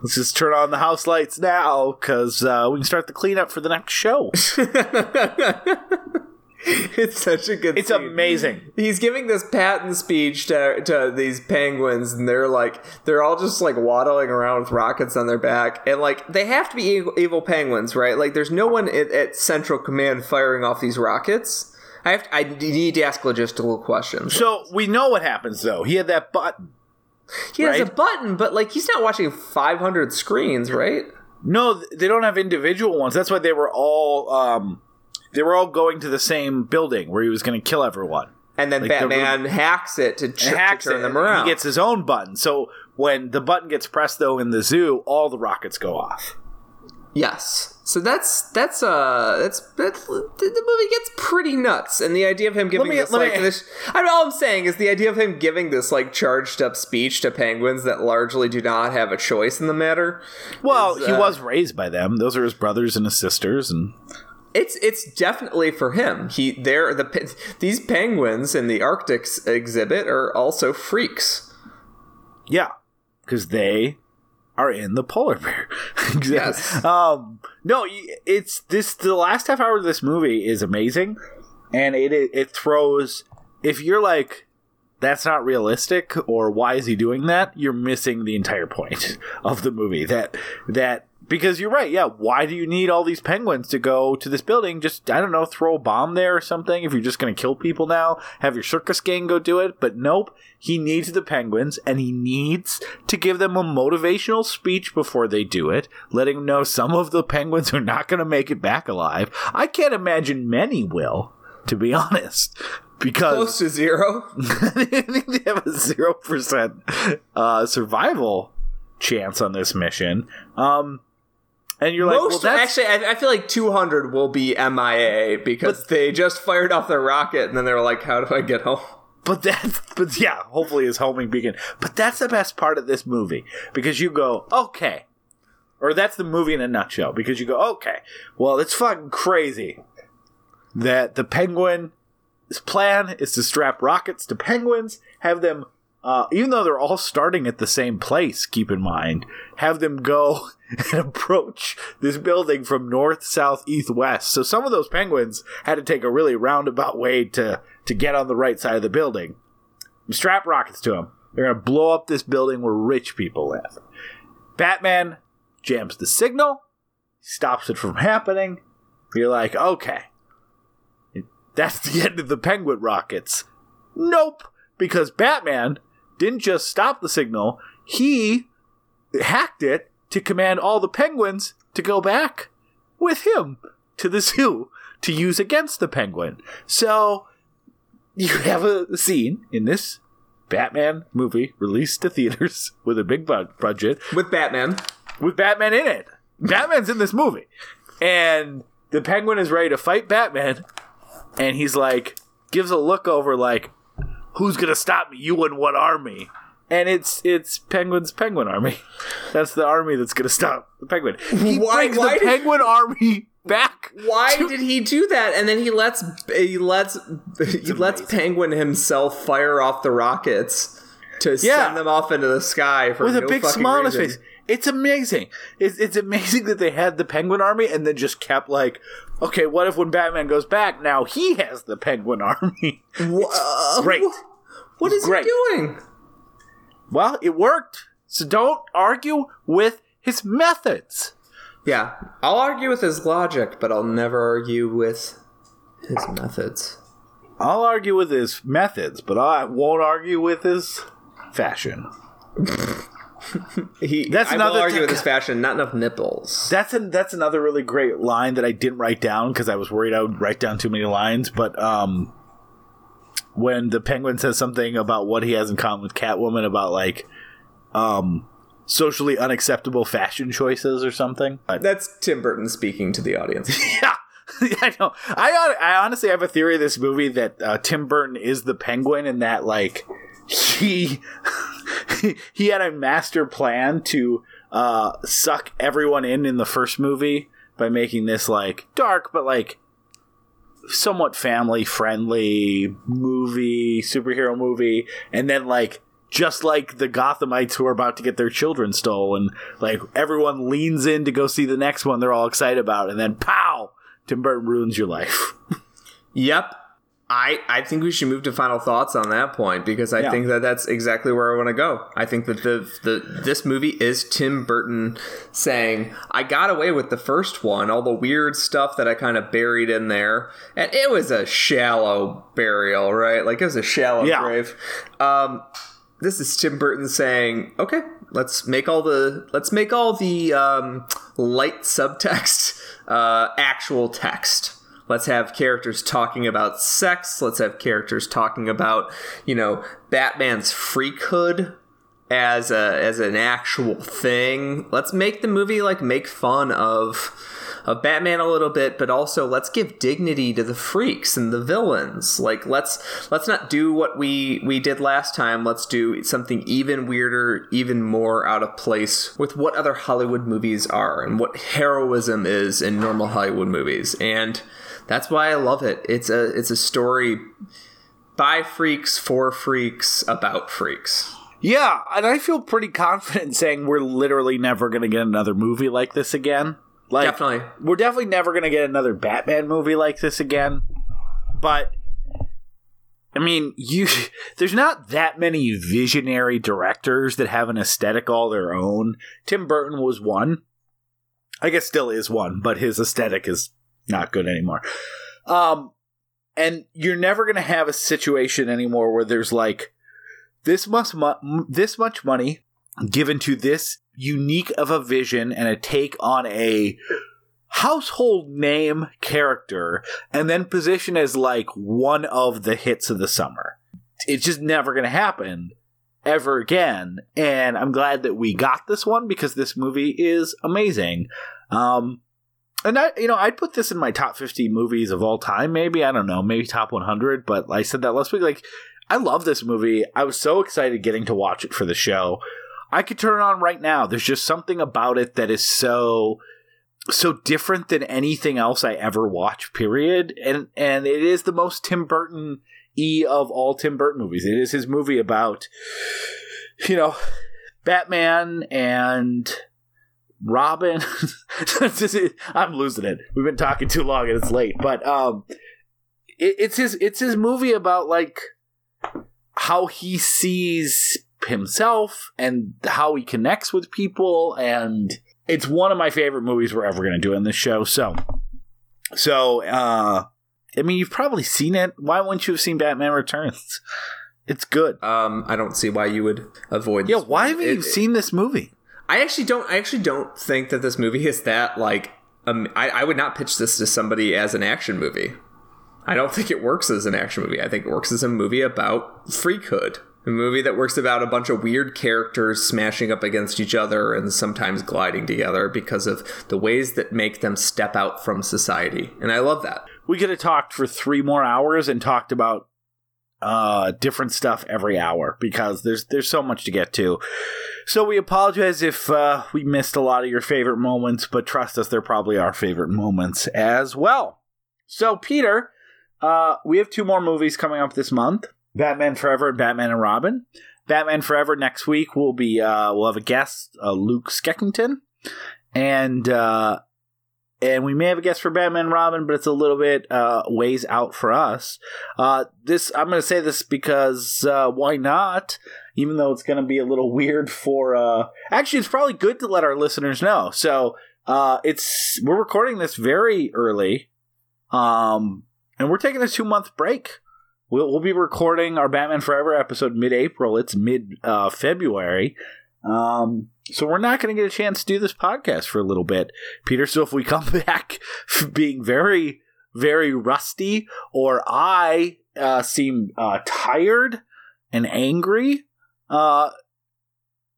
Let's just turn on the house lights now because uh, we can start the cleanup for the next show. (laughs) (laughs) it's such a good. It's scene. amazing. He's giving this Patton speech to, to these penguins, and they're like, they're all just like waddling around with rockets on their back, and like they have to be evil, evil penguins, right? Like, there's no one at, at Central Command firing off these rockets. I have to, I need to ask logistical questions. So we know what happens though. He had that button. he has a button, but like he's not watching 500 screens, right? No, they don't have individual ones. That's why they were all um they were all going to the same building where he was going to kill everyone. And then Like the Batman hacks it to, ch- to turn it, them around. He gets his own button. So when the button gets pressed though in the zoo, all the rockets go off. Yes. So that's that's uh that's that's the the movie gets pretty nuts, and the idea of him giving me- this let like me- this. I mean, all I'm saying is the idea of him giving this like charged up speech to penguins that largely do not have a choice in the matter. Well, is, he uh, was raised by them. Those are his brothers and his sisters and It's it's definitely for him. He they're the these penguins in the Arctic exhibit are also freaks. Yeah, because they are in the polar bear. (laughs) Exactly. Yes. Um. No, it's this. The last half hour of this movie is amazing, and it it, it throws. If you're like, that's not realistic, or why is he doing that? You're missing the entire point (laughs) of the movie. That that because you're right. Yeah. Why do you need all these penguins to go to this building? Just I don't know, throw a bomb there or something. If you're just going to kill people now, have your circus gang go do it. But nope. He needs the penguins, and he needs to give them a motivational speech before they do it, letting them know some of the penguins are not going to make it back alive. I can't imagine many will, to be (laughs) honest, because Close to zero. I (laughs) think they have a zero percent uh, survival chance on this mission. Um, and you're like, well, Most that's actually, I, I feel like 200 will be MIA because they just fired off their rocket and then they were like, "How do I get home?" But that's but yeah, hopefully his homing beacon. But that's the best part of this movie because you go okay, or that's the movie in a nutshell because you go okay. Well, it's fucking crazy that the penguin. His plan is to strap rockets to penguins, have them, uh, even though they're all starting at the same place. Keep in mind, have them go (laughs) and approach this building from north, south, east, west. So some of those penguins had to take a really roundabout way to to get on the right side of the building. Strap rockets to them. They're gonna blow up this building where rich people live. Batman jams the signal, stops it from happening. You're like, okay, that's the end of the penguin rockets. Nope, because Batman didn't just stop the signal, he hacked it to command all the penguins to go back with him to the zoo to use against the penguin. So you (laughs) have a scene in this Batman movie released to theaters (laughs) with a big budget With Batman, with Batman in it. Batman's in this movie. And the penguin is ready to fight Batman. And he's like, gives a look over like, who's going to stop me? You and what army? And it's it's Penguin's Penguin Army. (laughs) That's the army that's going to stop the Penguin. He Why- brings why the did- Penguin Army back. why to- did he do that? And then he lets he lets (laughs) he lets Penguin himself fire off the rockets to Yeah. send them off into the sky for with a big smile on his face. It's amazing. It's, it's amazing that they had the Penguin Army and then just kept like, okay, what if when Batman goes back, now he has the Penguin (laughs) Army? Wha- great. wh- What is great. he doing? Well, it worked. So don't argue with his methods. Yeah, I'll argue with his logic, but I'll never argue with his methods. I'll argue with his methods, but I won't argue with his fashion. (laughs) (laughs) He, That's I another will argue thing- with his fashion. Not enough nipples. That's an, that's another really great line that I didn't write down because I was worried I would write down too many lines. But um, when the penguin says something about what he has in common with Catwoman about like um, socially unacceptable fashion choices or something. That's Tim Burton speaking to the audience. (laughs) yeah. (laughs) I know. I I honestly have a theory of this movie that uh, Tim Burton is the Penguin, and that like he (laughs) he had a master plan to uh, suck everyone in in the first movie by making this like dark but like somewhat family friendly movie superhero movie, and then like. Just like the Gothamites who are about to get their children stolen, like everyone leans in to go see the next one they're all excited about, and then pow! Tim Burton ruins your life. (laughs) Yep. I, I think we should move to final thoughts on that point because I Yeah. think that that's exactly where I want to go. I think that the, the this movie is Tim Burton saying I got away with the first one, all the weird stuff that I kind of buried in there, and it was a shallow burial, right? Like it was a shallow Yeah. grave. Um, this is Tim Burton saying, "Okay, let's make all the let's make all the um, light subtext uh, actual text. Let's have characters talking about sex. Let's have characters talking about you know Batman's freakhood as a as an actual thing. Let's make the movie like make fun of of Batman a little bit, but also let's give dignity to the freaks and the villains. Like let's let's not do what we we did last time. Let's do something even weirder, even more out of place with what other Hollywood movies are and what heroism is in normal Hollywood movies. And that's why I love it. It's a it's a story by freaks for freaks about freaks. Yeah, and I feel pretty confident saying we're literally never going to get another movie like this again. Like, Definitely. we're definitely never going to get another Batman movie like this again. But I mean, you (laughs) there's not that many visionary directors that have an aesthetic all their own. Tim Burton was one. I guess still is one, but his aesthetic is not good anymore. Um and you're never going to have a situation anymore where there's like this much mu- this much money given to this unique of a vision and a take on a household name character and then position as like one of the hits of the summer. It's just never going to happen ever again. And I'm glad that we got this one because this movie is amazing. Um, and I, you know, I'd put this in my top 50 movies of all time. Maybe I don't know, maybe top 100. But I said that last week. Like, I love this movie. I was so excited getting to watch it for the show. I could turn it on right now. There's just something about it that is so so different than anything else I ever watch, Period. And and it is the most Tim Burton e of all Tim Burton movies. It is his movie about you know Batman and Robin. (laughs) I'm losing it. We've been talking too long and it's late. But um, it, it's his it's his movie about like how he sees himself and how he connects with people and it's one of my favorite movies we're ever going to do in this show so so uh i mean you've probably seen it why wouldn't you have seen batman returns it's good Um, I don't see why you would avoid. yeah why haven't you It- seen this movie I actually don't. I actually don't think that this movie is that like. Um, I, I would not pitch this to somebody as an action movie. I don't think it works as an action movie. I think it works as a movie about freakhood. A movie that works about a bunch of weird characters smashing up against each other and sometimes gliding together because of the ways that make them step out from society. And I love that. we could have talked for three more hours and talked about uh different stuff every hour because there's there's so much to get to. So we apologize if uh we missed a lot of your favorite moments but trust us they're probably our favorite moments as well. So peter uh we have two more movies coming up this month. Batman forever and batman and robin. Batman forever next week will be uh we'll have a guest uh, luke skekington. And uh and we may have a guest for Batman and Robin, but it's a little bit uh, ways out for us. Uh, this I'm going to say this because uh, why not? Even though it's going to be a little (laughs) weird for. Uh, actually, it's probably good to let our listeners know. So uh, it's we're recording this very early, um, and we're taking a two month break. We'll, we'll be recording our Batman Forever episode mid April. It's mid uh, February. Um, so we're not going to get a chance to do this podcast for a little bit, Peter. So if we come (laughs) back being very, very rusty, or I uh, seem uh, tired and angry, uh,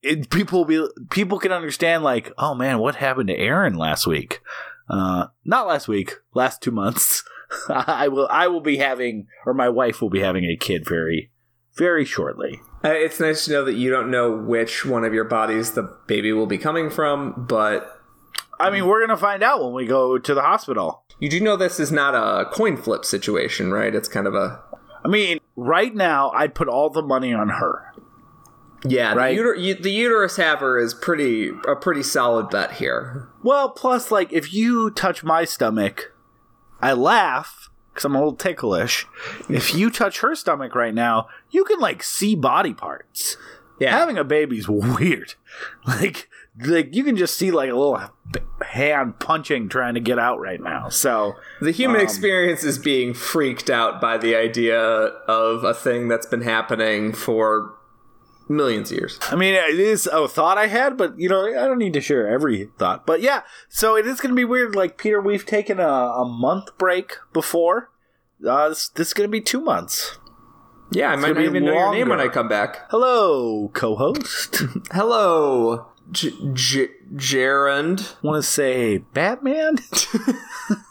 it, people will be people can understand like, oh man, what happened to Aaron last week? Uh, not last week, last two months. (laughs) I will I will be having, or my wife will be having a kid very, very shortly. Uh, It's nice to know that you don't know which one of your bodies the baby will be coming from, but I mean, we're gonna find out when we go to the hospital. you do know this is not a coin flip situation, right? It's kind of a I mean, right now, I'd put all the money on her. yeah. Right. The, uter- u- the uterus haver is pretty a pretty solid bet here. Well, plus, like, if you touch my stomach, I laugh because I'm a little ticklish. If you touch her stomach right now, you can like see body parts. Yeah. Having a baby's (laughs) weird. Like, like you can just see like a little hand punching trying to get out right now. So The human Um, experience is being freaked out by the idea of a thing that's been happening for millions of years. I mean, it is a thought I had, but you know, I don't need to share every thought. But yeah, so it is going to be weird. Like Peter, we've taken a, a month break before. Uh, this, this is going to be two months. Yeah, I might not even know your name when. I come back. Hello, co-host. (laughs) Hello, J- J- Gerund. Want to say Batman? (laughs)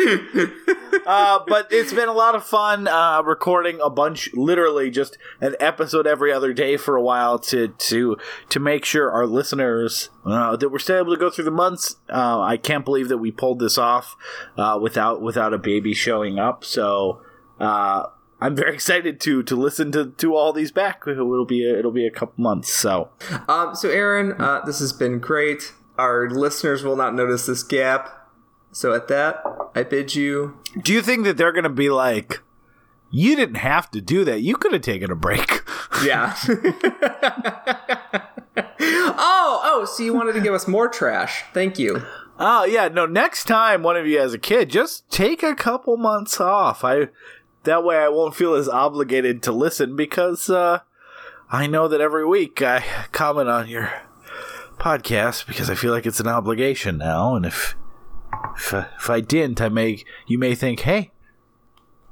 (laughs) uh, but it's been a lot of fun uh, recording a bunch, literally just an episode every other day for a while to to to make sure our listeners uh, that we're still able to go through the months. Uh, I can't believe that we pulled this off uh, without without a baby showing up. So. Uh, I'm very (laughs) excited to to listen to, to all these back. It'll be a, it'll be a couple months. So Um, so, Aaron, this has been great. Our listeners will not notice this gap. So, at that, I bid you. Do you think that they're going to be like, you didn't have to do that. You could have taken a break. (laughs) Yeah. oh, oh, so you wanted to give us more trash. Thank you. oh, yeah. No, next time one of you has a kid, just take a couple months off. I that way I won't feel as obligated to listen because uh, I know that every week I comment on your podcast because I feel like it's an obligation now. And if if, uh, if I didn't, I may you may think, hey,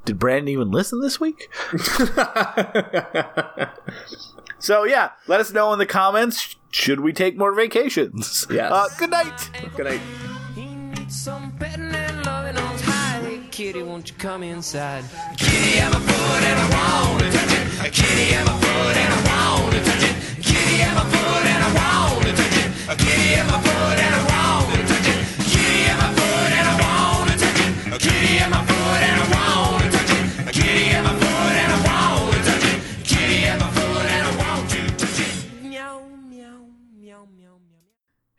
did Brandon even listen this week? (laughs) So yeah, let us know in the comments. Should we take more vacations? Yes. Uh, good night. Good night. He needs some petting and loving on high. Hey, kitty, won't you come inside? Kitty, I'm a foot and I want to touch it. Kitty, I'm a foot and I want to touch it. Kitty, I'm a foot and I want to touch it. Kitty, I'm a foot and I want to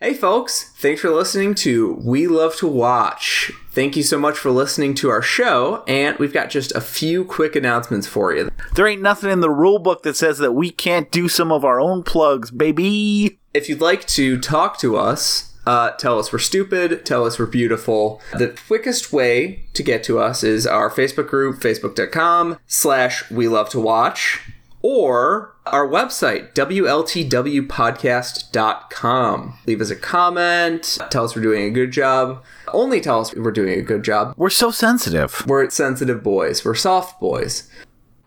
Hey, folks. Thanks for listening to We Love to Watch. Thank you so much for listening to our show, and we've got just a few quick announcements for you. There ain't nothing in the rule book that says that we can't do some of our own plugs, baby. If you'd like to talk to us, uh, tell us we're stupid, tell us we're beautiful. The quickest way to get to us is our Facebook group, facebook.com slash we love to watch, or our website, WLTWpodcast.com. Leave us a comment, tell us we're doing a good job. Only tell us we're doing a good job. We're so sensitive. We're sensitive boys. We're soft boys.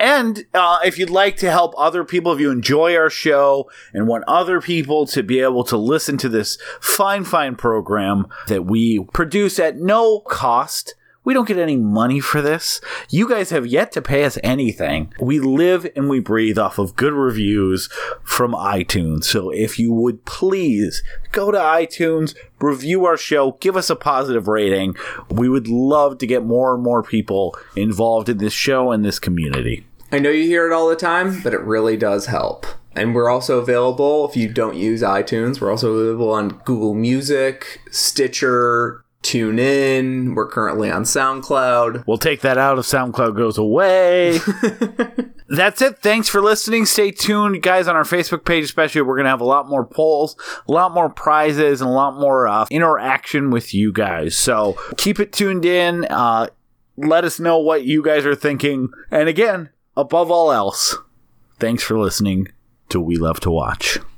And uh, if you'd like to help other people, if you enjoy our show and want other people to be able to listen to this fine, fine program that we produce at no cost, we don't get any money for this. You guys have yet to pay us anything. We live and we breathe off of good reviews from iTunes. So if you would please go to iTunes, review our show, give us a positive rating. We would love to get more and more people involved in this show and this community. I know you hear it all the time, but it really does help. And we're also available if you don't use iTunes. We're also available on Google Music, Stitcher, TuneIn. We're currently on SoundCloud. We'll take that out if SoundCloud goes away. (laughs) That's it. Thanks for listening. Stay tuned, guys, on our Facebook page, especially. We're going to have a lot more polls, a lot more prizes, and a lot more uh, interaction with you guys. So keep it tuned in. Uh, let us know what you guys are thinking. And again, above all else, thanks for listening to We Love to Watch.